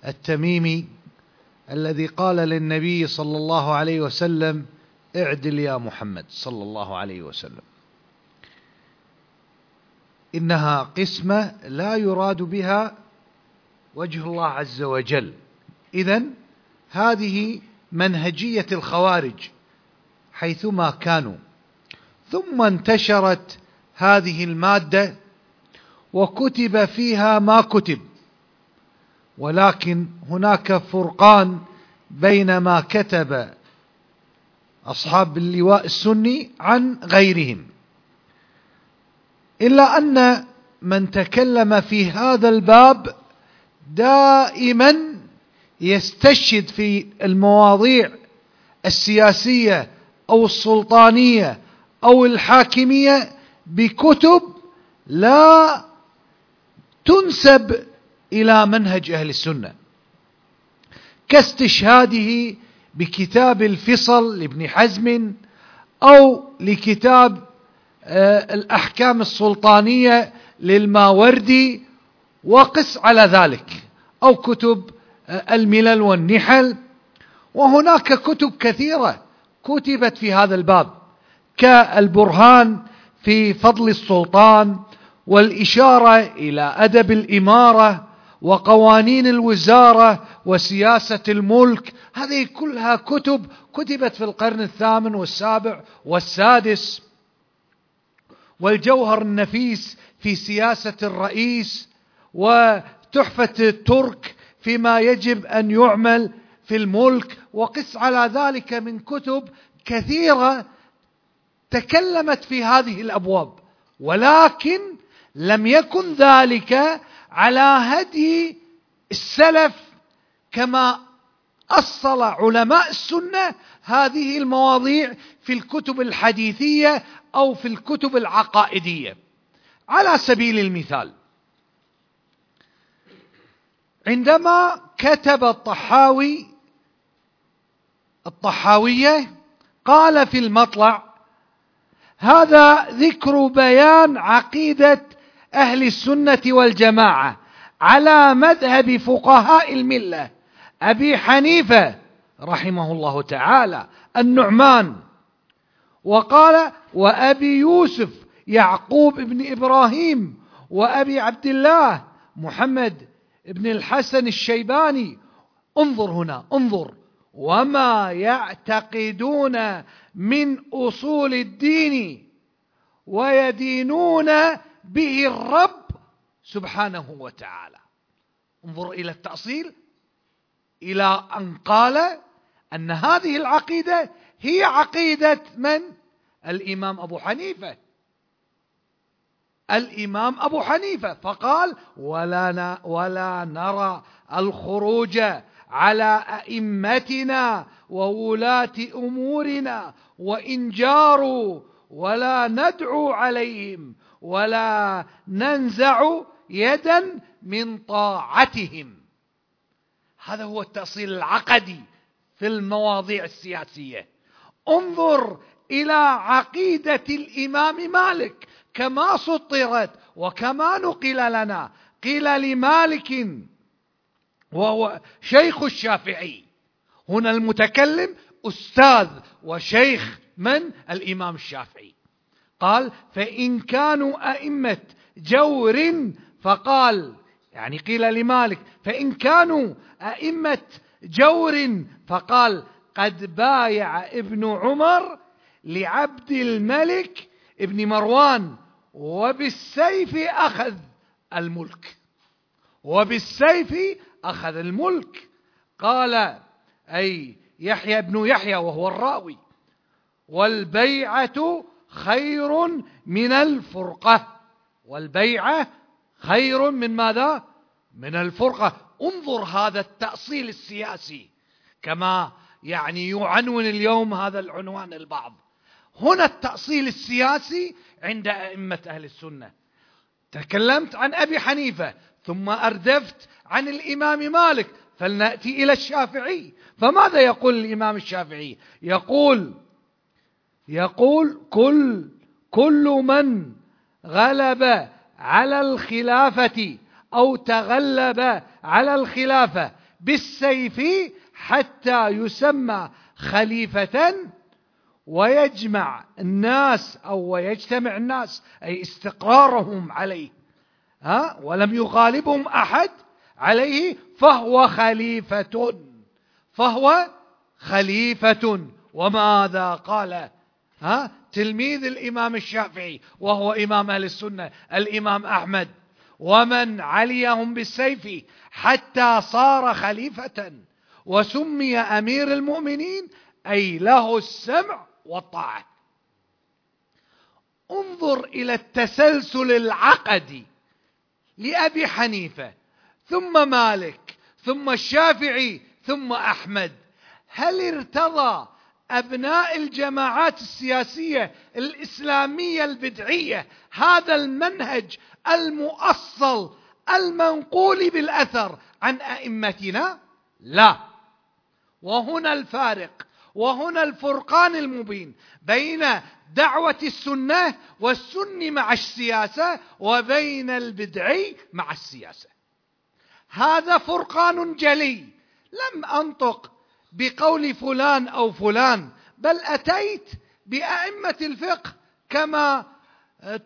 التميمي الذي قال للنبي صلى الله عليه وسلم اعدل يا محمد صلى الله عليه وسلم. إنها قسمة لا يراد بها وجه الله عز وجل. إذا هذه منهجية الخوارج حيثما كانوا. ثم انتشرت هذه المادة وكتب فيها ما كتب. ولكن هناك فرقان بين ما كتب أصحاب اللواء السني عن غيرهم. إلا أن من تكلم في هذا الباب دائما يستشهد في المواضيع السياسية أو السلطانية أو الحاكمية بكتب لا تنسب إلى منهج أهل السنة. كاستشهاده بكتاب الفصل لابن حزم أو لكتاب آه، الأحكام السلطانية للماوردي وقس على ذلك أو كتب آه، الملل والنحل. وهناك كتب كثيرة كتبت في هذا الباب كالبرهان في فضل السلطان والإشارة إلى أدب الإمارة وقوانين الوزارة وسياسة الملك. هذه كلها كتب كتبت في القرن الثامن والسابع والسادس. والجوهر النفيس في سياسة الرئيس وتحفة الترك فيما يجب أن يعمل في الملك. وقس على ذلك من كتب كثيرة تكلمت في هذه الأبواب ولكن لم يكن ذلك على هدي السلف كما أصل علماء السنة هذه المواضيع في الكتب الحديثية أو في الكتب العقائدية. على سبيل المثال عندما كتب الطحاوي الطحاوية قال في المطلع هذا ذكر بيان عقيدة أهل السنة والجماعة على مذهب فقهاء الملة. أبي حنيفة رحمه الله تعالى النعمان وقال وأبي يوسف يعقوب بن إبراهيم وأبي عبد الله محمد بن الحسن الشيباني. انظر هنا انظر. وما يعتقدون من أصول الدين ويدينون به الرب سبحانه وتعالى انظر إلى التأصيل إلى أن قال أن هذه العقيدة هي عقيدة من؟ الإمام أبو حنيفة الإمام أبو حنيفة فقال ولا, ولا نرى الخروج على أئمتنا وولاة أمورنا وإن جاروا ولا ندعو عليهم ولا ننزع يدا من طاعتهم. هذا هو التأصيل العقدي في المواضيع السياسية. انظر إلى عقيدة الإمام مالك. كما سطرت وكما نقل لنا قيل لمالك وهو شيخ الشافعي. هنا المتكلم أستاذ وشيخ من؟ الإمام الشافعي. قال فإن كانوا أئمة جور فقال يعني قيل لمالك فإن كانوا أئمة جور فقال قد بايع ابن عمر لعبد الملك ابن مروان وبالسيف أخذ الملك وبالسيف أخذ الملك. قال أي يحيى بن يحيى وهو الراوي والبيعة خير من الفرقة. والبيعة خير من ماذا؟ من الفرقة. انظر هذا التأصيل السياسي كما يعني يعنون اليوم هذا العنوان البعض. هنا التأصيل السياسي عند أئمة أهل السنة. تكلمت عن أبي حنيفة. ثم أردفت عن الإمام مالك فلنأتي إلى الشافعي. فماذا يقول الإمام الشافعي؟ يقول يقول كل كل من غلب على الخلافة أو تغلب على الخلافة بالسيف حتى يسمى خليفة ويجمع الناس أو ويجتمع الناس أي استقرارهم عليه. ها؟ ولم يغالبهم أحد عليه فهو خليفة. فهو خليفة. وماذا قال؟ ها؟ تلميذ الإمام الشافعي وهو إمام أهل السنة الإمام أحمد. ومن عليهم بالسيف حتى صار خليفة. وسمي أمير المؤمنين أي له السمع والطاعة. انظر إلى التسلسل العقدي. لأبي حنيفة ثم مالك ثم الشافعي ثم أحمد. هل ارتضى أبناء الجماعات السياسية الإسلامية البدعية هذا المنهج المؤصل المنقول بالأثر عن أئمتنا؟ لا. وهنا الفارق وهنا الفرقان المبين بين دعوة السنة والسن مع السياسة وبين البدعي مع السياسة. هذا فرقان جلي. لم أنطق بقول فلان أو فلان بل أتيت بأئمة الفقه كما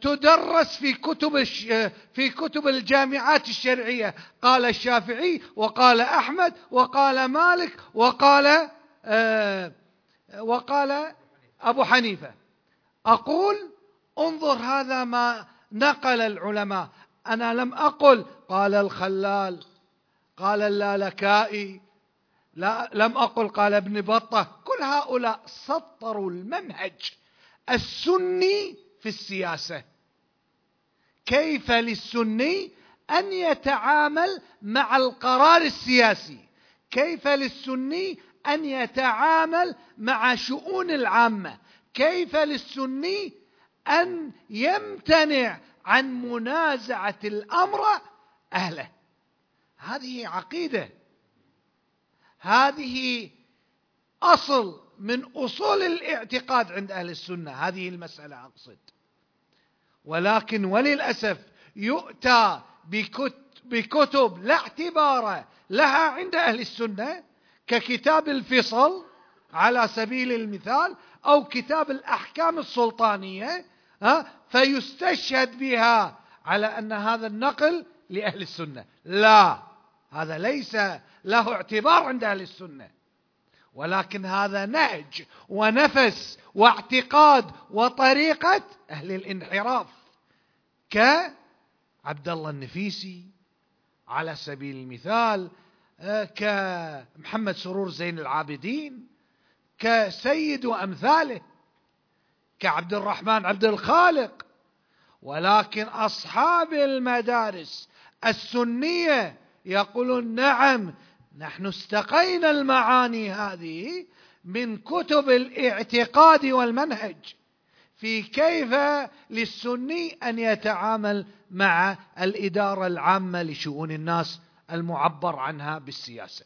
تدرس في كتب في كتب الجامعات الشرعية. قال الشافعي وقال أحمد وقال مالك وقال آه، وقال أبو حنيفة. أقول انظر هذا ما نقل العلماء. أنا لم أقل قال الخلال قال اللالكائي لا لم أقل قال ابن بطة. كل هؤلاء سطروا المنهج السني في السياسة. كيف للسني أن يتعامل مع القرار السياسي؟ كيف للسني أن يتعامل مع شؤون العامة؟ كيف للسني أن يمتنع عن منازعة الأمر أهله؟ هذه عقيدة. هذه أصل من أصول الاعتقاد عند أهل السنة. هذه المسألة أقصد. ولكن وللأسف يؤتى بكتب لا اعتبار لها عند أهل السنة ككتاب الفصل على سبيل المثال أو كتاب الأحكام السلطانية فيستشهد بها على أن هذا النقل لأهل السنة. لا هذا ليس له اعتبار عند أهل السنة. ولكن هذا نهج ونفس واعتقاد وطريقة أهل الانحراف. كعبد الله النفيسي على سبيل المثال آه، كمحمد سرور زين العابدين كسيد وأمثاله كعبد الرحمن عبد الخالق ولكن أصحاب المدارس السنية يقولون نعم نحن استقينا المعاني هذه من كتب الاعتقاد والمنهج في كيف للسني أن يتعامل مع الإدارة العامة لشؤون الناس المعبر عنها بالسياسة.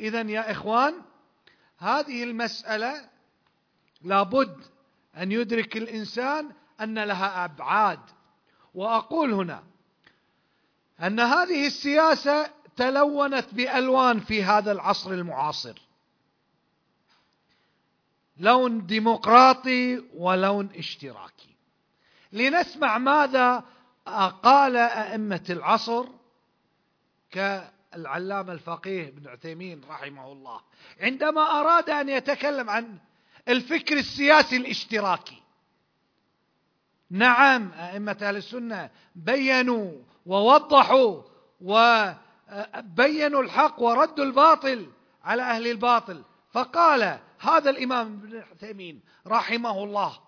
اذا يا إخوان هذه المسألة لابد أن يدرك الإنسان أن لها أبعاد. وأقول هنا أن هذه السياسة تلونت بألوان في هذا العصر المعاصر. لون ديمقراطي ولون اشتراكي. لنسمع ماذا قال أئمة العصر كالعلامه الفقيه ابن عثيمين رحمه الله عندما أراد أن يتكلم عن الفكر السياسي الاشتراكي. نعم أئمة أهل السنة بينوا ووضحوا وبينوا الحق وردوا الباطل على أهل الباطل. فقال هذا الإمام ابن عثيمين رحمه الله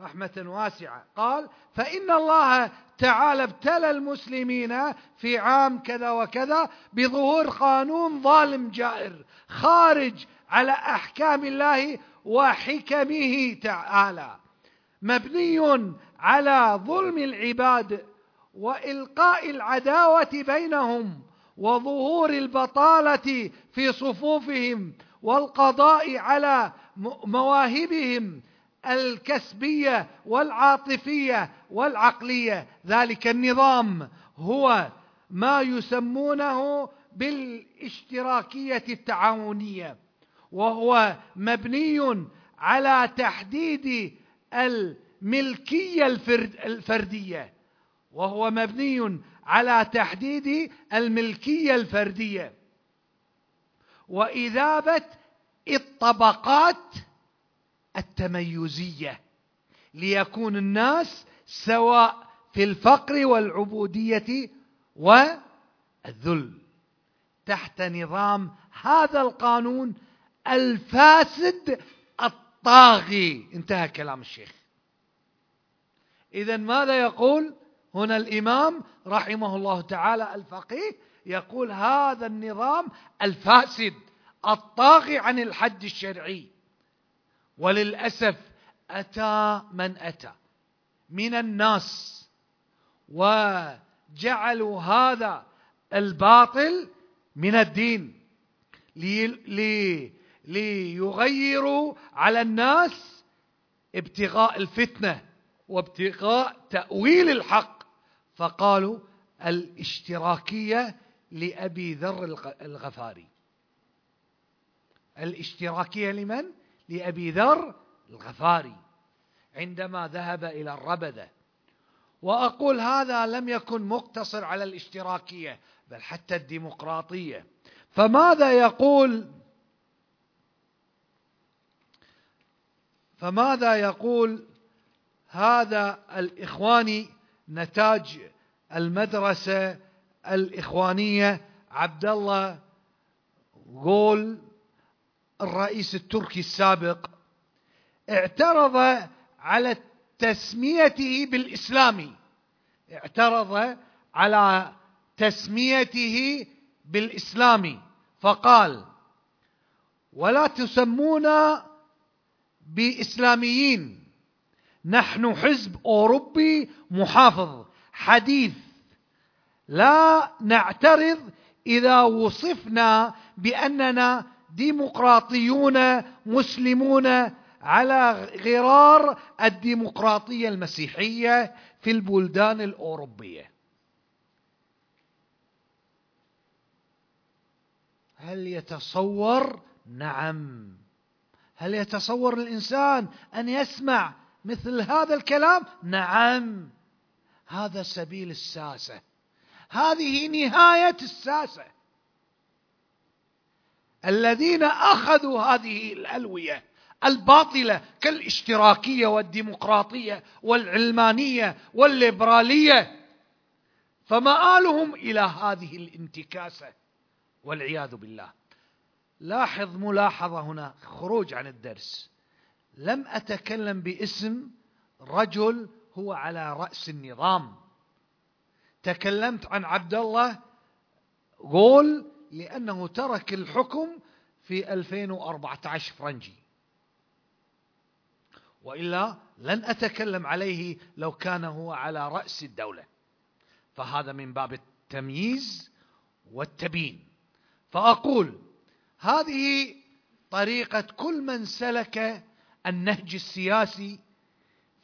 رحمة واسعة قال فإن الله تعالى ابتلى المسلمين في عام كذا وكذا بظهور قانون ظالم جائر خارج على أحكام الله وحكمه تعالى. مبني على ظلم العباد وإلقاء العداوة بينهم وظهور البطالة في صفوفهم والقضاء على مواهبهم الكسبية والعاطفية والعقلية. ذلك النظام هو ما يسمونه بالاشتراكية التعاونية وهو مبني على تحديد الملكية الفردية وهو مبني على تحديد الملكية الفردية. واذابه الطبقات التميزية ليكون الناس سواء في الفقر والعبودية والذل. تحت نظام هذا القانون الفاسد الطاغي. انتهى كلام الشيخ. اذا ماذا يقول هنا الإمام رحمه الله تعالى الفقيه؟ يقول هذا النظام الفاسد الطاغي عن الحد الشرعي. وللأسف أتى من أتى. من الناس. وجعلوا هذا الباطل من الدين. لي لي ليغيروا على الناس ابتغاء الفتنة وابتغاء تأويل الحق. فقالوا الاشتراكية لأبي ذر الغفاري. الاشتراكية لمن؟ لأبي ذر الغفاري عندما ذهب إلى الربده وأقول هذا لم يكن مقتصر على الاشتراكية بل حتى الديمقراطية. فماذا يقول؟ فماذا يقول هذا الاخواني نتاج المدرسة الإخوانية عبد الله غول الرئيس التركي السابق اعترض على تسميته بالاسلامي اعترض على تسميته بالاسلامي فقال ولا تسمونا بإسلاميين. نحن حزب أوروبي محافظ حديث. لا نعترض إذا وصفنا بأننا ديمقراطيون مسلمون على غرار الديمقراطية المسيحية في البلدان الأوروبية. هل يتصور؟ نعم. هل يتصور الإنسان أن يسمع مثل هذا الكلام؟ نعم. هذا سبيل الساسة. هذه نهاية الساسة. الذين أخذوا هذه الألوية الباطلة كالاشتراكية والديمقراطية والعلمانية والليبرالية فمآلهم إلى هذه الانتكاسة والعياذ بالله. لاحظ ملاحظة هنا خروج عن الدرس. لم أتكلم باسم رجل هو على رأس النظام. تكلمت عن عبد الله غول لأنه ترك الحكم في 2014 فرنجي وإلا لن أتكلم عليه لو كان هو على رأس الدولة. فهذا من باب التمييز والتبيين. فأقول هذه طريقة كل من سلك النهج السياسي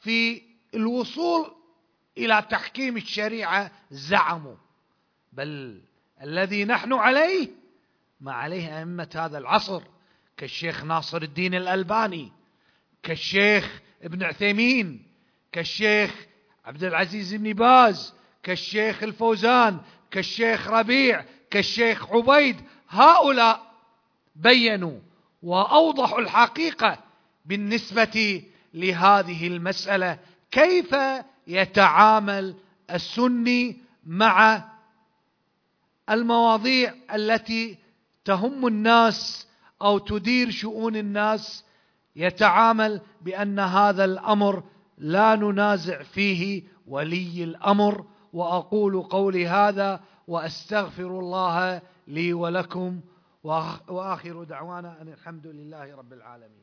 في الوصول إلى تحكيم الشريعة زعموا. بل الذي نحن عليه. ما عليه أئمة هذا العصر كالشيخ ناصر الدين الألباني كالشيخ ابن عثيمين كالشيخ عبد العزيز بن باز كالشيخ الفوزان كالشيخ ربيع كالشيخ عبيد. هؤلاء بينوا وأوضحوا الحقيقة بالنسبة لهذه المسألة كيف يتعامل السني مع المواضيع التي تهم الناس أو تدير شؤون الناس يتعامل بأن هذا الأمر لا ننازع فيه ولي الأمر وأقول قولي هذا وأستغفر الله لي ولكم وآخر دعوانا أن الحمد لله رب العالمين.